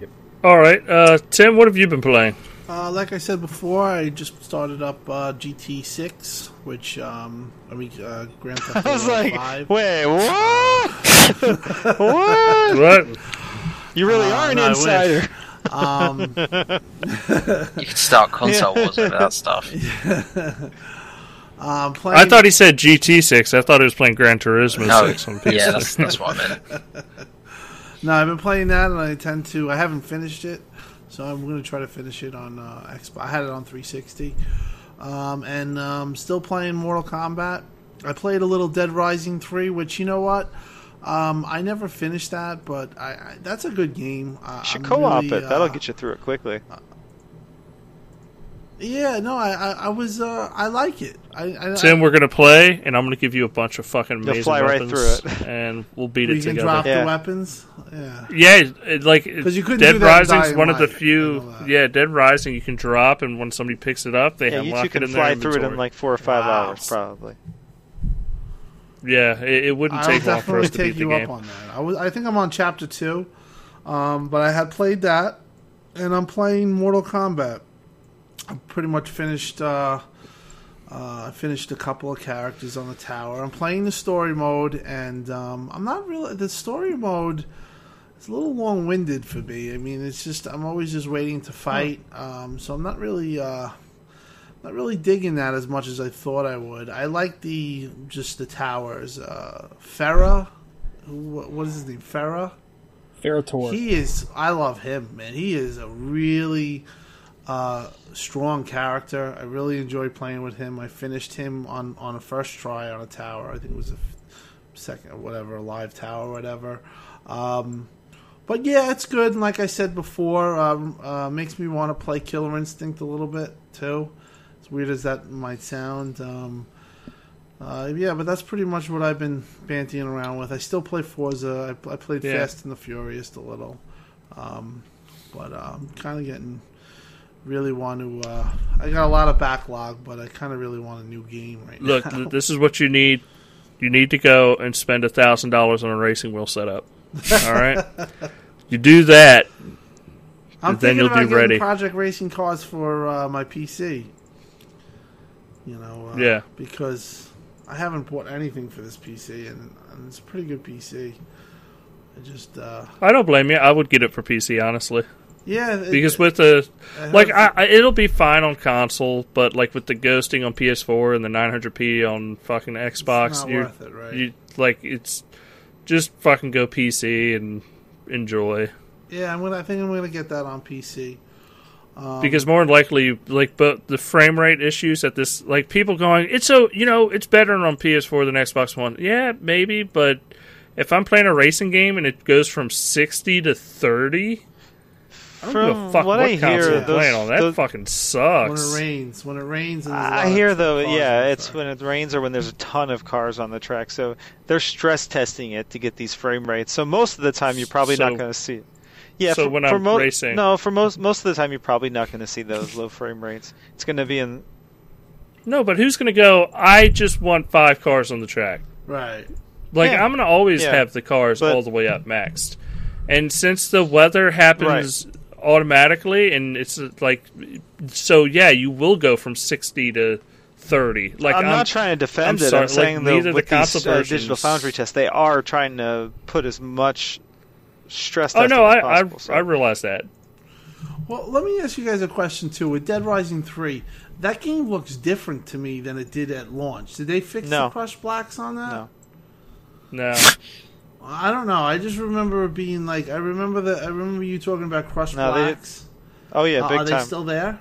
Yep. All right, uh, Tim, what have you been playing? Uh, like I said before, I just started up uh, GT6, which um, I mean uh, Grand Theft I was Auto like, 5. wait, what? what? What? You really Uh, are an no, insider. Um, You could start console wars over that stuff. um, playing, I thought he said GT6. I thought he was playing Gran Turismo No, 6 on PC. yeah, that's that's what I meant. No, I've been playing that, and I tend to. I haven't finished it, so I'm going to try to finish it on uh, Xbox. I had it on 360, um, and um, still playing Mortal Kombat. I played a little Dead Rising 3, which you know what. Um, I never finished that, but I, I that's a good game. Uh, You should I'm co-op really, it. That'll uh, get you through it quickly. Yeah, no, I, I, I was, uh, I like it. I, I, Tim, we're gonna play, and I'm gonna give you a bunch of fucking You'll amazing fly right weapons, through it. and we'll beat you it can together. drop Yeah. the weapons. Yeah. Yeah, it, like 'Cause you couldn't Dead do that in Rising's Dying one of the Light, I few. that. Yeah, Dead Rising you can drop, and when somebody picks it up, they Yeah, you unlock two it can in their fly through it in inventory. like four or five Wow. hours, probably. Yeah, it, it wouldn't I'll take long for definitely us to beat take the you game. up on that. I was, I think I'm on chapter two, um, but I had played that, and I'm playing Mortal Kombat. I'm pretty much finished. Uh, uh, I finished a couple of characters on the tower. I'm playing the story mode, and um, I'm not really the story mode. It's a little long winded for me. I mean, it's just I'm always just waiting to fight, um, so I'm not really. Uh, not really digging that as much as I thought I would. I like the just the towers. Uh, Farah, what is his name? Farah. Ferrotor. He is. I love him, man. He is a really uh, strong character. I really enjoy playing with him. I finished him on on a first try on a tower. I think it was a second, or whatever, a live tower, or whatever. Um, but yeah, it's good. And like I said before, um, uh, makes me want to play Killer Instinct a little bit too. As weird as that might sound. Um, uh, yeah, but that's pretty much what I've been bantying around with. I still play Forza. I, I played Yeah. Fast and the Furious a little, um, but uh, I'm kind of getting really want to. Uh, I got a lot of backlog, but I kind of really want a new game right Look, now. Look, this is what you need. You need to go and spend a thousand dollars on a racing wheel setup. All right, you do that. I'm then thinking you'll about be ready. Project Racing cars for uh, my PC. You know, uh, Yeah. because I haven't bought anything for this PC, and, and it's a pretty good PC. I just, uh, I don't blame you. I would get it for PC, honestly. Yeah, it- because with the I like I, I, it'll be fine on console, but like with the ghosting on PS4 and the 900p on fucking Xbox, not you're worth it, right? you like it's just fucking go PC and enjoy. yeah, I'm gonna. I think I'm gonna get that on PC. Um, because more than likely like but the frame rate issues at this like people going it's so you know it's better on ps4 than xbox one yeah maybe but if i'm playing a racing game and it goes from 60 to 30 I don't give a From fuck what what, I hear, I'm playing those- on. That those- fucking sucks. when sucks. it rains, when it rains, and there's a lot I hear though, yeah, it's track. when it rains or when there's a ton of cars on the track. So they're stress testing it to get these frame rates. So most of the time, you're probably So- not going to see it. Yeah, so for, when I'm mo- racing- no, for most most of the time, you're probably not going to see those low frame rates. It's going to be in. No, but who's going to go, I just want five cars on the track? right. Like, Yeah. I'm going to always Yeah. have the cars But- all the way up maxed. And since the weather happens automatically, and it's uh, like, so yeah, you will go from 60 to 30. Like, I'm, I'm, not trying to defend I'm it. sorry, I'm saying like, though, neither the with these console uh, digital foundry tests, they are trying to put as much stress. Oh, no, as I, I, so. I realize that. Well, let me ask you guys a question too. With Dead Rising three, that game looks different to me than it did at launch. Did they fix No. the crush blacks on that? No. No. I don't know. I just remember being like I remember that. I remember you talking about crushed No, they- blacks. Oh yeah, Uh, big are they time. still there?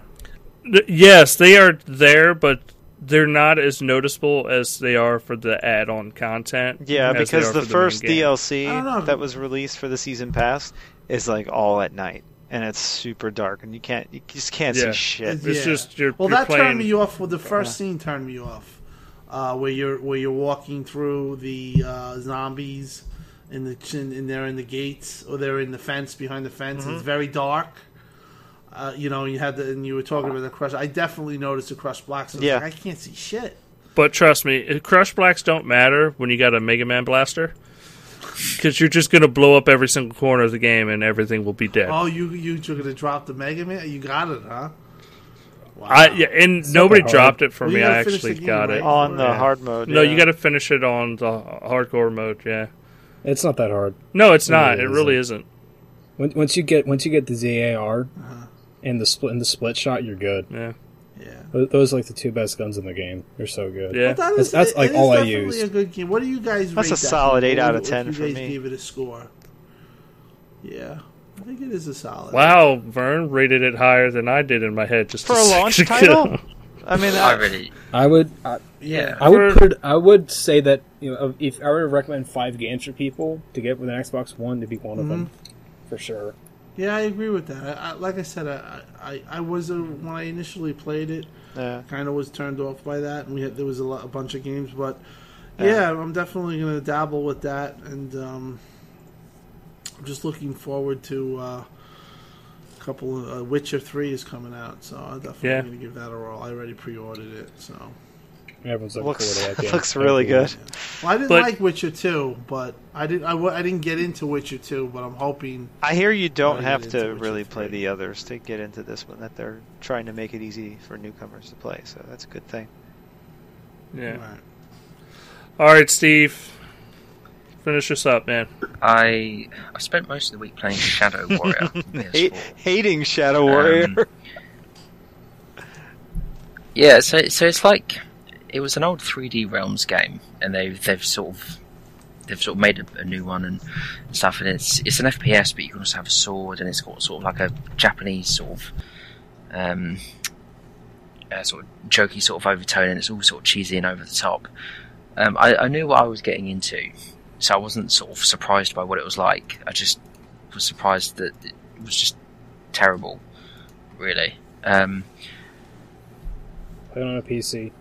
Th- yes, they are there, but they're not as noticeable as they are for the add-on content. Yeah, because are the first game. DLC I don't know. that was released for the season pass is like all at night, and it's super dark, and you can't, you just can't Yeah. see shit. It's- It's just you're, Well, you're that playing. turned me off. Well, the first scene turned me off, uh, where you're where you're walking through the uh, zombies in the chin, and they're in the gates or they're in the fence behind the fence. Mm-hmm. It's very dark. Uh, you know, you had the and you were talking about the crush. I definitely noticed the crush blacks. I was Yeah. like, I can't see shit. But trust me, crush blacks don't matter when you got a Mega Man blaster. Because you're just gonna blow up every single corner of the game and everything will be dead. Oh, you you you're gonna drop the Mega Man? You got it, huh? Wow. I yeah, and nobody dropped it for Well, me. I actually game, got right? it. on the Yeah. hard mode. No, yeah. you got to finish it on the hardcore mode. Yeah. It's not that hard. No, it's not. really It really isn't. When, once you get once you get the ZAR Uh-huh. and the split and the split shot, you're good. Yeah. yeah. Those, those are like the two best guns in the game. They're so good. Yeah. But that That's- that's, it- like, it is all I definitely use. a good game. What do you guys? That's rate a that solid game? eight What out of 10 if for you guys me. Gave it a score. Yeah, I think it is a solid. Wow, Vern rated it higher than I did in my head just for a launch second title. Ago. I mean, I I, really, I would I, yeah. I would put I would say that you know if I were to recommend five games for people to get with an Xbox One to be one of them for sure. Yeah, I agree with that. I, I, like I said, I, I, I was a, when I initially played it, yeah. kind of was turned off by that, and we had there was a, lot, a bunch of games, but Yeah. yeah, I'm definitely going to dabble with that, and um, I'm just looking forward to uh, a couple of uh, Witcher Three is coming out, so I'm definitely Yeah. going to give that a roll. I already pre-ordered it, so Everyone's looking Looks forward to that game. looks really good. well, I didn't But- like Witcher Two, but I didn't I didn't get into Witcher Two, but I'm hoping I hear you don't have to Witcher really play the others to get into this one. That they're trying to make it easy for newcomers to play, so that's a good thing. Yeah. Right. All right, Steve. Finish this up, man. I I spent most of the week playing Shadow Warrior. on Hate, hating Shadow Warrior. Um, Yeah, so so it's like it was an old 3D Realms game, and they they've sort of they've sort of made a, a new one and stuff, and it's it's an FPS, but you can also have a sword, and it's got sort of like a Japanese sort of um, uh, sort of jokey sort of overtone, and it's all sort of cheesy and over the top. Um, I, I knew what I was getting into, so I wasn't sort of surprised by what it was like. I just was surprised that it was just terrible, really. Um, Play on a PC.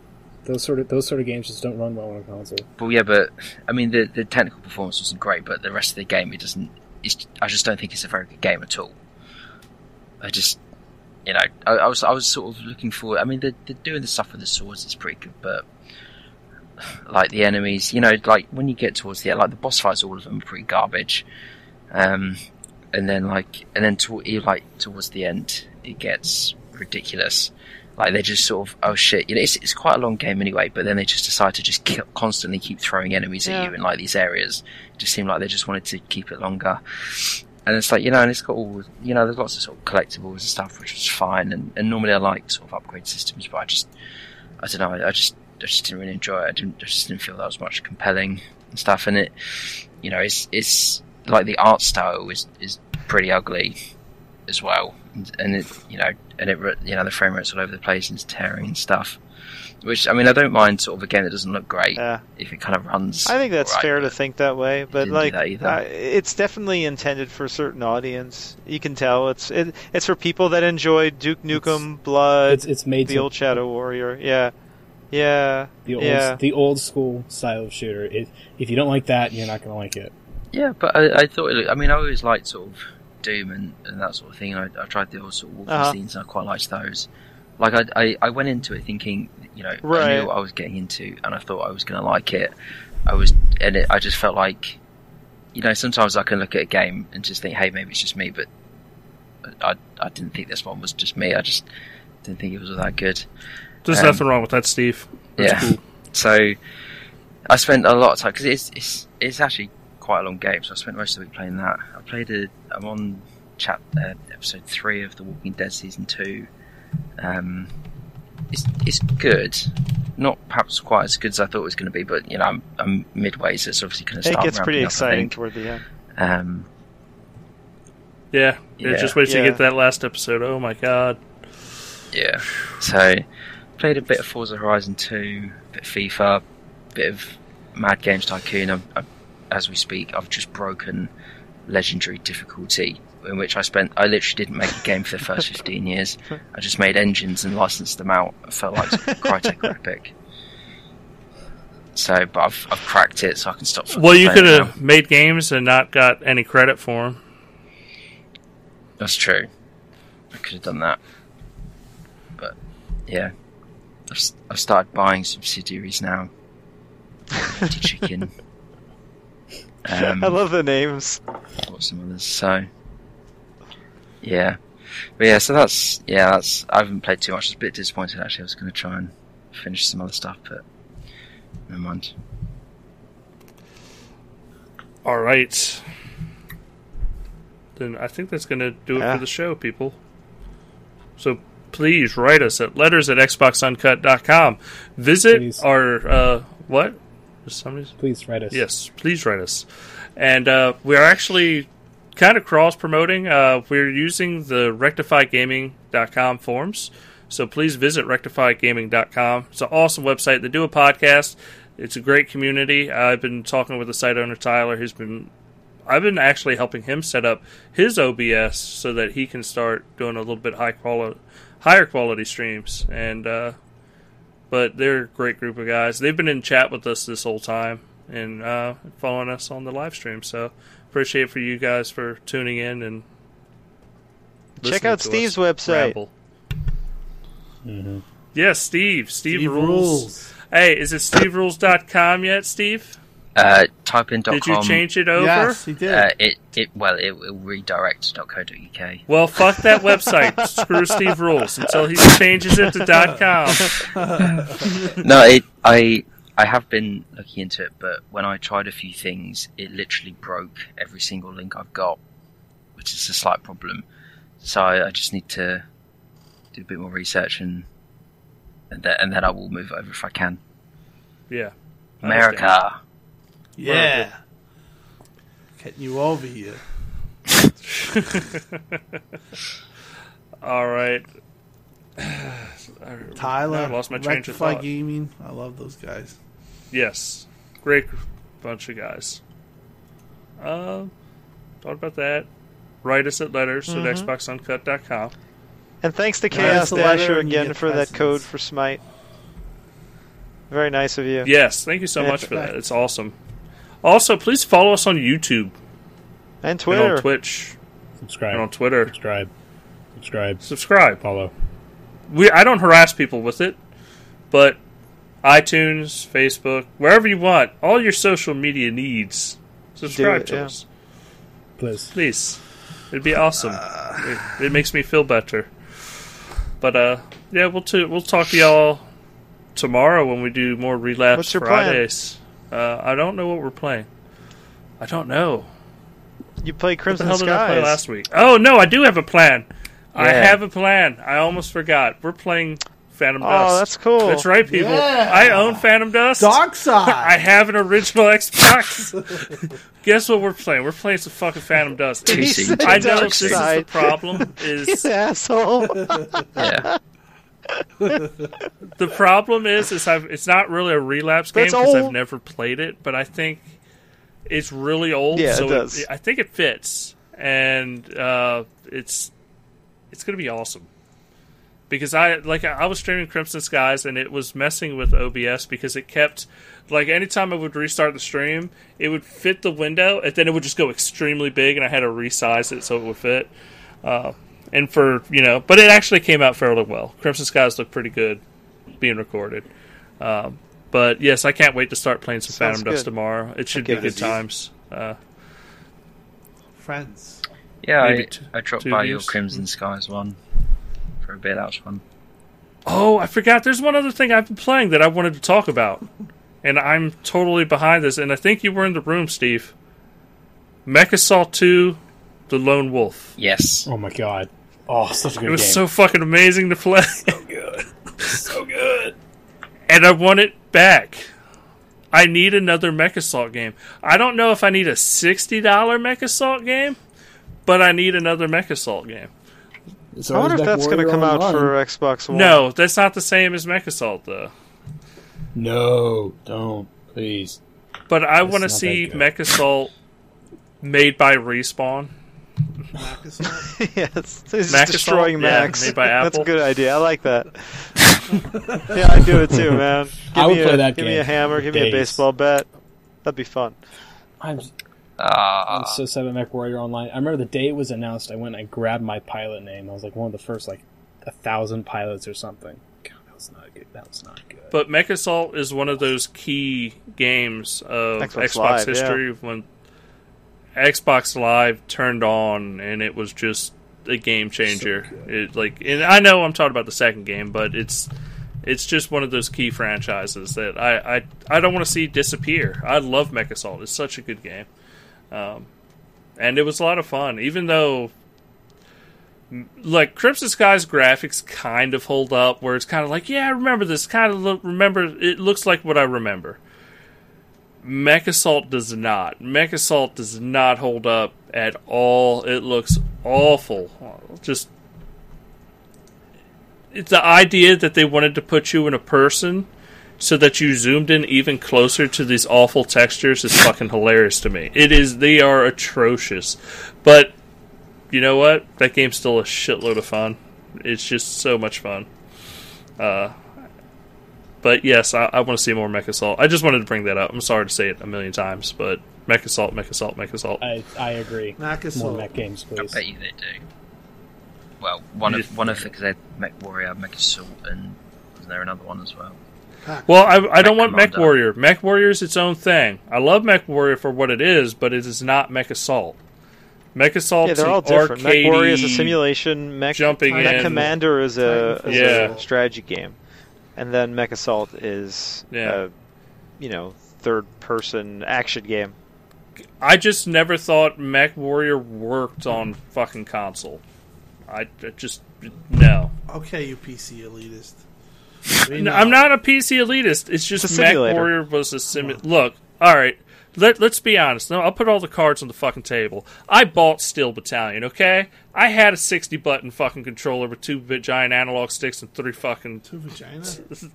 Those sort of those sort of games just don't run well on a console. Well, yeah, but I mean, the the technical performance wasn't great, but the rest of the game, it doesn't. It's, I just don't think it's a very good game at all. I just, you know, I, I was I was sort of looking for. I mean, they're, they're doing the stuff with the swords is pretty good, but like the enemies, you know, like when you get towards the end, like the boss fights, all of them are pretty garbage. Um, and then like, and then to, like towards the end, it gets ridiculous. Like they're just sort of, oh shit, you know, it's, it's quite a long game anyway. But then they just decide to just keep, constantly keep throwing enemies Yeah. at you in like these areas. It just seemed like they just wanted to keep it longer. and it's like you know, and it's got all you know, there's lots of sort of collectibles and stuff, which is fine. And, and normally I like sort of upgrade systems, but I just, I don't know, I, I just, I just didn't really enjoy it. I didn't, I just didn't feel that was much compelling and stuff. And it, you know, it's it's like the art style is is pretty ugly as well, and, and it, you know, and it, you know, the frame rate's all over the place and it's tearing and stuff. Which I mean, I don't mind sort of a game that doesn't look great Yeah. if it kind of runs. I think that's alright, fair to think that way, but like uh, it's definitely intended for a certain audience. You can tell it's it, it's for people that enjoy Duke Nukem, Blood, It's it's made the to old Shadow Warrior. Yeah, yeah, the old yeah. the old school style of shooter. It, if you don't like that, you're not gonna like it. Yeah, but I, I thought it. looked- I mean, I always liked sort of Doom and, and that sort of thing. And I, I tried the old sort of Uh-huh. Wolfensteins, and I quite liked those. Like I, I, I went into it thinking, you know, I knew what I was getting into, and I thought I was going to like it. I was, and it, I just felt like, you know, sometimes I can look at a game and just think, hey, maybe it's just me, but I, I didn't think this one was just me. I just didn't think it was all that good. There's Um, nothing wrong with that, Steve. That's yeah. cool. So I spent a lot of time because it's it's it's actually quite a long game. So I spent most of the week playing that. I played a. I'm on chap uh, episode three of The Walking Dead season two. Um, it's it's good. Not perhaps quite as good as I thought it was going to be, but you know I'm, I'm midway, so it's obviously going to it gets pretty ramping up, exciting toward the end. Um, Yeah, yeah. Yeah. Just wait till Yeah. you get that last episode. Oh my god. Yeah. So played a bit of Forza Horizon 2, a bit of FIFA, a bit of Mad Games Tycoon. i i as we speak, I've just broken legendary difficulty, in which I spent. I literally didn't make a game for the first 15 years. I just made engines and licensed them out. I felt like Crytek were epic. So, but I've I've cracked it, so I can stop. Well, you could have made games and not got any credit for them. That's true. I could have done that. But, yeah. I've, s- I've started buying subsidiaries now. Mighty Chicken. Um, I love the names. Got some others. So, yeah. But yeah, so that's, yeah, that's, I haven't played too much. I was a bit disappointed actually. I was going to try and finish some other stuff, but never mind. All right. Then I think that's going to do it Yeah. for the show, people. So please write us at letters at xboxuncut.com. Visit Please. our, uh, what? Somebody's? Please write us. Yes, please write us. And uh, we're actually kind of cross promoting. Uh, we're using the rectifygaming.com forums. So please visit rectifygaming.com. It's an awesome website. They do a podcast. It's a great community. I've been talking with the site owner Tyler. He's been I've been actually helping him set up his OBS so that he can start doing a little bit high quality higher quality streams and uh but they're a great group of guys. They've been in chat with us this whole time and uh, following us on the live stream. So appreciate for you guys for tuning in and Check out Steve's website. ramble. hmm Yes, Steve. Steve, Steve rules. rules. Hey, is it steverules.com yet, Steve? Uh, type in Did you change it over? Yes, he did. Uh, it, it, well, it will redirect to .co.uk. Well, fuck that website. Screw Steve Rules until he changes it to .com. no, it, I I have been looking into it, but when I tried a few things, it literally broke every single link I've got, which is a slight problem. So I, I just need to do a bit more research and and, th- and then I will move over if I can. Yeah. I America. Yeah. Getting you over here. All right. Tyler, I lost my train of Rectify thought. Gaming. I love those guys. Yes. Great bunch of guys. Uh, thought about that. Write us at letters Mhm. at xboxuncut.com. And thanks to Nice Chaos letter Dasher again get for that presents. code for Smite. Very nice of you. Yes, thank you so Yeah. much for that. It's awesome. Also, please follow us on YouTube And and Twitter. on Twitch Subscribe. and on Twitter. Subscribe. Subscribe. Subscribe. Follow. we I don't harass people with it, but iTunes, Facebook, wherever you want, all your social media needs, subscribe it, to yeah. us, Please. please. It'd be awesome. it, it makes me feel better. But uh, yeah, we'll t- we'll talk to y'all tomorrow when we do more relapse Fridays. plan? Fridays. Uh, I don't know what we're playing. I don't know. you played What the Crimson hell did I play Skies. last week? Oh no, I do have a plan. I have a plan. I almost forgot. We're playing Phantom Oh, Dust. Oh, that's cool. That's right, people. Yeah. I own Phantom Dust. Dark side. I have an original Xbox. Guess what we're playing? We're playing some fucking Phantom Dust. Two He seat. said I know Dark this is the side. problem. You Is asshole. Yeah. the problem is is I've, it's not really a relapse game because I've never played it, but I think it's really old. Yeah, it so does. I think it fits, and uh, it's it's gonna be awesome. Because I like I was streaming Crimson Skies and it was messing with OBS because it kept like anytime I would restart the stream, it would fit the window and then it would just go extremely big and I had to resize it so it would fit. Uh, and for you know, but it actually came out fairly well. Crimson Skies looked pretty good being recorded. Um, but yes, I can't wait to start playing some Sounds Phantom Dust tomorrow. It should give be good times. Uh, Friends. Yeah, Maybe I, t- I dropped two by your. Crimson Skies one for a bit. That was fun. oh, I forgot. There's one other thing I've been playing that I wanted to talk about, and I'm totally behind this. And I think you were in the room, Steve. MechAssault 2, The Lone Wolf. Yes. Oh my god. Oh, such a good It was game. so fucking amazing to play. So good. so good. and I want it back. I need another MechAssault game. I don't know if I need a $60 MechAssault game, but I need another MechAssault game. I wonder if that's going to come out for Xbox One. No, that's not the same as MechAssault, though. No, don't please. But I want to see that good. MechAssault made by Respawn. Microsoft. yes, it's just Max destroying Assault? Yeah, Max. made by That's a good idea. I like that. yeah, I'd do it too, man. Give I would me play a, that Give me a hammer. for Give me a baseball bat. That'd be fun. I'm, Ah, I'm so sad about Mech Warrior Online. I remember the day it was announced, I went and I grabbed my pilot name. I was like one of the first, like, a thousand pilots or something. God, that was not good. That was not good. But Mech Assault is one of those key games of Xbox Xbox, Live, history when Xbox Live turned on and it was just a game changer. it like, and I know I'm talking about the second game, but it's it's just one of those key franchises that I I, I don't want to see disappear. I love MechAssault. It's such a good game, um, and it was a lot of fun. Even though like Crimson Sky's graphics kind of hold up, where it's kind of like, yeah, I remember this. Kind of look, remember it looks like what I remember. MechAssault does not. MechAssault does not hold up at all. It looks awful. Just it's the idea that they wanted to put you in a person so that you zoomed in even closer to these awful textures is fucking hilarious to me. It is they are atrocious. But you know what? That game's still a shitload of fun. It's just so much fun. Uh, but yes, I, I want to see more MechAssault. I just wanted to bring that up. I'm sorry to say it a million times, but MechAssault, MechAssault, MechAssault. I, I agree. More Mech games, I please. bet you they do. Well, one You of just- one of because they had Mech Warrior, Mech Assault, and wasn't there another one as well? Well, I, I don't want Mech Warrior. Mech Warrior is its own thing. I love Mech Warrior for what it is, but it is not Mech Assault. Mech Assault Yeah, they're all different. Mech Warrior is a simulation. Mech, jumping Mech in. Commander is a, is Yeah. a strategy game, and then Mech Assault is Yeah. a, you know, third-person action game. I just never thought Mech Warrior worked on fucking console. I, I just no. Okay, you PC elitist. We No, know. I'm not a PC elitist. It's just It's Mech. Warrior was a sim. Look, all right. Let, let's be honest. No, I'll put all the cards on the fucking table. I bought Steel Battalion, okay? I had a 60 button fucking controller with two bit giant analog sticks and three fucking Two vagina.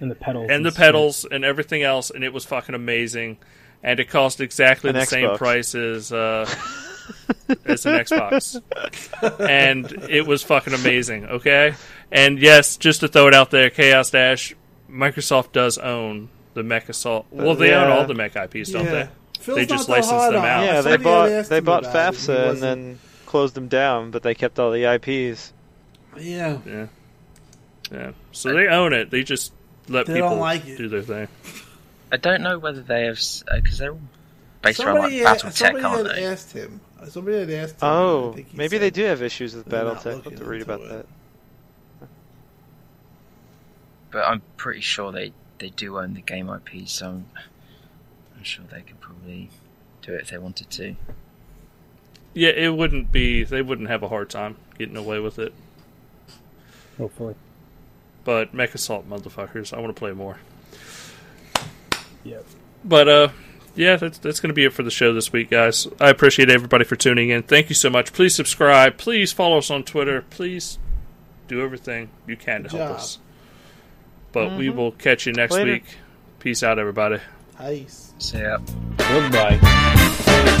And the pedals. and the stuff. pedals and everything else, and it was fucking amazing. And it cost exactly An the same price as uh, as an Xbox, and it was fucking amazing. Okay, and yes, just to throw it out there, Chaos Dash, Microsoft does own the Mech Assault. Uh, well, they own all the Mech IPs, don't they? Phil's They just that licensed them out. Yeah, they thought he had bought they bought about it, and he FASA and then closed them down, but they kept all the IPs. yeah. Yeah, yeah. So they own it. They just let They people don't like it. do their thing. I don't know whether they have because uh, they're all based around Somebody, like a- BattleTech, somebody aren't had they? asked him. Somebody had asked him. Oh, I think he maybe said- they do have issues with they're not BattleTech. I'll have to read about it. that. But I'm pretty sure they they do own the game IP, so I'm, I'm sure they could probably do it if they wanted to. Yeah, it wouldn't be. They wouldn't have a hard time getting away with it. Hopefully. But Mech Assault motherfuckers, I want to play more. Yep. But uh, yeah, that's that's going to be it for the show this week, guys. I appreciate everybody for tuning in. Thank you so much. Please subscribe. Please follow us on Twitter. Please do everything you can to Good help job. us. But we mm-hmm. will catch you next Later. week. Peace out, everybody. Peace. So yeah. Goodbye.